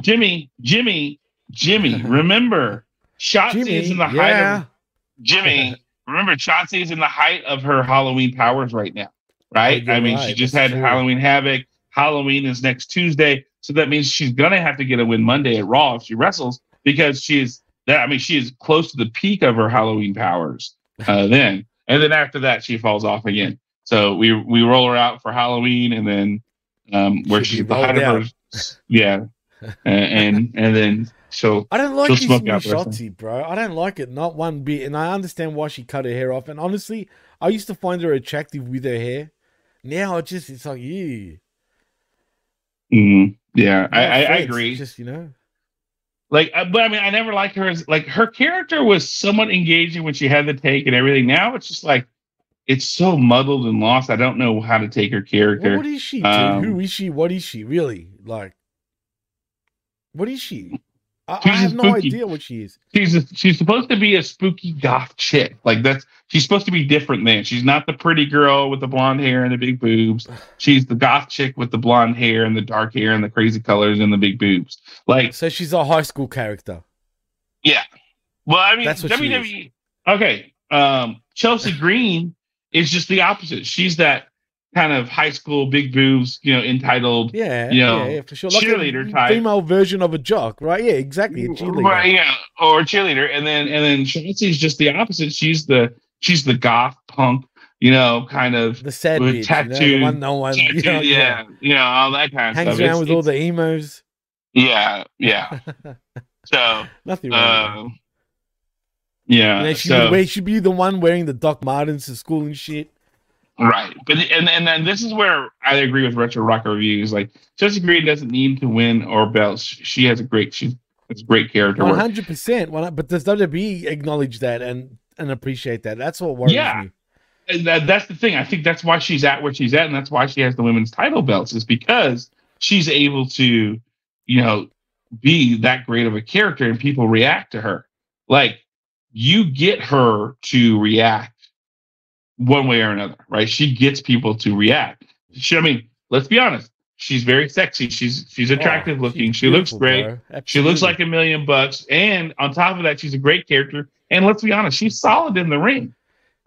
Jimmy, Jimmy, Jimmy, remember, Shotzi Jimmy, is in the yeah. height of Jimmy. remember, Shotzi is in the height of her Halloween powers right now, right? Oh, I mean, right. she just that's had true. Halloween Havoc. Halloween is next Tuesday, so that means she's gonna have to get a win Monday at Raw if she wrestles because she is that I mean, she is close to the peak of her Halloween powers uh, then, and then after that, she falls off again. So we we roll her out for Halloween, and then um, where she's the height of her, yeah, and, and and then so I don't like this new Shotzi, bro. I don't like it, not one bit. And I understand why she cut her hair off. And honestly, I used to find her attractive with her hair. Now I just it's like you. Mm-hmm. Yeah, I, I, I, agree. Just you know, like, uh, but I mean, I never liked her as like her character was somewhat engaging when she had the take and everything. Now it's just like it's so muddled and lost. I don't know how to take her character. Well, what is she? Um, Who is she? What is she really like? What is she? I, I have no idea what she is. She's a, she's supposed to be a spooky goth chick. Like that's she's supposed to be different than she's not the pretty girl with the blonde hair and the big boobs. She's the goth chick with the blonde hair and the dark hair and the crazy colors and the big boobs. Like so, she's a high school character. Yeah. Well, I mean, that's what WWE. Okay, um, Chelsea Green is just the opposite. She's that kind of high school big boobs, you know, entitled, yeah, you know, yeah, for sure. Like cheerleader type, female version of a jock, right? Yeah, exactly, a cheerleader, right? Yeah, or cheerleader, and then and then Shotzi's just the opposite. She's the she's the goth punk, you know, kind of the sad bitch, tattoo, you know, one, no one, tattoo, you know, yeah, yeah, you know, all that kind of Hangs stuff. around it's, with all the emos. Yeah, yeah. so nothing wrong. Uh, yeah, and she, so, she be the one wearing the Doc Martens to school and shit. Right, but and and then this is where I agree with Retro Rock reviews. Like Chelsea Green doesn't need to win or belts. She has a great she's it's great character. One hundred percent. But does WWE acknowledge that and and appreciate that? That's what worries yeah. me. And that, that's the thing. I think that's why she's at where she's at, and that's why she has the women's title belts. Is because she's able to, you know, be that great of a character, and people react to her. Like you get her to react one way or another, right? She gets people to react. She, I mean, let's be honest. She's very sexy. She's she's oh, attractive oh, looking. She's she looks great. She looks like a million bucks. And on top of that, she's a great character. And let's be honest, she's solid in the ring,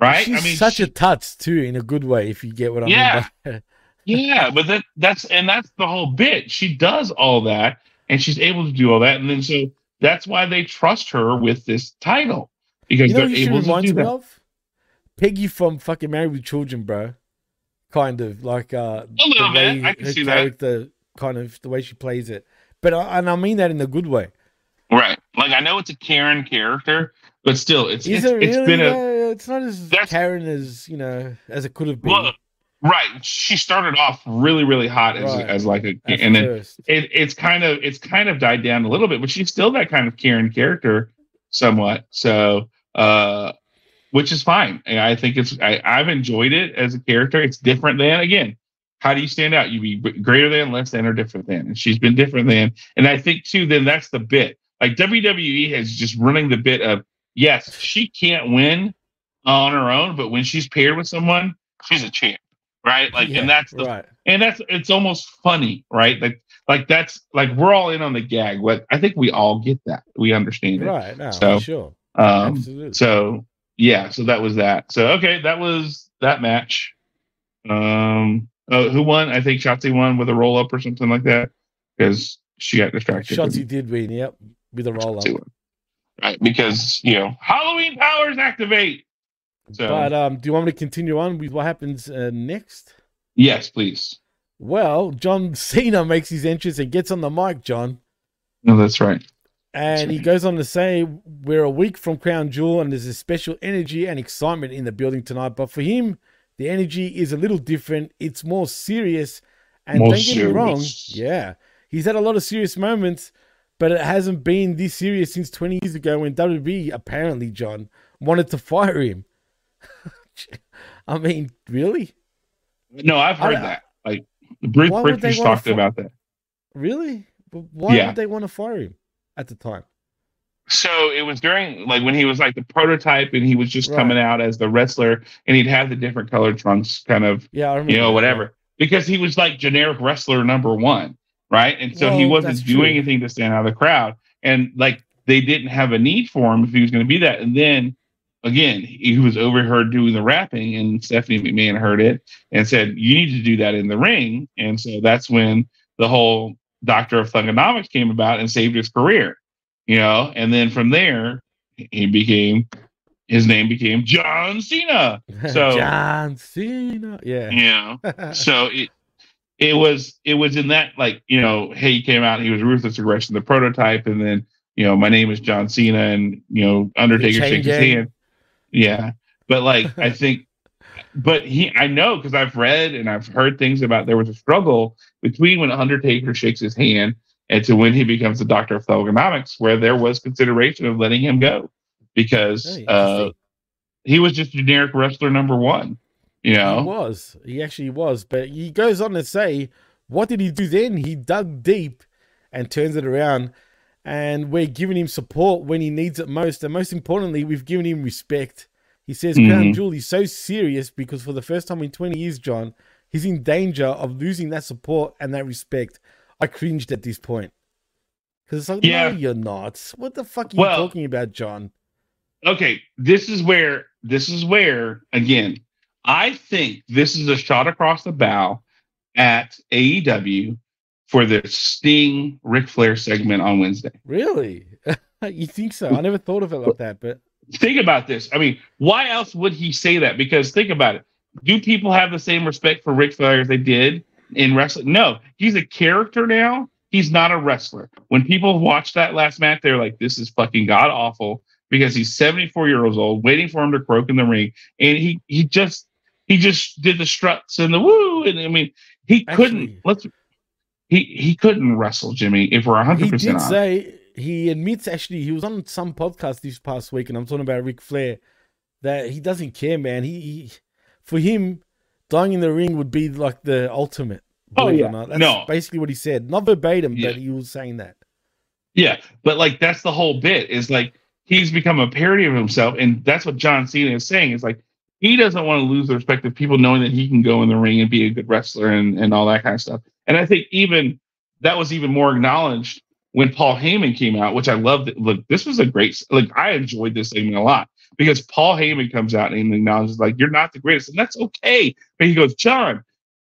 right? She's I mean, such she, a touch too, in a good way. If you get what I yeah, mean. yeah, but that that's and that's the whole bit. She does all that, and she's able to do all that, and then so that's why they trust her with this title because you know they're able to do that. Of? Peggy from fucking Married with Children, bro. Kind of like uh, a little bit. I can see character, that. Kind of the way she plays it, but I, and I mean that in a good way. Right. Like I know it's a Karen character, but still, it's Is it's, it really? it's been a. it's not as Karen as you know as it could have been. Well, right. She started off really, really hot as, right. as like a, That's and then it, it's kind of it's kind of died down a little bit, but she's still that kind of Karen character, somewhat. So, uh, which is fine. And I think it's I, I've enjoyed it as a character. It's different than again. How do you stand out? You be greater than, less than, or different than. And she's been different than. And I think too, then that's the bit. Like WWE has just running the bit of yes, she can't win on her own, but when she's paired with someone, she's a champ, right? Like, Yeah, and that's the right. and that's it's almost funny, right? Like, like that's like we're all in on the gag. What I think we all get that, we understand it. Right. No, So, sure. Um, Absolutely. so yeah, so that was that. So okay, that was that match. Um, uh, who won? I think Shotzi won with a roll up or something like that because she got distracted. Shotzi did win. Yep. With a roll up. Right, because you know Halloween powers activate. So But um, do you want me to continue on with what happens uh, next? yes, please. Well, John Cena makes his entrance and gets on the mic, John. No, that's right. And he goes on to say, We're a week from Crown Jewel, and there's a special energy and excitement in the building tonight. But for him, the energy is a little different. It's more serious. And More don't get me wrong, yeah, he's had a lot of serious moments, but it hasn't been this serious since 20 years ago when WB, apparently, John, wanted to fire him. I mean, really? No, I've heard I- that. Like Bruce Why would they Prichard's wanna talked fi- about that. Really? But Why Yeah. would they want to fire him at the time? So it was during like when he was like the prototype and he was just Right. coming out as the wrestler and he'd have the different colored trunks kind of Yeah, you know that, whatever because he was like generic wrestler number one right and so he wasn't doing true. anything to stand out of the crowd and like they didn't have a need for him if he was going to be that and then again he was overheard doing the rapping and stephanie mcmahon heard it and said you need to do that in the ring and so that's when the whole doctor of thuganomics came about and saved his career you know and then from there he became his name became john cena. So- John Cena. Yeah. yeah so it it was it was in that like you know hey he came out he was ruthless aggression the prototype and then you know my name is john cena and you know undertaker shakes his hand yeah but like i think but he i know because i've read and i've heard things about there was a struggle between when undertaker shakes his hand and to when he becomes the doctor of thuganomics where there was consideration of letting him go because uh he was just generic wrestler number one you know He was. He actually was. But he goes on to say, what did he do then? He dug deep and turns it around. And we're giving him support when he needs it most. And most importantly, we've given him respect. He says Crown Mhm. Jewel is so serious because for the first time in 20 years, John, he's in danger of losing that support and that respect. I cringed at this point. Because it's like, Yeah. no, you're not. What the fuck are you Well- talking about, John? okay, this is where this is where again, I think this is a shot across the bow at AEW for the Sting Ric Flair segment on Wednesday. Really? you think so? I never thought of it like that, but Think about this. I mean, why else would he say that? Because think about it. Do people have the same respect for Ric Flair as they did in wrestling? No, he's a character now. He's not a wrestler. When people watch that last match, they're like, "This is fucking god awful." Because he's 74 years old, waiting for him to croak in the ring, and he he just he just did the struts and the woo, and I mean, he couldn't. Let's he he couldn't wrestle Jimmy if we're 100 he percent honest. say he admits actually he was on some podcast this past week, and I'm talking about Ric Flair that he doesn't care, man. He, he for him dying in the ring would be like the ultimate. Oh, yeah. or not. That's No. basically what he said, not verbatim, Yeah. but he was saying that. Yeah, but like that's the whole bit is like he's become a parody of himself, and that's what John Cena is saying. Is like he doesn't want to lose the respect of people knowing that he can go in the ring and be a good wrestler and, and all that kind of stuff. And I think even that was even more acknowledged when Paul Heyman came out, which I loved. Look, this was a great like I enjoyed this segment a lot because Paul Heyman comes out and acknowledges like you're not the greatest, and that's okay. But he goes, John,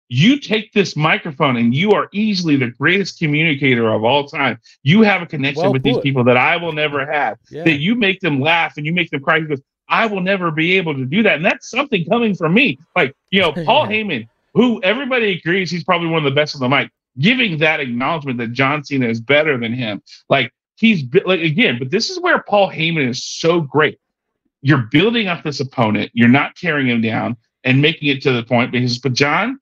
you take this microphone and you are easily the greatest communicator of all time. You have a connection Well with these people that I will never have. Yeah. That you make them laugh and you make them cry. He goes, I will never be able to do that. And that's something coming from me. Like, you know, Paul Heyman, who everybody agrees he's probably one of the best on the mic, giving that acknowledgement that John Cena is better than him. Like, he's like, again, but this is where Paul Heyman is so great. You're building up this opponent, you're not tearing him down and making it to the point because, but John,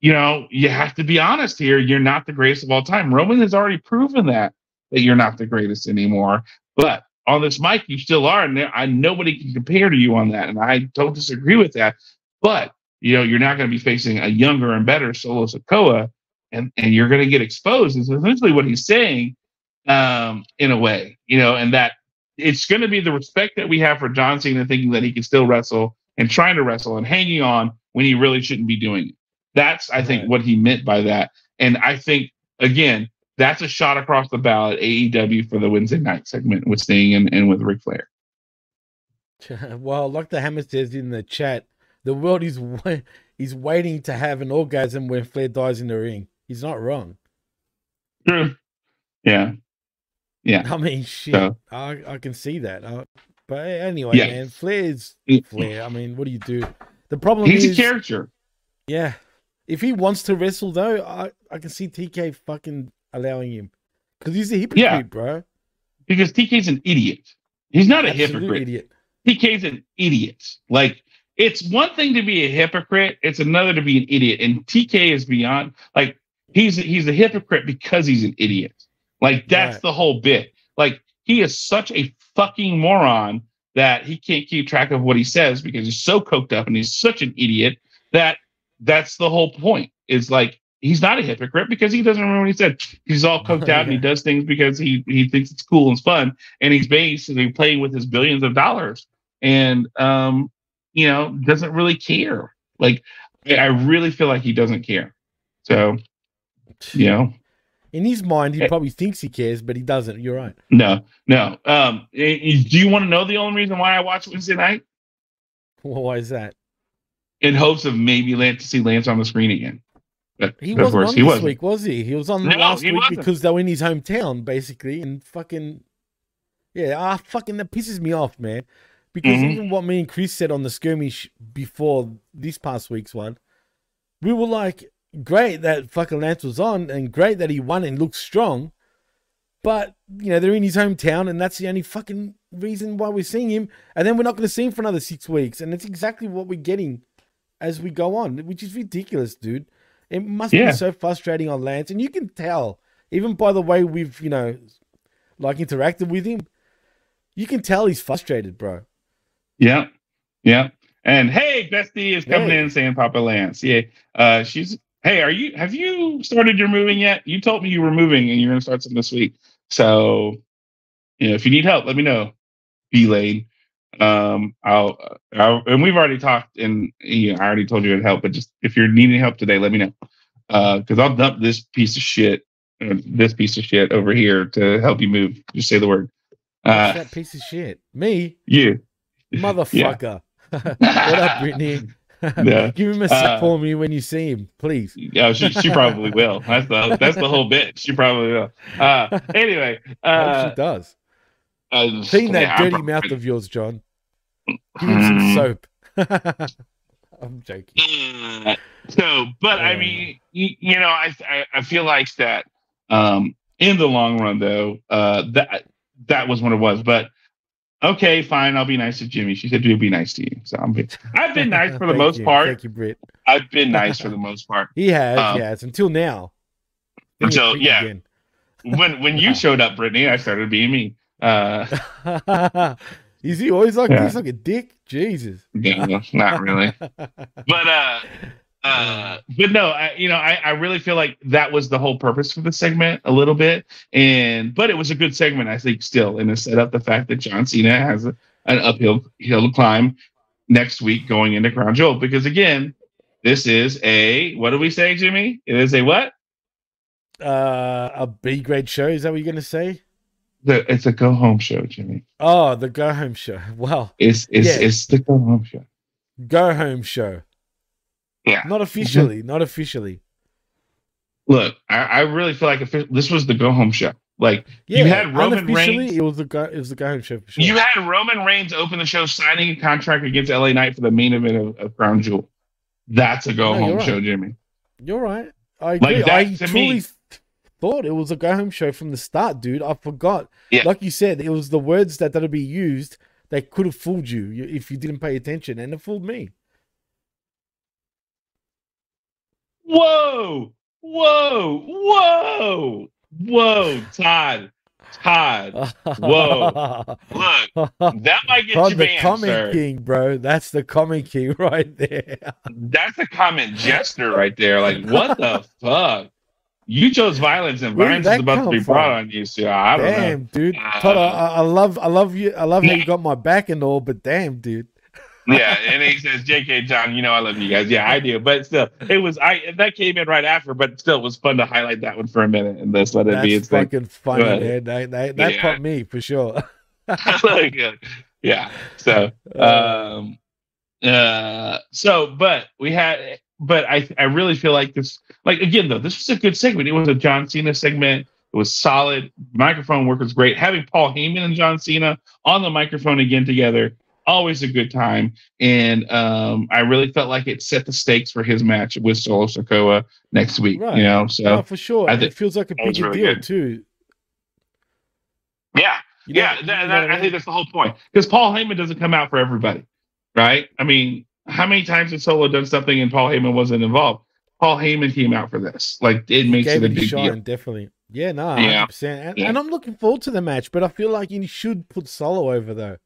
you know, you have to be honest here. You're not the greatest of all time. Roman has already proven that that you're not the greatest anymore. But on this mic, you still are, and there, I nobody can compare to you on that, and I don't disagree with that. But you know, you're not going to be facing a younger and better Solo Sikoa, and and you're going to get exposed. Is essentially what he's saying. um, in a way, you know, and that it's going to be the respect that we have for John Cena thinking that he can still wrestle and trying to wrestle and hanging on when he really shouldn't be doing it. That's, I think, Right. what he meant by that. And I think, again, that's a shot across the bow at AEW for the Wednesday night segment with Sting and, and with Ric Flair. well, like the hammer says in the chat, the world is wa- is waiting to have an orgasm when Flair dies in the ring. He's not wrong. True. Yeah. Yeah. I mean, shit, So- I I can see that. Uh, but anyway, Yeah. man, Flair's He- Flair. I mean, what do you do? The problem He's is, a character. yeah, if he wants to wrestle though, I I can see TK fucking allowing him because he's a hypocrite, Yeah. bro. because TK's an idiot. He's not a hypocrite. idiot. TK's an idiot. Like it's one thing to be a hypocrite, it's another to be an idiot. And TK is beyond like he's he's a hypocrite because he's an idiot. Like that's Right. the whole bit. Like he is such a fucking moron that he can't keep track of what he says because he's so coked up and he's such an idiot that that's the whole point. Is like he's not a hypocrite because he doesn't remember what he said. He's all coked out and he does things because he he thinks it's cool and it's fun and he's basically playing with his billions of dollars and um you know doesn't really care like i really feel like he doesn't care so you know In his mind, he probably thinks he cares, but he doesn't. You're right. no no um do you want to know the only reason why i watch wednesday night Well, why is that? in hopes of maybe Lance to see lance on the screen again but He wasn't on he this wasn't week, was he? He was on No, last week wasn't. because they were in his hometown, basically, and fucking yeah, ah, fucking that pisses me off, man. Because Mhm. even what me and Chris said on the skirmish before this past week's one, we were like, great that fucking Lance was on, and great that he won and looked strong, but you know they're in his hometown, and that's the only fucking reason why we're seeing him, and then we're not going to see him for another six weeks, and it's exactly what we're getting as we go on, which is ridiculous, dude. It must Yeah. be so frustrating on Lance, and you can tell even by the way we've you know like interacted with him. You can tell he's frustrated, bro. Yeah yeah and hey bestie is coming Hey. in saying papa lance. Yeah uh she's hey are you have you started your moving yet? You told me you were moving and you're going to start something this week. So you know if you need help let me know b lane um I'll, I'll and we've already talked and you know, i already told you to help but just if you're needing help today let me know. Uh because i'll dump this piece of shit uh, this piece of shit over here to help you move. Just say the word. Uh that piece of shit? Me, you motherfucker. what up, Brittany? Yeah. Give him a slap Uh, for me when you see him, please. Yeah, she, she probably will. That's the that's the whole bit. She probably will. Uh, anyway, uh, she does. uh, Clean that yeah, dirty probably- mouth of yours, John. Give him some Mm. soap. I'm joking. Uh, so, but I mean, you, you know, I, I I feel like that um, in the long run, though, uh, that that was what it was. But okay, fine, I'll be nice to Jimmy. She said to be nice to you, so I'm. Be, I've been nice for the most you. part. Thank you, Britt. I've been nice for the most part. He has, Um, yes, until now. Then until- yeah. again. When when you showed up, Brittany, I started being me. Uh, Is he always like Yeah. this, like a dick? Jesus. yeah, not really. but uh uh but no I, you know I, I really feel like that was the whole purpose for the segment a little bit and but it was a good segment i think still and it set up the fact that john cena has a, an uphill hill to climb next week going into crown jewel because again this is a what do we say jimmy it is a what uh, a B grade show. Is that what you're going to say? the, it's a go home show jimmy Oh, the go home show. Well, it's it's Yeah. it's the go home show go home show. Yeah. Not officially. Not officially. look i, I really feel like if this was the go home show like Yeah, you had roman reigns It was the go. It was the go home show sure. You had Roman Reigns open the show, signing a contract against LA Knight for the main event of, of Crown Jewel. That's a go No, home you're show, right. Jimmy. You're right. I agree. that I truly me- thought it was a go home show from the start, dude. I forgot. Yeah. Like you said, it was the words that that'll be used that could have fooled you- if you didn't pay attention, and it fooled me. Whoa, whoa, whoa, whoa, Todd, Todd. Whoa. Look, that might get On you the banned, comment sir. king, bro. That's the comment king right there. That's a comment jester right there. Like, what the fuck? You chose violence, and Where violence is about to be from? brought on you. So I don't Damn, know. dude. Uh, Todd, I, I love, I love you. I love how you got my back and all, but damn, dude. Yeah, and he says, "J.K. John, you know I love you guys." Yeah, I do, but still, it was I that came in right after, but still, it was fun to highlight that one for a minute and just let it be its thing. fucking funny, Right. man. That, that, that Yeah. me for sure. Uh, yeah. So, um, uh, so, but we had, but I, I really feel like this, like again though, this was a good segment. It was a John Cena segment. It was solid. Microphone work was great. Having Paul Heyman and John Cena on the microphone again together, always a good time. And um, I really felt like it set the stakes for his match with Solo Sikoa next week. Right. You know, so no, for sure. I it feels like a that was bigger really deal good. too. yeah, You know- yeah, you that, that- I mean? think that's the whole point. Because Paul Heyman doesn't come out for everybody, right? I mean, how many times has Solo done something and Paul Heyman wasn't involved? Paul Heyman came out for this. Like it makes it a big shine, deal. definitely. Yeah, no, Yeah. hundred percent. And, Yeah. and I'm looking forward to the match, but I feel like you should put Solo over though.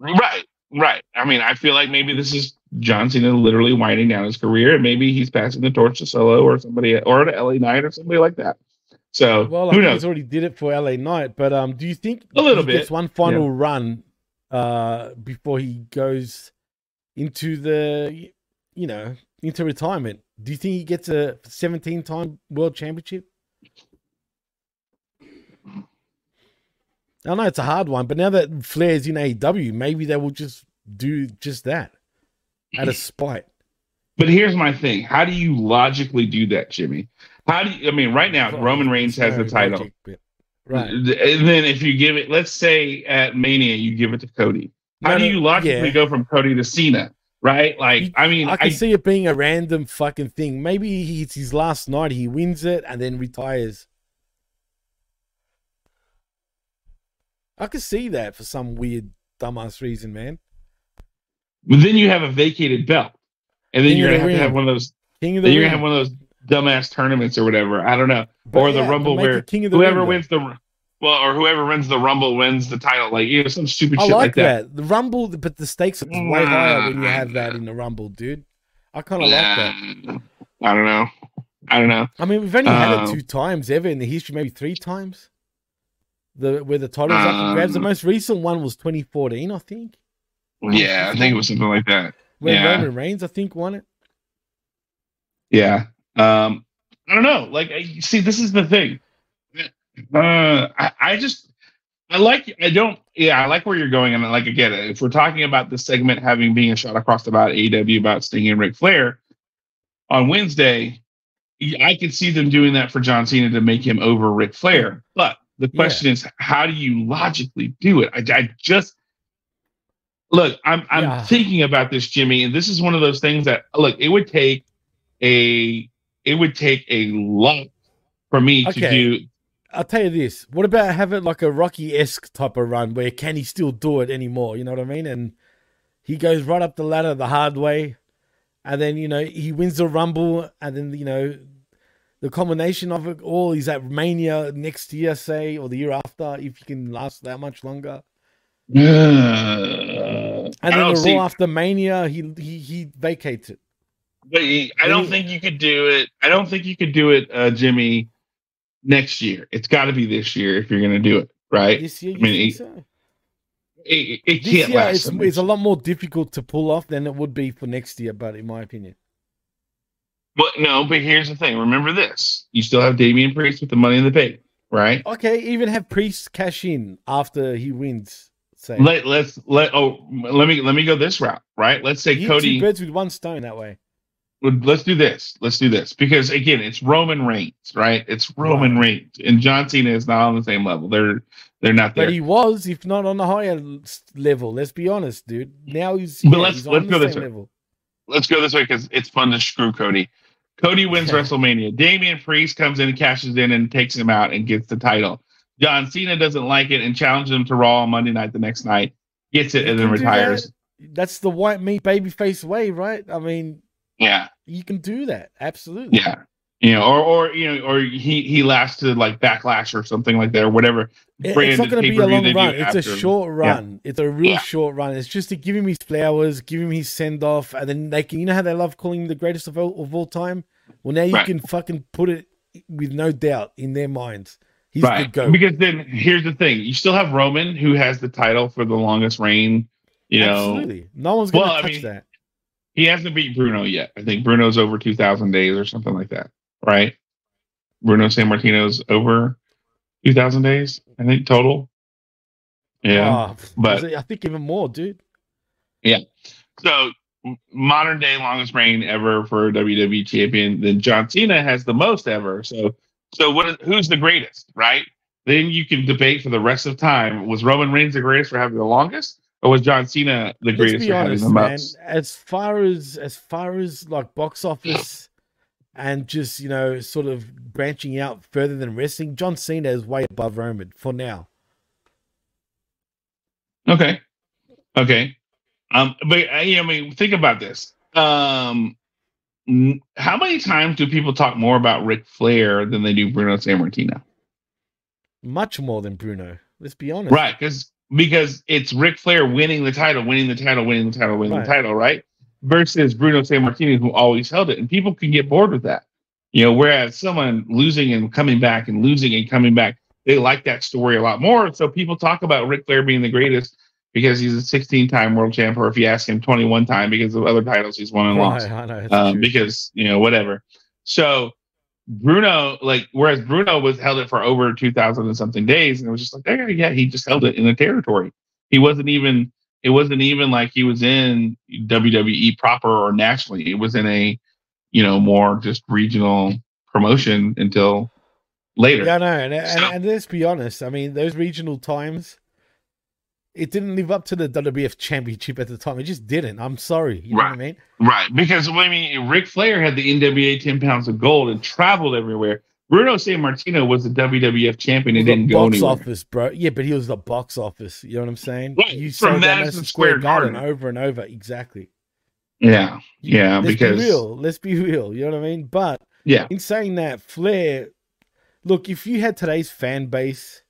Right, right. I mean, I feel like maybe this is John Cena literally winding down his career, and maybe he's passing the torch to Solo or somebody or to LA Knight or somebody like that. So Well, I who knows? he's already did it for LA Knight, but um, do you think A little he gets one final run uh before he goes into the you know into retirement? Do you think he gets a 17 time world championship? I know it's a hard one, but now that Flair's in AEW, maybe they will just do just that out of spite. But here's my thing: How do you logically do that, Jimmy? How do you? I mean, right now Roman Reigns has the title. logic, Right. And then if you give it, let's say at Mania, you give it to Cody. How No, do you logically yeah. go from Cody to Cena? Right? Like, I mean, I can I, see it being a random fucking thing. Maybe it's his last night. He wins it and then retires. I could see that for some weird dumbass reason, man. but then you have a vacated belt, and then King you're gonna the have to have one of those. King of the you're ring. gonna have one of those dumbass tournaments or whatever. I don't know, But or the Rumble where the whoever Ring, wins the well, or whoever wins the Rumble wins the title. Like you know, some stupid I shit like like that. that. The Rumble, but the stakes are way higher when you have that in the Rumble, dude. I kind of like that. I don't know. I don't know. I mean, we've only had Um, it two times ever in the history, maybe three times. The where the titles up for grabs. The Um, most recent one was 2014, I think. Yeah, I think it was something like that. Where Yeah. Roman Reigns, I think, won it. Yeah. Um, I don't know. Like, I, see, this is the thing. Uh, I, I just, I like, I don't, yeah, I like where you're going. And I like, it. If we're talking about this segment having being a shot across about AEW about Sting and Ric Flair on Wednesday, I could see them doing that for John Cena to make him over Ric Flair. But the question is, how do you logically do it? I, I just, look, I'm, I'm Yeah. thinking about this, Jimmy, and this is one of those things that, look, it would take a it would take a lot for me to do I'll tell you this. What about having like a Rocky esque type of run where can he still do it anymore? You know what I mean? And he goes right up the ladder the hard way, and then you know he wins the Rumble, and then you know the combination of it all is at Mania next year, say, or the year after, if you can last that much longer. Uh, And I then don't the see, Raw after Mania, he he he vacates it. but he- I don't think you could do it. I don't think you could do it, uh, Jimmy, next year. It's got to be this year if you're going to do it, right? This year, you I mean, think he- so? It, it This can't year, last. it's, it's a lot more difficult to pull off than it would be for next year, but in my opinion. But no, but here's the thing. Remember this: you still have Damian Priest with the Money in the Bank, right? Okay, even have Priest cash in after he wins. Say, Let let's let oh let me let me go this route, right? Let's say You Cody. two birds with one stone that way. let's do this. Let's do this because again, it's Roman Reigns, right? It's Roman Reigns, and John Cena is not on the same level. They're they're not there. But he was, if not on the higher level. Let's be honest, dude. Now he's, But yeah, let's- he's let's on go the this way. level. Let's go this way because it's fun to screw Cody. Cody wins WrestleMania. Damian Priest comes in and cashes in and takes him out and gets the title. John Cena doesn't like it and challenges him to Raw on Monday night the next night. Gets it and then retires. that. That's the white meat babyface way, right? I mean, Yeah, you can do that. Absolutely. yeah. You know, or or you know, or he he lasts to like backlash or something like that or whatever. It- it's not going to be a long run. It's a short run. It's a real Yeah. short run. It's just to give him his flowers, give him his send off, and then they can. You know how they love calling him the greatest of all, of all time. Well, now you Right. can fucking put it with no doubt in their minds. He's right. the goat. Because then here's the thing: you still have Roman, who has the title for the longest reign. You know, Absolutely. No one's going to Well, I touch mean, that. he hasn't beat Bruno yet. I think Bruno's over two thousand days or something like that, right? Bruno Sammartino's over two thousand days, I think total. Yeah. Oh, but- I think even more, dude. Yeah. So modern day longest reign ever for a WWE champion. Then John Cena has the most ever. So so what? Is, who's the greatest? Right? Then you can debate for the rest of time. Was Roman Reigns the greatest for having the longest, or was John Cena the greatest for honest, having the man. most? As far as as far as like box office and just you know sort of branching out further than wrestling, John Cena is way above Roman for now. Okay. Okay. Um, but uh, yeah, I mean, think about this. Um, how many times do people talk more about Ric Flair than they do Bruno Sammartino? Much more than Bruno. Let's be honest. Right, because because it's Ric Flair winning the title, winning the title, winning the title, winning Right. the title, right? Versus Bruno Sammartino, who always held it, and people can get bored with that. You know, whereas someone losing and coming back and losing and coming back, they like that story a lot more. So people talk about Ric Flair being the greatest because he's a 16-time world champ, or if you ask him, 21 time because of other titles he's won and lost I know. um, because you know whatever. So Bruno, like, whereas Bruno was held it for over two thousand and something days, and it was just like, yeah, yeah, he just held it in the territory. He wasn't even. It wasn't even like he was in WWE proper or nationally. It was in a, you know, more just regional promotion until later. Yeah, no. And, and, So- and let's be honest. I mean, those regional times, it didn't live up to the WWF Championship at the time. It just didn't. I'm sorry. You know what I mean? Right, because I mean, Ric Flair had the NWA ten pounds of gold and traveled everywhere. Bruno Sammartino was the WWF champion and didn't go box anywhere. office, bro. Yeah, but he was the box office. You know what I'm saying? Right, You from Madison Madison Square Garden Garden. over and over. Exactly. Yeah, yeah, Let's because be real. Let's be real. You know what I mean? But yeah, in saying that, Flair, look, if you had today's fan base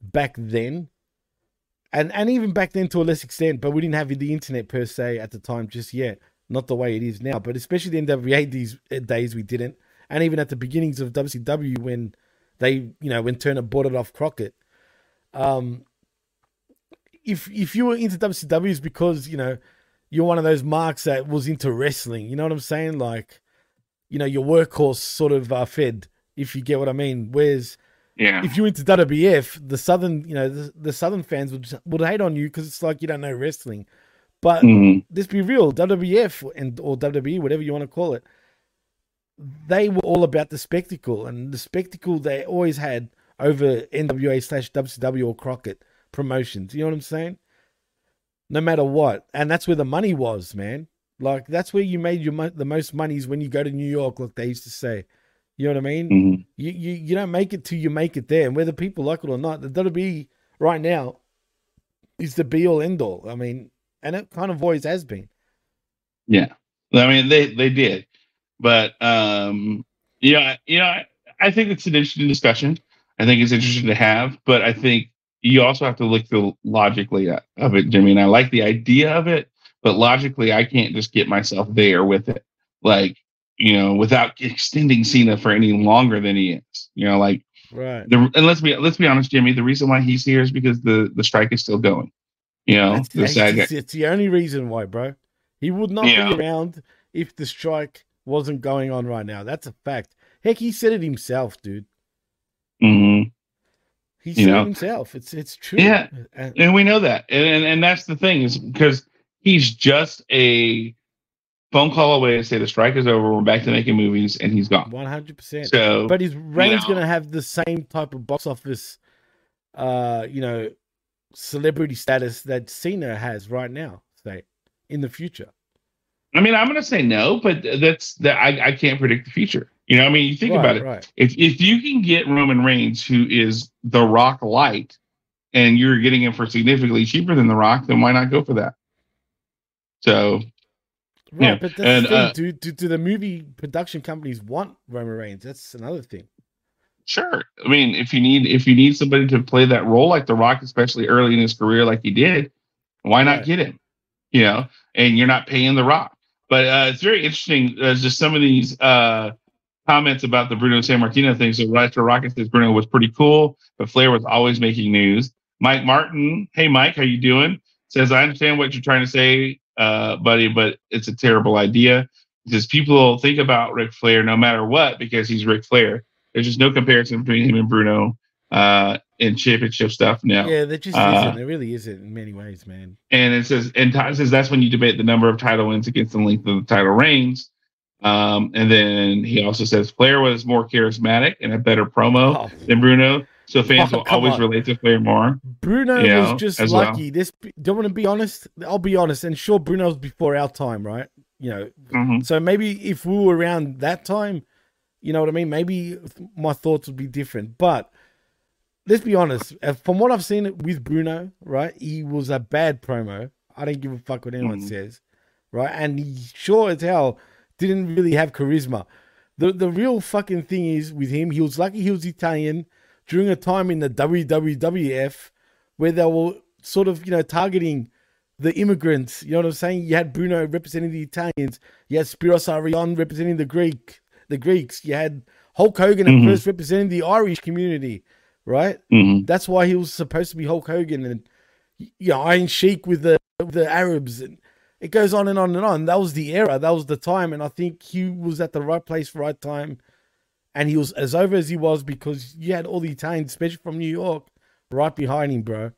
back then, and and even back then to a less extent, but we didn't have the internet per se at the time just yet, not the way it is now. But especially the NWA these days, we didn't, and even at the beginnings of WCW when they, you know, when Turner bought it off Crockett. Um, if if you were into WCW, it's because you know you're one of those marks that was into wrestling. You know what I'm saying? Like, you know, your workhorse sort of uh, fed, if you get what I mean. Whereas yeah, if you're into WWF, the southern, you know, the, the southern fans would would hate on you because it's like you don't know wrestling. But Mhm. let's be real, WWF and or WWE, whatever you want to call it, they were all about the spectacle and the spectacle they always had over NWA slash WCW or Crockett promotions. You know what I'm saying? No matter what, and that's where the money was, man. Like that's where you made your mo- the most monies when you go to New York, like they used to say. You know what I mean? Mhm. You, you you don't make it till you make it there, and whether people like it or not, the WWE right now is the be all end all. I mean, and it kind of always has been. yeah. I mean, they they did, but um, yeah, you know, I, I think it's an interesting discussion. I think it's interesting to have, but I think you also have to look the logically at- of it, Jimmy. And I like the idea of it, but logically, I can't just get myself there with it, like you know, without extending Cena for any longer than he is. You know, like Right. the and let's be let's be honest, Jimmy. The reason why he's here is because the the strike is still going. You know, the it's, it's the only reason why, bro. He would not Yeah. be around if the strike wasn't going on right now. That's a fact. Heck, he said it himself, dude. Mhm. He You said know? it himself. It's it's true. Yeah. And- and we know that and, and and that's the thing is because he's just a phone call away to say the strike is over we're back to making movies and he's gone One hundred percent. so But his reign's know. gonna have the same type of box office, uh, you know, celebrity status that Cena has right now. Say in the future. I mean i'm gonna say no but that's that I, I can't predict the future you know i mean you think right, about it Right. if if you can get roman reigns who is the rock light and you're getting him for significantly cheaper than the rock then why not go for that so Right, Yeah, but that's and, the thing. uh, do, do do the movie production companies want Roman Reigns? That's another thing. Sure. I mean, if you need if you need somebody to play that role like The Rock, especially early in his career, like he did, why not Right. get him? You know, and you're not paying The Rock. But uh, it's very interesting. Uh, just some of these uh, comments about the Bruno Sammartino thing. So Retro Rocket says Bruno was pretty cool, but Flair was always making news. Mike Martin, hey Mike, how you doing? Says I understand what you're trying to say, uh, buddy, but it's a terrible idea because people think about Ric Flair no matter what because he's Ric Flair. There's just no comparison between him and Bruno uh, in championship stuff now. Yeah, there just Uh, isn't. There really isn't in many ways, man. And it says, and Todd says that's when you debate the number of title wins against the length of the title reigns. Um, and then he also says Flair was more charismatic and a better promo Oh, than Bruno, so fans Oh, will always on. relate to Flair more. Bruno you know, was just as well. lucky. This don't want to be honest. I'll be honest, and sure, Bruno's before our time, right? You know, Mhm. so maybe if we were around that time, you know what I mean. Maybe my thoughts would be different. But let's be honest. From what I've seen with Bruno, right, he was a bad promo. I don't give a fuck what anyone Mhm. says, right? And he sure as hell didn't really have charisma. The the real fucking thing is with him, he was lucky he was Italian during a time in the WWF where they were sort of, you know, targeting the immigrants. You know what I'm saying? You had Bruno representing the Italians. You had Spiros Arion representing the Greek, the Greeks. You had Hulk Hogan at Mhm. first representing the Irish community, right? Mhm. That's why he was supposed to be Hulk Hogan and you know, Iron Sheik with the with the Arabs and it goes on and on and on. That was the era, that was the time, and I think he was at the right place, right time, and he was as over as he was because you had all the Italians, especially from New York, right behind him, bro.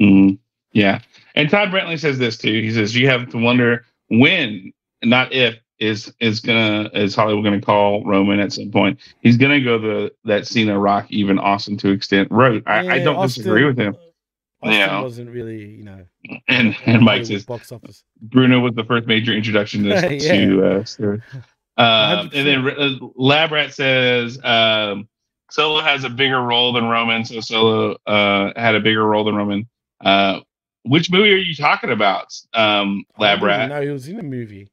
Mhm. Yeah. And Todd Brentley says this too. He says you have to wonder when, not if, is is gonna is Hollywood gonna call Roman at some point. He's gonna go the that Cena Rock even Austin to extent road. I, I don't Austin- disagree with him. Austin Yeah. wasn't really, you know, And and Mike says box office. Bruno was the first major introduction to, Yeah. to uh. Um, and then uh, Labrat says um, Solo has a bigger role than Roman, so Solo uh, had a bigger role than Roman. Uh, which movie are you talking about, um, Labrat? No, he was in a movie.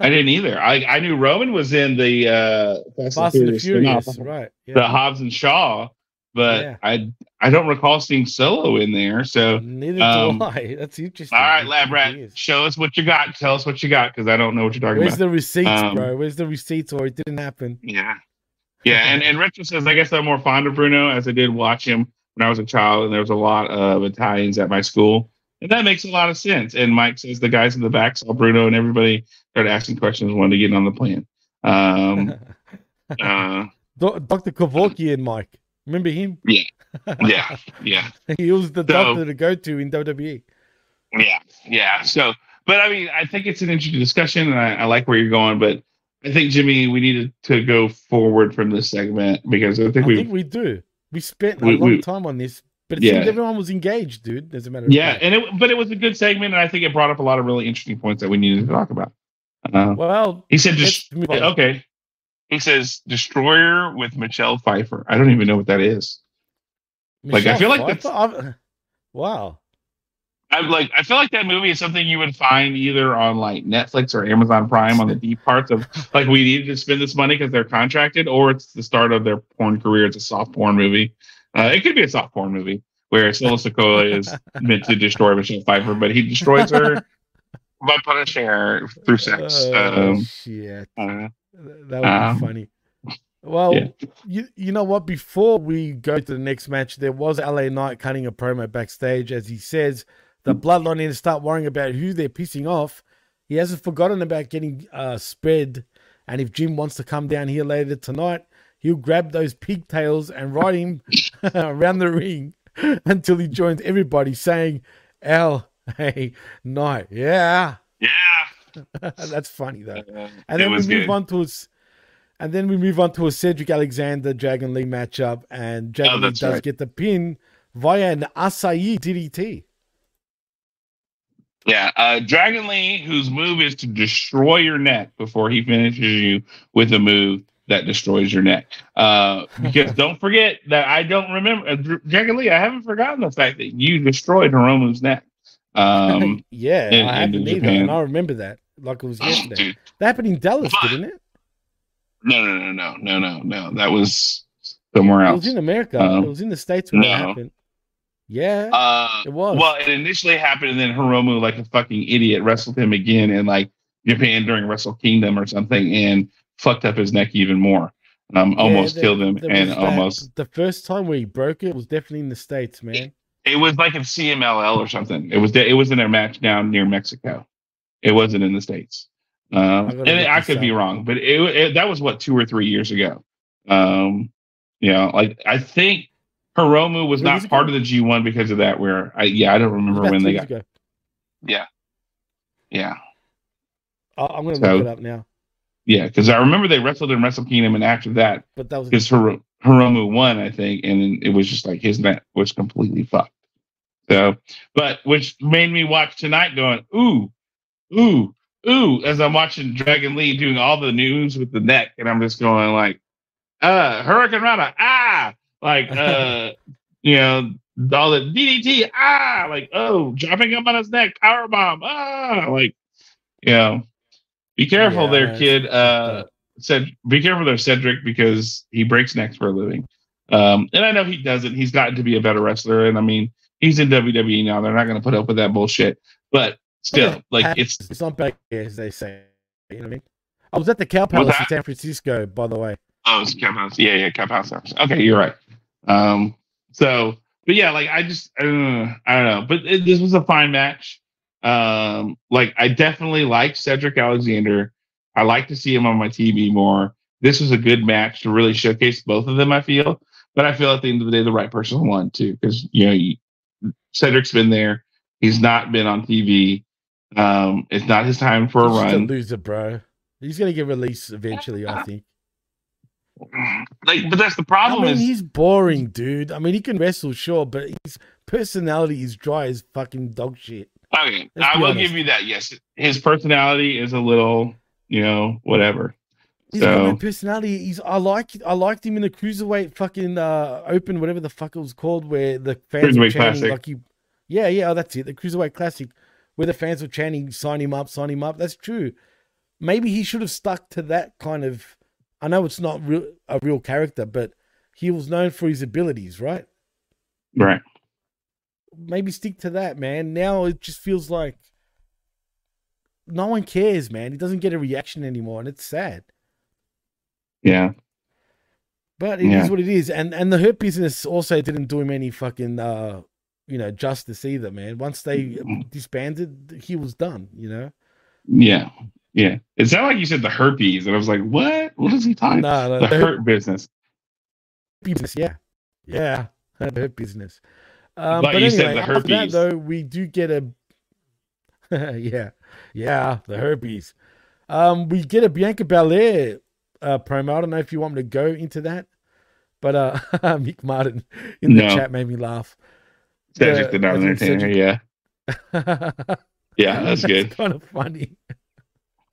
I didn't either. I, I knew Roman was in the uh, Fast, Fast and the spin-off, Furious, right? Yeah. the Hobbs and Shaw, but Yeah. I I don't recall seeing Solo in there. So Neither um, do I. That's interesting. all right, Lab Rat, show us what you got. Tell us what you got because I don't know what you're talking Where's about. Where's the receipts, Um, bro? Where's the receipts, or it didn't happen? Yeah. Yeah. And, and Retro says, I guess I'm more fond of Bruno as I did watch him when I was a child, and there was a lot of Italians at my school. And that makes a lot of sense. And Mike says the guys in the back saw Bruno and everybody started asking questions, wanted to get on the plan. Um, uh, Dr. Kevorkian, Mike. Remember him? yeah. Yeah. Yeah. he was the So- doctor to go to in. WWE. Yeah. Yeah. So, but I mean, I think it's an interesting discussion and I, I like where you're going, but I think, Jimmy, we needed to go forward from this segment because I think I we think we do. We spent a We- long we- time on this, but it Yeah. seemed everyone was engaged, dude. Doesn't matter Yeah, and it but it was a good segment, and I think it brought up a lot of really interesting points that we needed to talk about. Uh, Well, he said, just, okay. He says, "Destroyer with Michelle Pfeiffer." I don't even know what that is. Like, I feel like Pfeiffer? I've- wow. I'm like, I feel like that movie is something you would find either on like Netflix or Amazon Prime on the deep parts of like we needed to spend this money because they're contracted, or it's the start of their porn career. It's a soft porn movie. Uh, it could be a soft porn movie where Solo Sikoa is meant to destroy Michelle Pfeiffer, but he destroys her by punishing her through sex. Oh, Um, shit. uh, That would um, be funny. Well, yeah. you you know what? Before we go to the next match, there was LA Knight cutting a promo backstage as he says the bloodline need to start worrying about who they're pissing off. He hasn't forgotten about getting uh, spread, and if Jim wants to come down here later tonight, he'll grab those pigtails and ride him around the ring until he joins everybody, saying, "L, hey, Knight, yeah." yeah. That's funny though. Uh, And then we move good. on to us, and then we move on to a Cedric Alexander Dragon Lee matchup, and Dragon Lee Oh, that's does right. get the pin via an Asai DDT. Yeah, uh, Dragon Lee, whose move is to destroy your neck before he finishes you with a move that destroys your neck. Uh, because don't forget that I don't remember uh, Dragon Lee. I haven't forgotten the fact that you destroyed Hiromu's neck. Um, yeah, in- I haven't either, and I remember that like it was oh, yesterday. dude, That happened in Dallas, But- didn't it? no, no, no, no, no, no, no. That was somewhere else. It was in America. Um, it was in the states when it happened. Yeah, Uh, it was. Well, it initially happened, and then Hiromu, like a fucking idiot, wrestled him again in like Japan during Wrestle Kingdom or something, and fucked up his neck even more. Um, Yeah, almost there- killed him, and that- almost the first time where he broke it was definitely in the states, man. it was like in CMLL or something. It was it was in their match down near Mexico. It wasn't in the states. Um, I and I could be wrong, but it, it that was what two or three years ago. Um, you know, like I think Hiromu was not part of the G one because of that. Where I yeah, I don't remember when they got ago. yeah I- I'm gonna So- look it up now. Yeah because I remember they wrestled in Wrestle Kingdom, and after that, But that was because Hiro- Hiromu won, I think, and it was just like his neck was completely fucked. So, but which made me watch tonight, going ooh, ooh, ooh, as I'm watching Dragon Lee doing all the news with the neck, and I'm just going like, uh, hurricanrana, ah, like, uh, you know, all the DDT, ah, like, oh, dropping him on his neck, power bomb, ah, like, you know, be careful Yeah, there, kid. Uh, said, be careful there, Cedric, because he breaks necks for a living. Um, and I know he doesn't. He's gotten to be a better wrestler, and I mean, he's in WWE now. They're not going to put up with that bullshit. But still, Yeah, like, it's it's not bad as they say. You know what I mean? I was at the Cow Palace in? San Francisco, by the way. oh, it's Cap House. Yeah, yeah, Cow House. Okay, you're right. Um, so, but yeah, like, I just, I don't know, I don't know. But it, this was a fine match. Um, like, I definitely like Cedric Alexander. I like to see him on my TV more. This was a good match to really showcase both of them. I feel, but I feel at the end of the day, the right person won too, because you know, you, Cedric's been there. He's not been on TV. Um, it's not his time for a He's just a run. loser, bro. He's gonna get released eventually, I think. Like, but that's the I problem. mean, is he's boring, dude. I mean, he can wrestle, sure, but his personality is dry as fucking dog shit. Okay. let's I will honest. give you that. Yes, his personality is a little, you know, whatever. No So personality. He's I like I liked him in the cruiserweight fucking uh open, whatever the fuck it was called, where the fans were chanting like he Yeah, yeah, oh, that's it. The Cruiserweight Classic, where the fans were chanting, sign him up, sign him up. That's true. Maybe he should have stuck to that kind of I know it's not real a real character, but he was known for his abilities, right? right. Maybe stick to that, man. Now it just feels like no one cares, man. He doesn't get a reaction anymore, and it's sad. Yeah. But it is Yeah. what it is. And and the hurt business also didn't do him any fucking uh you know justice either, man. Once they disbanded, he was done. You know. Yeah. Yeah. It sounded like you said the herpes, and I was like, what? What is he talking? No, no, the the hurt hurt business. business, yeah, yeah, the hurt business. Um, But but you said anyway, the after that though, we do get a yeah, yeah, the herpes. Um, we get a Bianca Belair uh, promo. I don't know if you want me to go into that, but uh, Mick Martin in the No. chat made me laugh. Cedric the non entertainer. Yeah. Yeah, that's good. kind of funny.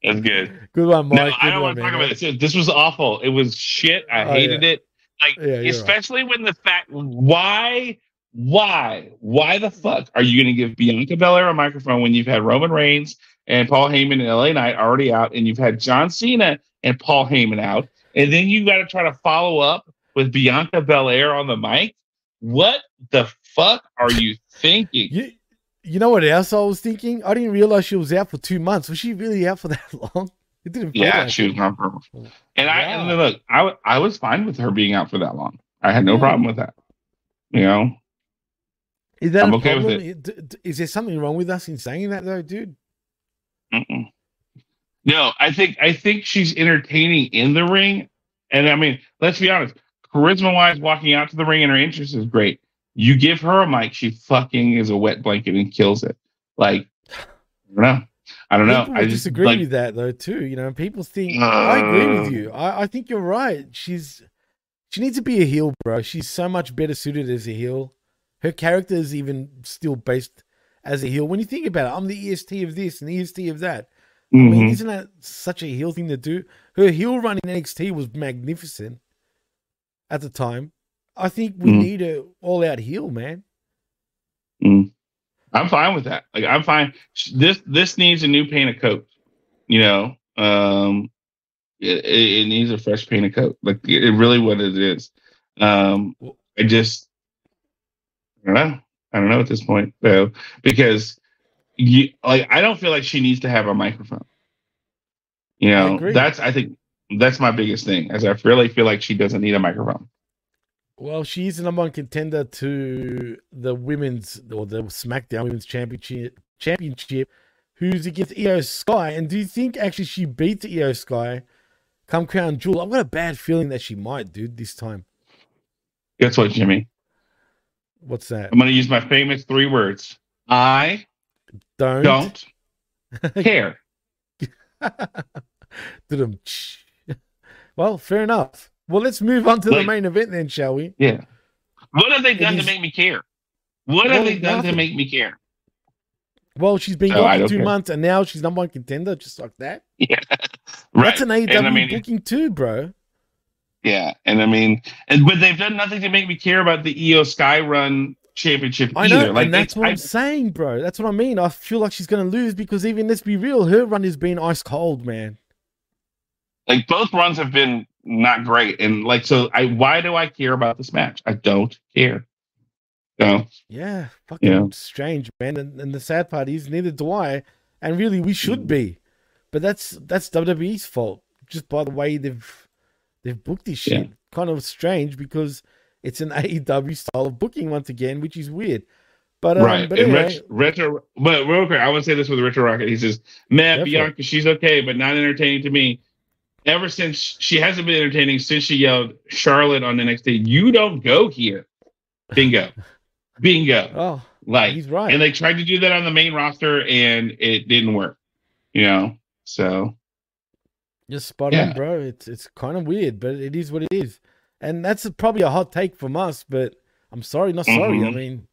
That's good. Good one, Mike. No, Good I don't one, want to talk about this. This was awful. It was shit. I Oh, hated it. Like, Yeah, you're right. especially when the fact, why, why, why the fuck are you going to give Bianca Belair a microphone when you've had Roman Reigns and Paul Heyman and LA Knight already out, and you've had John Cena and Paul Heyman out, and then you got to try to follow up with Bianca Belair on the mic? What the fuck are you thinking? You, you know what else I was thinking? I didn't realize she was out for two months. Was she really out for that long? It didn't. feel Yeah, like she was gone for. And I and look, I I was fine with her being out for that long. I had no Yeah. problem with that. You know, Is that I'm a okay problem? D- d- Is there something wrong with us in saying that though, dude? Mm-mm. no, I think I think she's entertaining in the ring, and I mean, let's be honest, charisma wise, walking out to the ring and her interest is great. You give her a mic, she fucking is a wet blanket and kills it. Like, I don't know, I don't know. I just disagree like, with that though too. You know, people think I agree with Uh. you. I, I think you're right. She's she needs to be a heel, bro. She's so much better suited as a heel. Her character is even still based as a heel. When you think about it, I'm the EST of this and the EST of that. I mean, mhm. isn't that such a heel thing to do? Her heel run in NXT was magnificent at the time. I think we Mm. need a all out heel, man. I'm fine with that. Like I'm fine. This this needs a new paint of coat. You know, um, it, it needs a fresh paint of coat. Like it, it really what it is. Um, I just I don't know. I don't know at this point though because you like I don't feel like she needs to have a microphone. You know, agree. that's I think That's my biggest thing, as I really feel like she doesn't need a microphone. Well, she's the number one contender to the women's or the SmackDown Women's Championship. Championship, who's against Iyo Sky. And do you think actually she beats Iyo Sky come Crown Jewel? I've got a bad feeling that she might, dude, this time. Guess what, Jimmy? What's that? I'm going to use my famous three words. I don't, don't care. well, fair enough. Well, let's move on to the main event then, shall we? Yeah. What have they done to make me care? What well, have they done nothing. to make me care? Well, she's been oh, gone for two care. months, and now she's number one contender, just like that. Yeah, right. That's an AEW I mean, booking too, bro. Yeah, and I mean, and but they've done nothing to make me care about the Iyo Sky Run championship I know, either. Like, and that's what I, am saying, bro. That's what I mean. I feel like she's going to lose because even let's be real, her run has been ice cold, man. Like both runs have been not great, and like so, I why do I care about this match? I don't care. No. Yeah, fucking yeah. strange, man. And, and the sad part is, neither do I. And really, we should mm. be, but that's that's WWE's fault. Just by the way they've they've booked this shit. Yeah. Kind of strange because it's an AEW style of booking once again, which is weird. But um, right, but anyway, retro, retro, but real quick, I want to say this with Retro Rocket. He says, "Matt Bianca, she's okay, but not entertaining to me. Ever since she hasn't been entertaining since she yelled Charlotte on the next day, you don't go here. Bingo, bingo. Oh, like he's right. And they tried to do that on the main roster, and it didn't work. You know, so just spot yeah. on, bro. It's it's kind of weird, but it is what it is and that's probably a hot take from us, but I'm sorry, not sorry. Mm-hmm. I mean,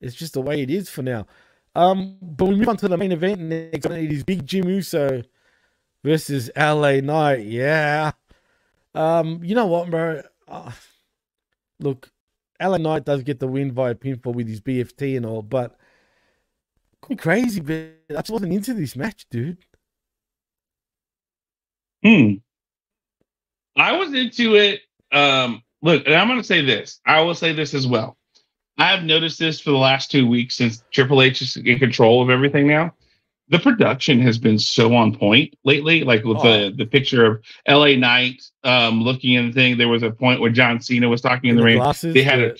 it's just the way it is for now. Um, but we move on to the main event next. It is Big Jim Uso versus LA Knight. Yeah. Um, you know what, bro? Uh, look, LA Knight does get the win via pinfall with his BFT and all, but crazy, but I just wasn't into this match, dude. Hmm. I was into it um, look, and I'm going to say this. I will say this as well. I have noticed this for the last two weeks since Triple H is in control of everything now. The production has been so on point lately, like with oh. the the picture of LA Knight um, looking in the thing. There was a point where John Cena was talking in, in the, the, ring. Glasses, they had a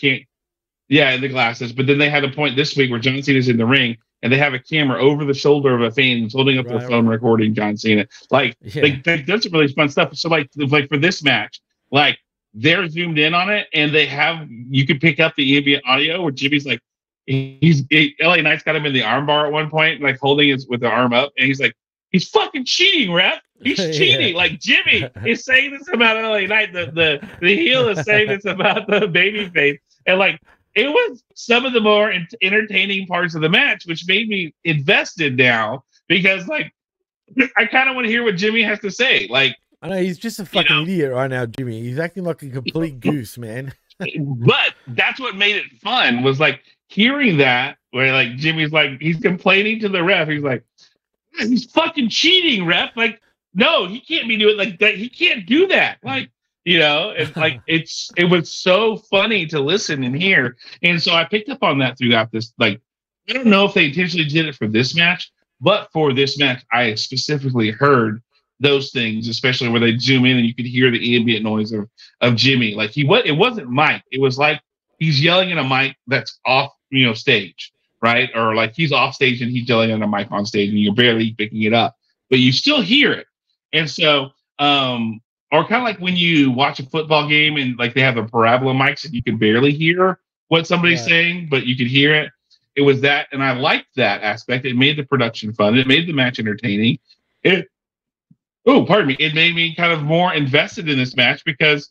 can- yeah, the glasses. But then they had a point this week where John Cena's in the ring and they have a camera over the shoulder of a fan who's holding up right, their phone right. recording John Cena. Like, yeah. like, like that's some really fun stuff. So like like for this match, like they're zoomed in on it and they have you could pick up the ambient audio where Jimmy's like he's he, LA Knight's got him in the armbar at one point, like holding his with the arm up, and he's like, he's fucking cheating, ref. He's cheating. yeah. Like Jimmy is saying this about LA Knight. The the the heel is saying this about the baby face. And like it was some of the more entertaining parts of the match, which made me invested now because like I kind of want to hear what Jimmy has to say. Like I know he's just a fucking you know? idiot right now, Jimmy. He's acting like a complete goose, man. but that's what made it fun was like hearing that where like Jimmy's like he's complaining to the ref. He's like, he's fucking cheating, ref. Like, no, he can't be doing like that. He can't do that. Like, you know, it's like it's it was so funny to listen and hear. And so I picked up on that throughout this. Like, I don't know if they intentionally did it for this match, but for this match, I specifically heard those things, especially where they zoom in and you could hear the ambient noise of of Jimmy. Like he what it wasn't Mike. It was like he's yelling in a mic that's off, you know, stage, right? Or like he's off stage and he's yelling in a mic on stage and you're barely picking it up, but you still hear it. And so, um, or kind of like when you watch a football game and like they have the parabola mics and you can barely hear what somebody's yeah. saying, but you could hear it. It was that, and I liked that aspect. It made the production fun. It made the match entertaining. It oh, pardon me, it made me kind of more invested in this match because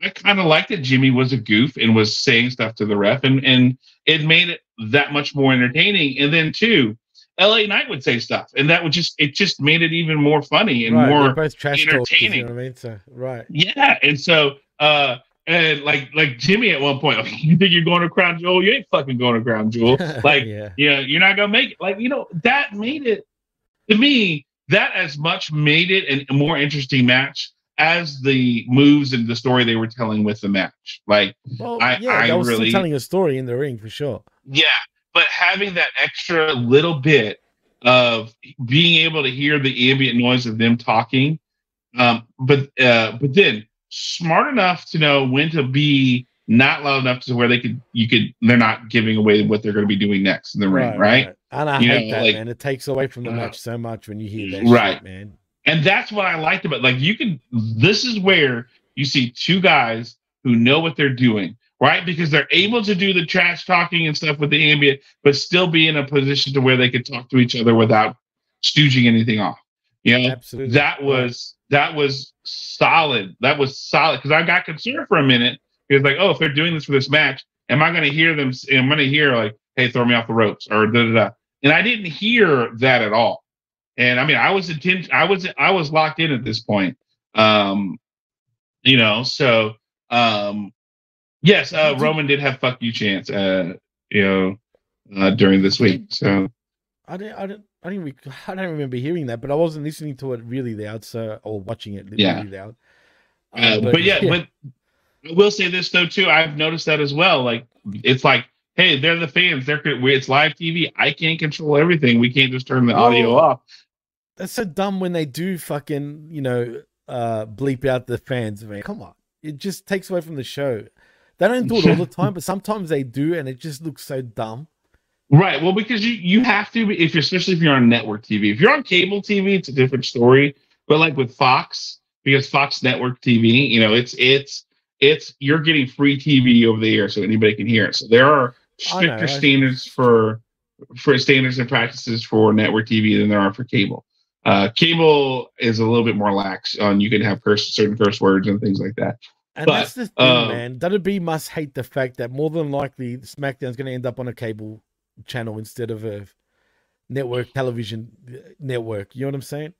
I kind of liked that Jimmy was a goof and was saying stuff to the ref, and and it made it that much more entertaining. And then too, LA Knight would say stuff, and that would just it just made it even more funny and right, more both trash entertaining. You know I mean? so, right? Yeah, and so uh, and like like Jimmy at one point, like, you think you're going to Crown Jewel? You ain't fucking going to Crown Jewel. Like, yeah, yeah, you're not gonna make it. Like, you know, that made it to me that as much made it a more interesting match as the moves and the story they were telling with the match. Like, well, I, yeah, I was really telling a story in the ring for sure. Yeah, but having that extra little bit of being able to hear the ambient noise of them talking Um, but uh, but then smart enough to know when to be not loud enough to where they could you could they're not giving away what they're going to be doing next in the ring, right? And I You hate know, that, like- man. It takes away from the Uh, match so much when you hear that right. shit, man. And that's what I liked about like you can this is where you see two guys who know what they're doing, right? Because they're able to do the trash talking and stuff with the ambient, but still be in a position to where they could talk to each other without stooging anything off. You know, Absolutely. that was that was solid. That was solid because I got concerned for a minute. Because like, oh, if they're doing this for this match, am I going to hear them? Am I going to hear like, hey, throw me off the ropes or da da da? And I didn't hear that at all. And I mean, I was intent. I was I was locked in at this point. Um, you know, so um, yes, uh, Roman did have fuck you chance. Uh, you know, uh, during this week. So I didn't, I didn't, I didn't, rec- I don't remember hearing that, but I wasn't listening to it really loud, so or watching it really Yeah. loud. Uh, but, yeah, but I will say this though too. I've noticed that as well. Like it's like, hey, they're the fans. They're it's live TV. I can't control everything. We can't just turn the audio off. that's so dumb when they do fucking, you know, uh, bleep out the fans. Man, come on, it just takes away from the show. They don't do it all the time, but sometimes they do, and it just looks so dumb. Right. Well, because you you have to if you're especially if you're on network TV. If you're on cable TV, it's a different story. But like with Fox, because Fox Network TV, you know, it's it's it's you're getting free TV over the air, so anybody can hear it. So there are I know, stricter standards for for standards and practices for network TV than there are for cable. Uh, cable is a little bit more lax on you can have curse certain curse words and things like that. And But, that's the thing, um, man. WWE must hate the fact that more than likely SmackDown's going to end up on a cable channel instead of a network television uh, network. You know what I'm saying?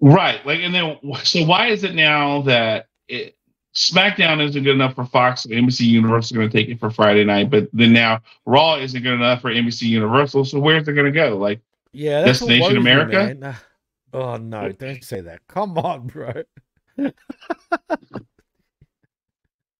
Right. Like, and then so why is it now that it, SmackDown isn't good enough for Fox? and NBC Universal is going to take it for Friday night, but then now Raw isn't good enough for NBC Universal. So where's it going to go? Like, Yeah, Destination me, America? Ah, Oh no, don't say that. Come on, bro.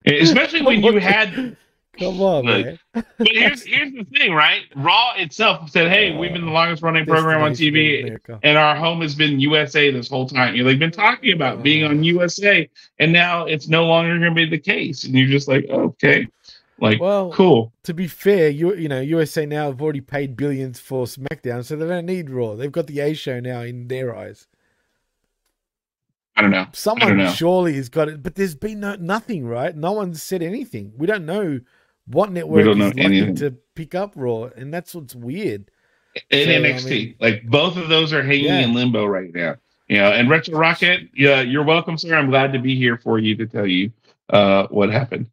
especially when you had. Come on, Look, man. But here's here's the thing, right? Raw itself said, "Hey, we've been the longest running program on TV." And our home has been USA this whole time. You know, they've been talking about being on USA, and now it's no longer going to be the case. And you're just like, okay, like, Well, cool. to be fair, you you know USA now have already paid billions for SmackDown, so they don't need Raw. They've got the A show now in their eyes. I don't know. Someone know. surely has got it, but there's been no nothing, right? No one's said anything. We don't know what network don't is anything. to pick up Raw, and that's what's weird. in So, I NXT. mean- like both of those are hanging Yeah. in limbo right now. You know, and Retro Rocket, yeah, you're welcome, sir. I'm glad to be here for you to tell you uh what happened.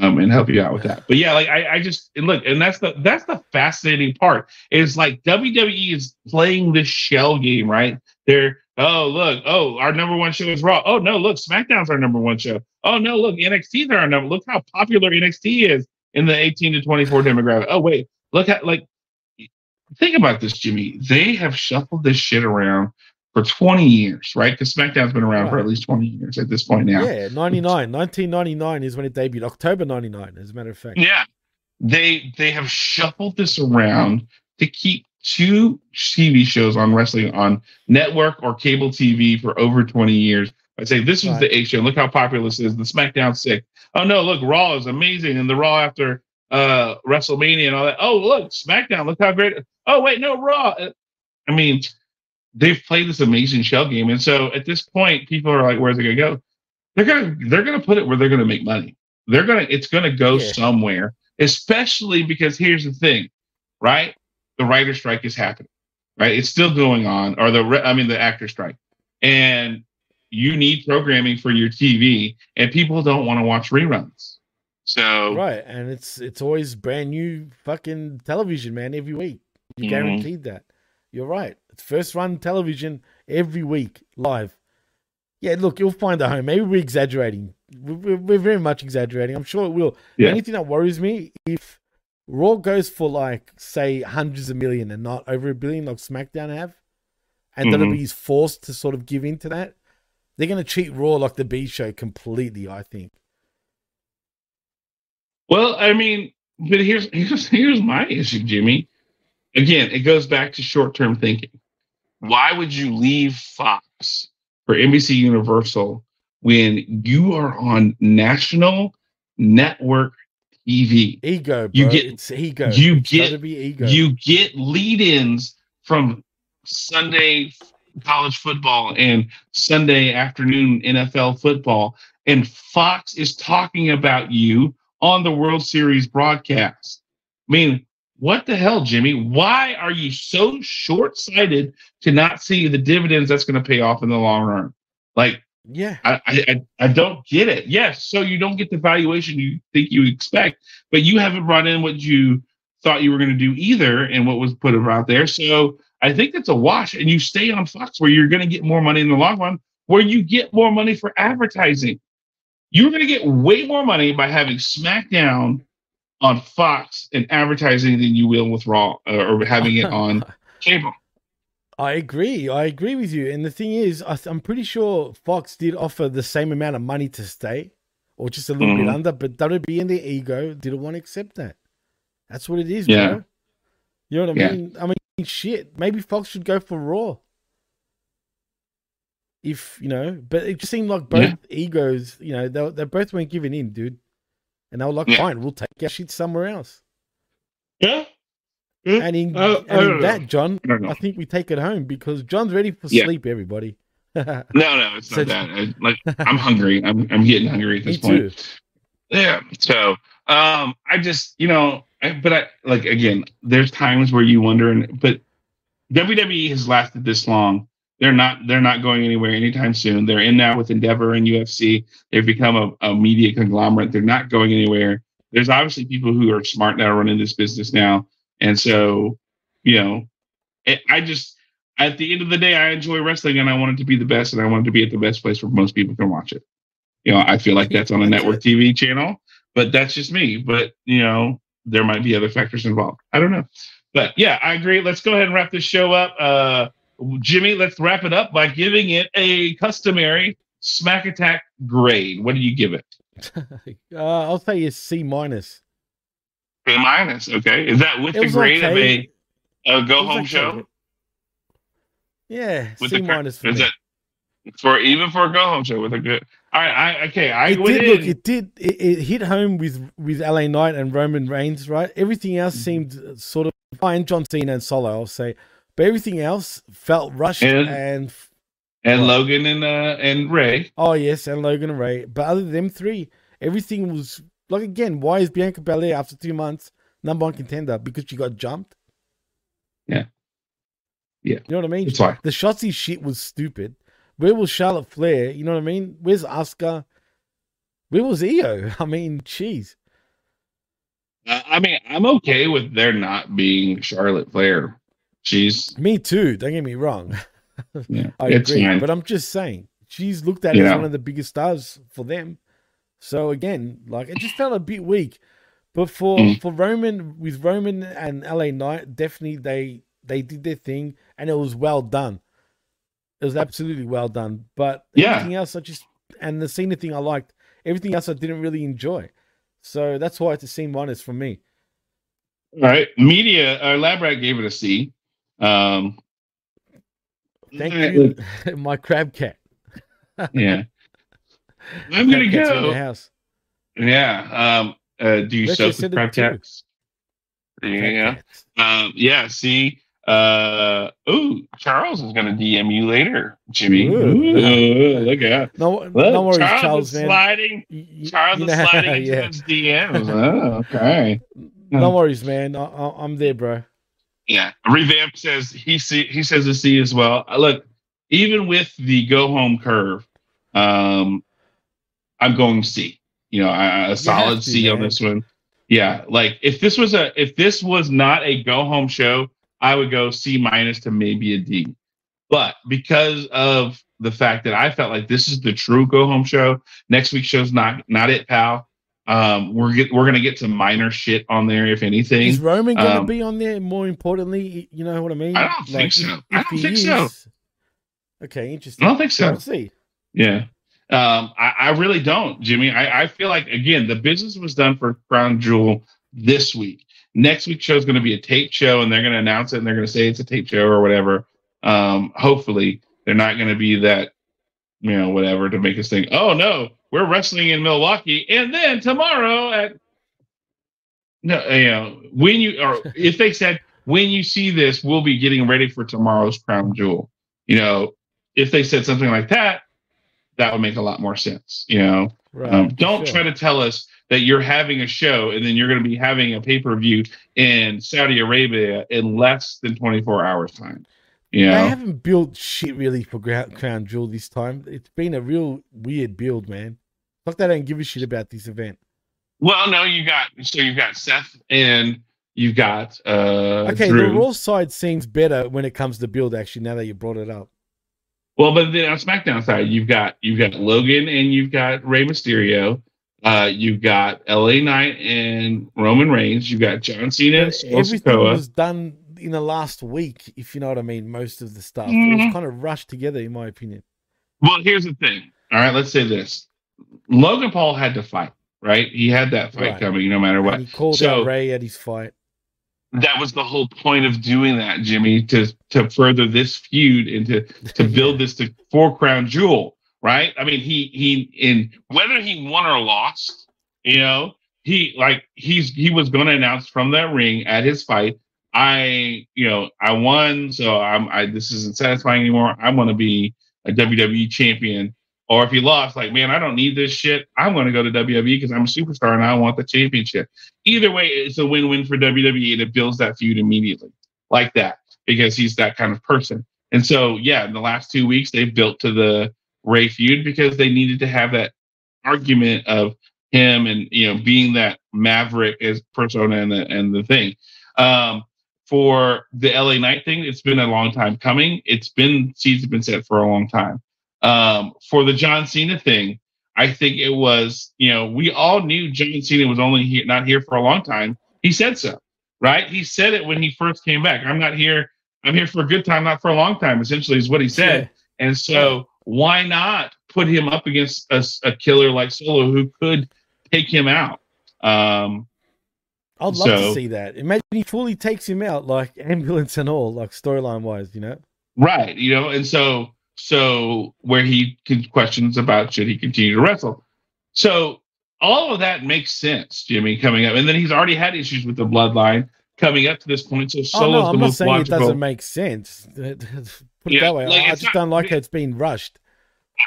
Um, and help you out with that. But yeah, like I, I just and look, and that's the that's the fascinating part. Is like WWE is playing this shell game, right? They're oh look, oh our number one show is Raw. Oh no, look, SmackDown's our number one show. Oh no, look, NXT's our number. Look how popular NXT is in the 18 to 24 demographic. Oh wait, look at like think about this, Jimmy. They have shuffled this shit around for 20 years, right? Because SmackDown's been around for at least 20 years at this point now. Yeah, 99. 1999 is when it debuted. October 99, as a matter of fact. Yeah. They they have shuffled this around to keep two TV shows on wrestling on network or cable TV for over 20 years. I say this was Right. the A show. Look how popular this is. The SmackDown sick. Oh no, look, Raw is amazing. And the Raw after uh WrestleMania and all that. Oh, look, SmackDown, look how great. Oh, wait, no, Raw. Uh, I mean, they've played this amazing shell game. And so at this point, people are like, where's it gonna go? They're gonna they're gonna put it where they're gonna make money. They're gonna it's gonna go Yeah. somewhere, especially because here's the thing, right? The writer strike is happening, right? It's still going on, or the I mean the actor strike, and you need programming for your TV, and people don't want to watch reruns. So Right, and it's it's always brand new fucking television, man, every week. You Mhm. guaranteed that. You're right. It's first run television every week, live. Yeah, look, you'll find a home. Maybe we're exaggerating. We're, we're very much exaggerating. I'm sure it will. The Yeah. only thing that worries me if Raw goes for like say hundreds of million and not over a billion like SmackDown have, and Mhm. WWE is forced to sort of give in to that, they're going to treat Raw like the B show completely. I think. Well, I mean, but here's here's here's my issue, Jimmy. Again, it goes back to short term thinking. Why would you leave Fox for NBC Universal when you are on national network TV. Ego, bro. You get- it's ego. you It's get- be ego. You get lead-ins from Sunday college football and Sunday afternoon NFL football, and Fox is talking about you on the World Series broadcast. I mean, what the hell, Jimmy? Why are you so short-sighted to not see the dividends that's going to pay off in the long run? Like, yeah. I, I I- don't get it. Yes, so you don't get the valuation you think you expect, but you haven't brought in what you thought you were going to do either, and what was put out there. So I think it's a wash, and you stay on Fox where you're going to get more money in the long run, where you get more money for advertising. You're going to get way more money by having SmackDown on Fox and advertising than you will with Raw uh, or having it on cable. I agree. I agree with you. And the thing is, I th- I'm pretty sure Fox did offer the same amount of money to stay, or just a little bit Mhm. under. But WB and their ego didn't want to accept that. That's what it is, Yeah. bro. You know what I Yeah. mean? I mean, shit. Maybe Fox should go for Raw. If you know, but it just seemed like both Yeah. egos. You know, they they both weren't giving in, dude. And they were like, Yeah. "Fine, we'll take our shit somewhere else." Yeah. And in, Uh, and in know. that, John, I. I think we take it home because John's ready for Yeah. sleep. Everybody. No, no, it's So- not that. I, like I'm hungry. I'm I'm getting hungry at Me this point. too. Yeah. So um I just you know I, but I like again, there's times where you wonder and but WWE has lasted this long. They're not they're not going anywhere anytime soon. They're in now with Endeavor and UFC. They've become a, a media conglomerate. They're not going anywhere. There's obviously people who are smart now running this business now. And so, you know, it, I just at the end of the day, I enjoy wrestling and I want it to be the best and I want it to be at the best place where most people can watch it. You know, I feel like that's on a network TV channel, but that's just me. But you know, there might be other factors involved. I don't know. But yeah, I agree. Let's go ahead and wrap this show up. Uh Jimmy, let's wrap it up by giving it a customary smack attack grade. What do you give it? uh, I'll say a C minus. A minus. Okay. Is that with the grade okay. of a, a go home okay. show? Yeah, With C minus for is me. that for even for a go home show with a good all right, I okay, I it did look. It did. It, it hit home with with LA Knight and Roman Reigns, right? Everything else Mm-hmm. seemed uh, sort of fine. John Cena and Solo, I'll say, but everything else felt rushed And- and, and What? Logan and uh and Rey. oh yes, and Logan and Rey. But other than them three, everything was like again. Why is Bianca Belair after two months number one contender? Because she got jumped. Yeah. Yeah. You know what I mean? It's fine. The Shotzi shit was stupid. Where was Charlotte Flair? You know what I mean? Where's Asuka? Where was Iyo? I mean, jeez. Uh, I mean, I'm okay with there not being Charlotte Flair. She's Me too. Don't get me wrong. yeah, I agree, fine. but I'm just saying she's looked at Yeah. as one of the biggest stars for them. So again, like it just felt a bit weak. But for Mm. for Roman with Roman and LA Knight, definitely they they did their thing and it was well done. It was absolutely well done. But Yeah. everything else I just and the Cena thing I liked. Everything else I didn't really enjoy. So that's why it's a C minus for me. All right, media. Uh, Lab Rat gave it a C. Um, Thank you, my crab cat. Yeah, I'm gonna Crab cat's in the go. house. Yeah. Um, uh, do you Richard soak with it crab too. cats? There you go. Um, yeah, see. Uh, oh, Charles is to DM you later, Jimmy. Ooh. Ooh, look out. No, Look, no worries, Charles, Charles, is sliding. Charles you is sliding into yeah. his DMs. Oh, okay. No worries, man. I, I, I'm there, bro. Yeah. Revamp says he see he says a C as well. Uh, Look, even with the go home curve, um, I'm going C. You know, a solid to, C on this one. Yeah, like if this was a if this was not a go home show, I would go C minus to maybe a D. But because of the fact that I felt like this is the true go home show, next week's show's not not it, pal. Um, we're get we're gonna get some minor shit on there, if anything. Is Roman going to um, be on there? More importantly, you know what I mean? I don't think so. I don't think so. Okay, interesting. I don't think so. We'll see. Yeah. Um, I, I really don't, Jimmy. I, I feel like again, the business was done for Crown Jewel this week. Next week's show is going to be a tape show, and they're going to announce it, and they're going to say it's a tape show or whatever. Um, hopefully, they're not going to be that you know, whatever to make us think, oh no, we're wrestling in Milwaukee, and then tomorrow at no, you know, when you or if they said when you see this, we'll be getting ready for tomorrow's crown jewel. You know, if they said something like that, that would make a lot more sense. You know, right, um, don't sure. try to tell us that you're having a show and then you're going to be having a pay per view in Saudi Arabia in less than 24 hours time. You know? They haven't built shit really for Crown Jewel this time. It's been a real weird build, man. Like they don't give a shit about this event. Well, no, you got so you've got Seth and you've got uh Okay, Drew. the Raw side seems better when it comes to build actually now that you brought it up. Well, but then on SmackDown side, you've got you've got Logan and you've got Rey Mysterio. Uh, you've got LA Knight and Roman Reigns. You've got John Cena and Everything was done in the last week, if you know what I mean. Most of the stuff mm-hmm. it was mm-hmm. kind of rushed together, in my opinion. Well, here's the thing. All right, let's say this: Logan Paul had to fight, right? He had that fight right. coming, no matter what. And he called so, out Rey at his fight. That was the whole point of doing that, Jimmy, to to further this feud and to to build this to four crown jewel, right? I mean, he he in whether he won or lost, you know, he like he's he was going to announce from that ring at his fight I, you know, I won, so I'm I this isn't satisfying anymore. I want to be a WWE champion. Or if he lost, like, man, I don't need this shit. I want to go to WWE because I'm a superstar and I want the championship. Either way, it's a win-win for WWE and it builds that feud immediately like that because he's that kind of person. And so, yeah, in the last two weeks, they've built to the Rey feud because they needed to have that argument of him and you know being that maverick as persona and the and the thing. Um, for the LA Knight thing, it's been a long time coming. It's been seeds have been set for a long time. Um, for the John Cena thing, I think it was, you know, we all knew John Cena was only here, not here for a long time. He said so, right? He said it when he first came back. I'm not here. I'm here for a good time, not for a long time. Essentially, is what he said. Yeah. And so, why not put him up against a, a killer like Solo who could take him out? Um, I'd love so, to see that. Imagine he fully takes him out, like ambulance and all, like storyline wise, you know? Right. You know, and so so where he can questions about should he continue to wrestle. So all of that makes sense, Jimmy, coming up. And then he's already had issues with the bloodline coming up to this point. So Solo's oh, no, I'm not saying logical. it doesn't make sense. Put it that way. Like, I just not, don't like how it's been rushed.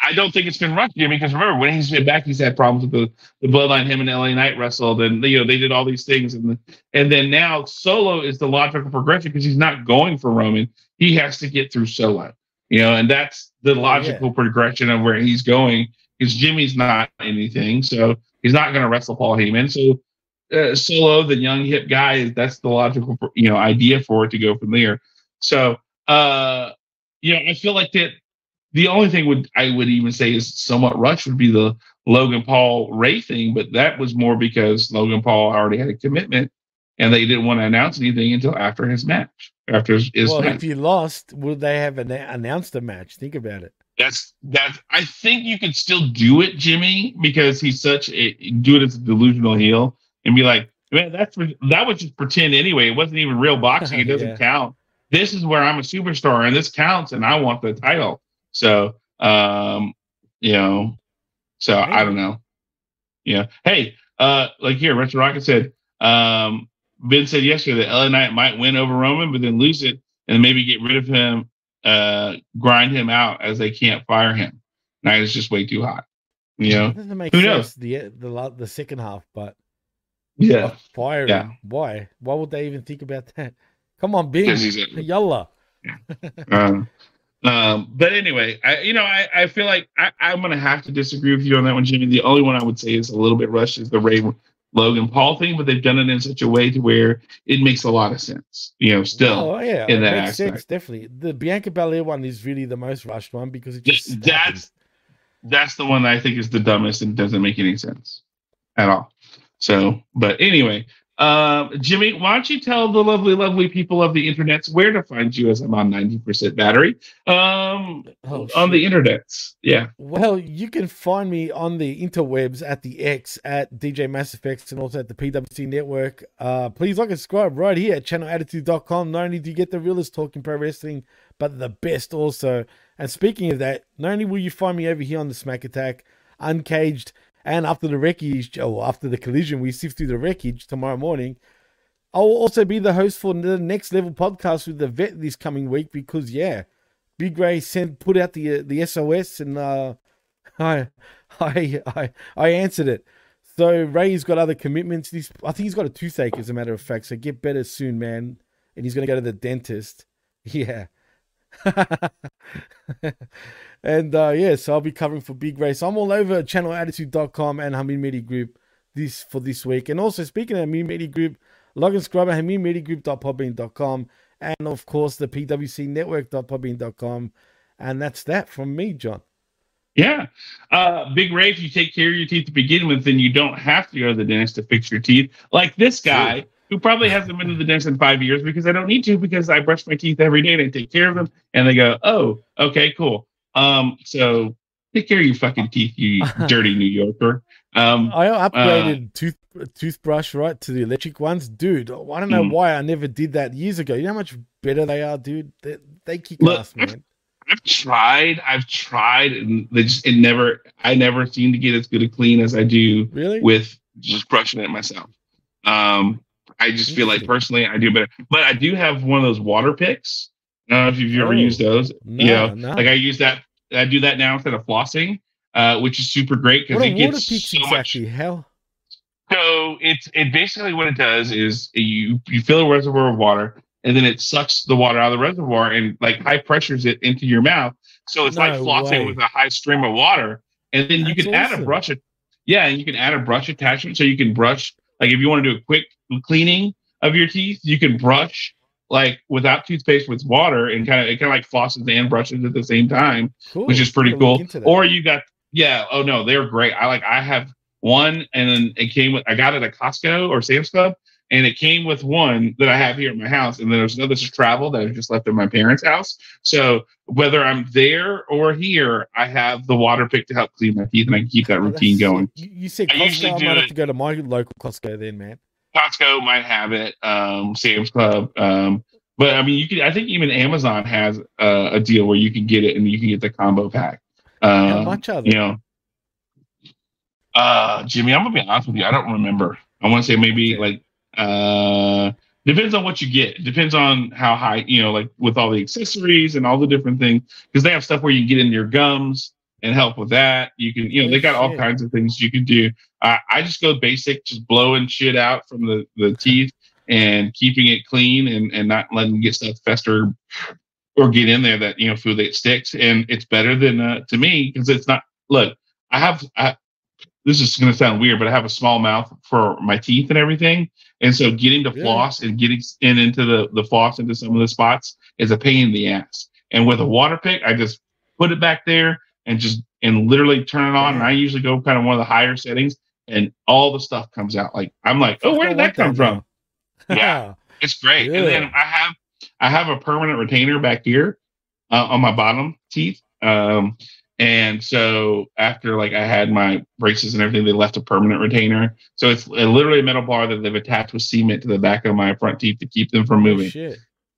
I don't think it's been rushed, Jimmy, because remember when he's been back, he's had problems with the, the bloodline. Him and LA Knight wrestled, and you know they did all these things, and the, and then now Solo is the logical progression because he's not going for Roman. He has to get through Solo, you know, and that's the oh, logical yeah. progression of where he's going. Because Jimmy's not anything, so he's not going to wrestle Paul Heyman. So uh, Solo, the young hip guy, that's the logical you know idea for it to go from there. So uh, you know, I feel like that the only thing would I would even say is somewhat rushed would be the Logan Paul Rey thing, but that was more because Logan Paul already had a commitment and they didn't want to announce anything until after his match. After his, his well, match. if you lost, would they have an- announced a match? Think about it. That's that. I think you could still do it, Jimmy, because he's such a do it as a delusional heel and be like, man, that's that was just pretend anyway. It wasn't even real boxing. It doesn't yeah. count. This is where I'm a superstar and this counts, and I want the title. So, um, you know, so hey. I don't know. Yeah. Hey, uh, like here, Retro Rocket said, um, Ben said yesterday that LA Knight might win over Roman, but then lose it and maybe get rid of him, uh, grind him out as they can't fire him. Knight is just way too hot. You know, Who sense, knows? The the the second half, but yeah, fire yeah. him. Why? Why would they even think about that? Come on, Ben. Yalla. um, um, but anyway, I you know I, I feel like I, I'm gonna have to disagree with you on that one, Jimmy. The only one I would say is a little bit rushed is the Rey Logan Paul thing, but they've done it in such a way to where it makes a lot of sense. You know, still oh, yeah, in that makes aspect. sense, definitely. The Bianca Belair one is really the most rushed one because it just that's that's the one that I think is the dumbest and doesn't make any sense at all. So, but anyway, uh, Jimmy, why don't you tell the lovely, lovely people of the internet where to find you as I'm on 90% battery um, oh, on the internet? Yeah. Well, you can find me on the interwebs at the X at DJ Mass Effects and also at the PWC Network. Uh, please like and subscribe right here at channelattitude.com. Not only do you get the realest talking pro wrestling, but the best also And speaking of that, not only will you find me over here on the Smack Attack, uncaged, and after the wreckage, or after the collision, we sift through the wreckage tomorrow morning. I'll also be the host for the next level podcast with the vet this coming week because yeah, Big Ray sent put out the the SOS and uh, I I I I answered it. So Ray's got other commitments. He's, I think he's got a toothache, as a matter of fact. So get better soon, man. And he's gonna go to the dentist. Yeah. and uh, yeah, so I'll be covering for Big. So I'm all over channelattitude.com and Hamid Media Group this for this week. And also speaking of Hamid Media Group, log and subscribe at hamidmediagroup.podbean.com and of course the PWC network.podbean.com. And that's that from me, John. Yeah. Uh, Big Ray, if you take care of your teeth to begin with, then you don't have to go to the dentist to fix your teeth. Like this guy, who probably hasn't been to the dentist in five years because I don't need to because I brush my teeth every day and I take care of them. And they go, oh, okay, cool. Um, so take care of your fucking teeth, you dirty New Yorker. Um, I upgraded uh, tooth toothbrush right to the electric ones, dude. I don't know mm. why I never did that years ago. You know how much better they are, dude. They, they kick look, ass, man. I've tried, I've tried, and they just it never. I never seem to get as good a clean as I do really with just brushing it myself. Um, I just feel like personally I do better, but I do have one of those water picks. I don't know if you've ever oh, used those. No, you know, no. like I use that. I do that now instead of flossing, uh, which is super great because it gets so exactly? much. Hell. So it's it basically what it does is you you fill a reservoir of water and then it sucks the water out of the reservoir and like high pressures it into your mouth. So it's no like flossing way. with a high stream of water. And then That's you can awesome. add a brush. Yeah, and you can add a brush attachment so you can brush like if you want to do a quick cleaning of your teeth, you can brush like without toothpaste with water and kind of it kind of like flosses and brushes at the same time, cool. which is pretty cool. Or you got yeah, oh no, they're great. I like I have one and then it came with I got it at Costco or Sam's Club and it came with one that I have here at my house, and then there's another to travel that I just left at my parents' house. So whether I'm there or here, I have the water pick to help clean my teeth, and I can keep that routine going. You said Costco. I, I might have to go to my local Costco then, man. Costco might have it. Um, Sam's Club. Um, but I mean, you can. I think even Amazon has uh, a deal where you can get it and you can get the combo pack. Uh, How much are they? You know, uh, Jimmy, I'm gonna be honest with you. I don't remember. I want to say maybe like uh, depends on what you get. Depends on how high, you know, like with all the accessories and all the different things. Because they have stuff where you can get in your gums and help with that. You can, you know, they got all kinds of things you can do. Uh, I just go basic, just blowing shit out from the, the teeth and keeping it clean and, and not letting get stuff fester or get in there that, you know, food that sticks. And it's better than, uh, to me, because it's not, look, I have, I, this is going to sound weird, but I have a small mouth for my teeth and everything. And so getting the yeah. floss and getting in into the, the floss into some of the spots is a pain in the ass. And with a water pick, I just put it back there and just and literally turn it on. And I usually go kind of one of the higher settings and all the stuff comes out. Like I'm like, oh, where did that come from? yeah, it's great. And then I have I have a permanent retainer back here uh, on my bottom teeth. Um, and so after like I had my braces and everything, they left a permanent retainer. So it's literally a metal bar that they've attached with cement to the back of my front teeth to keep them from moving. Oh,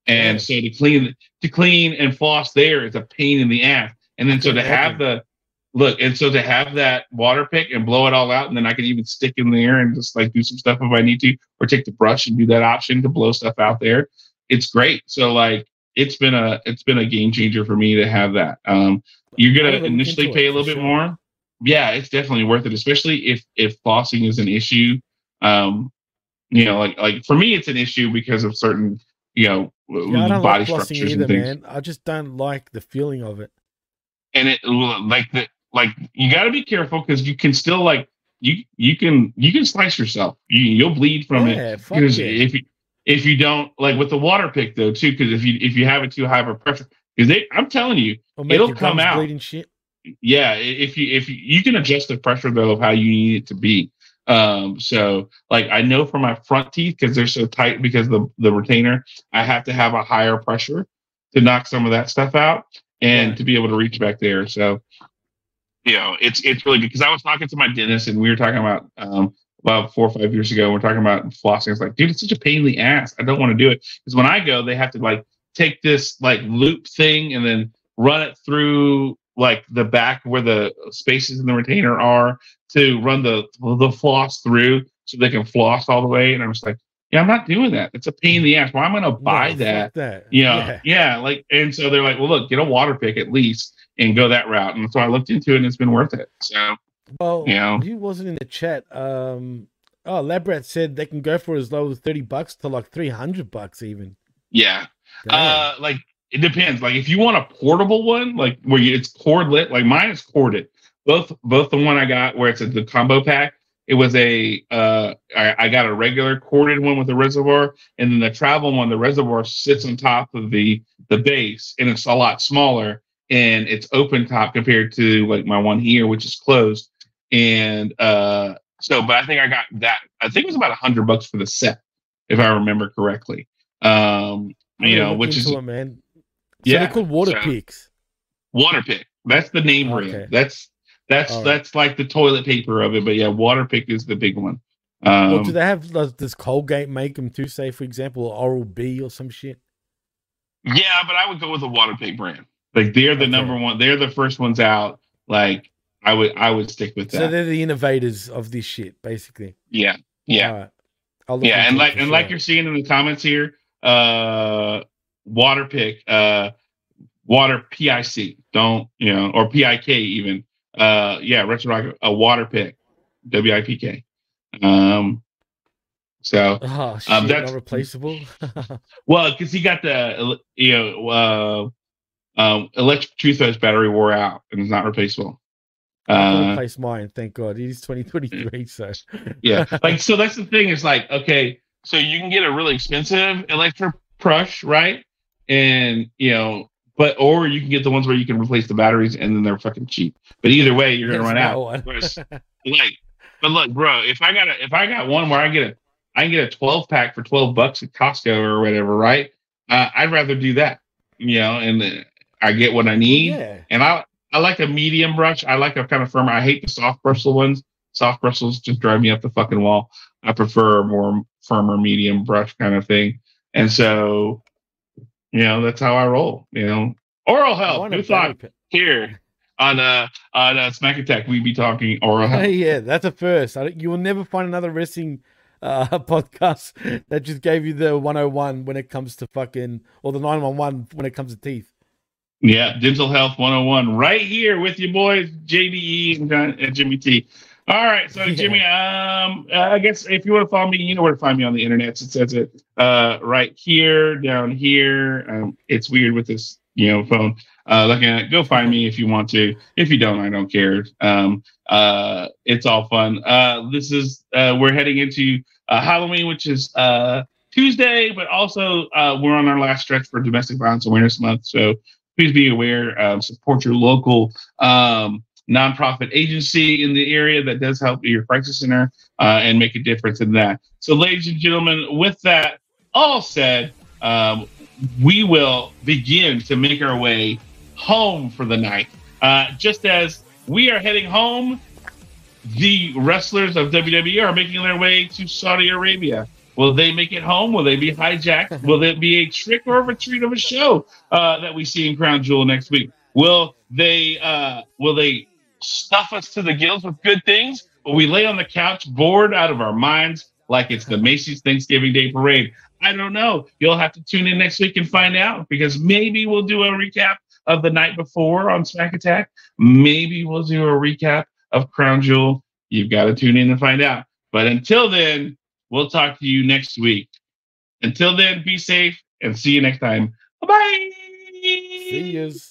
and so to clean to clean and floss there is a pain in the ass. And then so to have the look, and so to have that water pick and blow it all out, and then I can even stick in there and just like do some stuff if I need to, or take the brush and do that option to blow stuff out there. It's great. So like it's been a it's been a game changer for me to have that. Um, you're gonna initially pay a little bit sure. more. Yeah, it's definitely worth it, especially if if flossing is an issue. Um, you know, like like for me, it's an issue because of certain you know yeah, body like structures either, and things. Man. I just don't like the feeling of it. And it like the like you got to be careful because you can still like you you can you can slice yourself. You you'll bleed from yeah, it because if you if you don't like with the water pick though too because if you if you have it too high of a pressure because they I'm telling you it'll come out. Yeah, if you if you, you can adjust the pressure though of how you need it to be. Um, so like I know for my front teeth because they're so tight because the the retainer, I have to have a higher pressure to knock some of that stuff out and yeah. to be able to reach back there. So you know, it's it's really good because I was talking to my dentist and we were talking about um about four or five years ago. We're talking about flossing. It's like, dude, it's such a pain in the ass. I don't want to do it because when I go, they have to like take this like loop thing and then run it through like the back where the spaces in the retainer are to run the the floss through so they can floss all the way. And I'm just like, yeah, I'm not doing that. It's a pain in the ass. Why am I going to buy No, that? that. You know, Yeah. yeah. like, and so they're like, well, look, get a water pick at least and go that route. And so I looked into it and it's been worth it. So, Well, you know. he wasn't in the chat. Um, oh, Labrat said they can go for as low as thirty bucks to like three hundred bucks even. yeah. Uh, like it depends. Like if you want a portable one, like where you, it's cordlet, like mine is corded. Both both the one I got where it's a, the combo pack. It was a uh, I, I got a regular corded one with a reservoir, and then the travel one, the reservoir sits on top of the the base, and it's a lot smaller, and it's open top compared to like my one here, which is closed. And uh, so, but I think I got that. I think it was about a hundred bucks for the set, if I remember correctly. Um, you know, which is it, man. So Yeah, they're called water so- picks. water pick. That's the name Okay. brand. That's that's right. that's like the toilet paper of it. But yeah, water pick is the big one. Um, well, do they have does, does Colgate make them too? Say, for example, Oral B or some shit. yeah, but I would go with the water pick brand. Like they're the Okay. number one. They're the first ones out. Like I would I would stick with that. So they're the innovators of this shit, basically. yeah, yeah, right. Yeah. And like and like you're seeing in the comments here, uh, water pick, uh, water PIC. Don't you know or PIK even. Uh, yeah, Retro Rocket water pick, WIPK. Um, so Oh shit, Um, not that's- replaceable. Well, because he got the you know uh, um, electric toothbrush battery wore out and it's not replaceable. Uh, replace mine. Thank God. It is 2023, so yeah, like so that's the thing. Is like okay, so you can get a really expensive electric brush, right? And you know, but or you can get the ones where you can replace the batteries and then they're fucking cheap. But either way, you're gonna There's run out. Like, but look, bro, if I got a if I got one where I get a I can get a 12 pack for 12 bucks at Costco or whatever, right? Uh, I'd rather do that, you know, and uh, I get what I need. yeah. And I I like a medium brush. I like a kind of firmer. I hate the soft bristle ones. Soft bristles just drive me up the fucking wall. I prefer a more firmer medium brush kind of thing. And so, you know, that's how I roll. You know, oral health. Who thought here on uh on uh, Smack Attack we'd be talking oral health? yeah, that's a first. I don't, you will never find another wrestling uh, podcast that just gave you the 101 when it comes to fucking, or the 911 when it comes to teeth. Yeah, Dental Health 101 right here with you boys, JDE and, John, and Jimmy T. All right, so Jimmy, um, I guess if you want to follow me, you know where to find me on the internet. It says it uh, right here, down here. Um, it's weird with this, you know, phone. Uh, looking at it, go find me if you want to. If you don't, I don't care. Um, uh, it's all fun. Uh, this is uh, we're heading into uh, Halloween, which is uh, Tuesday, but also uh, we're on our last stretch for Domestic Violence Awareness Month. So please be aware. Um, support your local um, nonprofit agency in the area that does help your crisis center uh, and make a difference in that. So, ladies and gentlemen, with that all said, um, we will begin to make our way home for the night. Uh, just as we are heading home, the wrestlers of WWE are making their way to Saudi Arabia. Will they make it home? Will they be hijacked? Will it be a trick or a retreat of a show uh, that we see in Crown Jewel next week? Will they uh, will they stuff us to the gills with good things? Will we lay on the couch bored out of our minds like it's the Macy's Thanksgiving Day Parade? I don't know. You'll have to tune in next week and find out because maybe we'll do a recap of the night before on Smack Attack. Maybe we'll do a recap of Crown Jewel. You've got to tune in and find out. But until then, we'll talk to you next week. Until then, be safe and see you next time. Bye bye. See yous.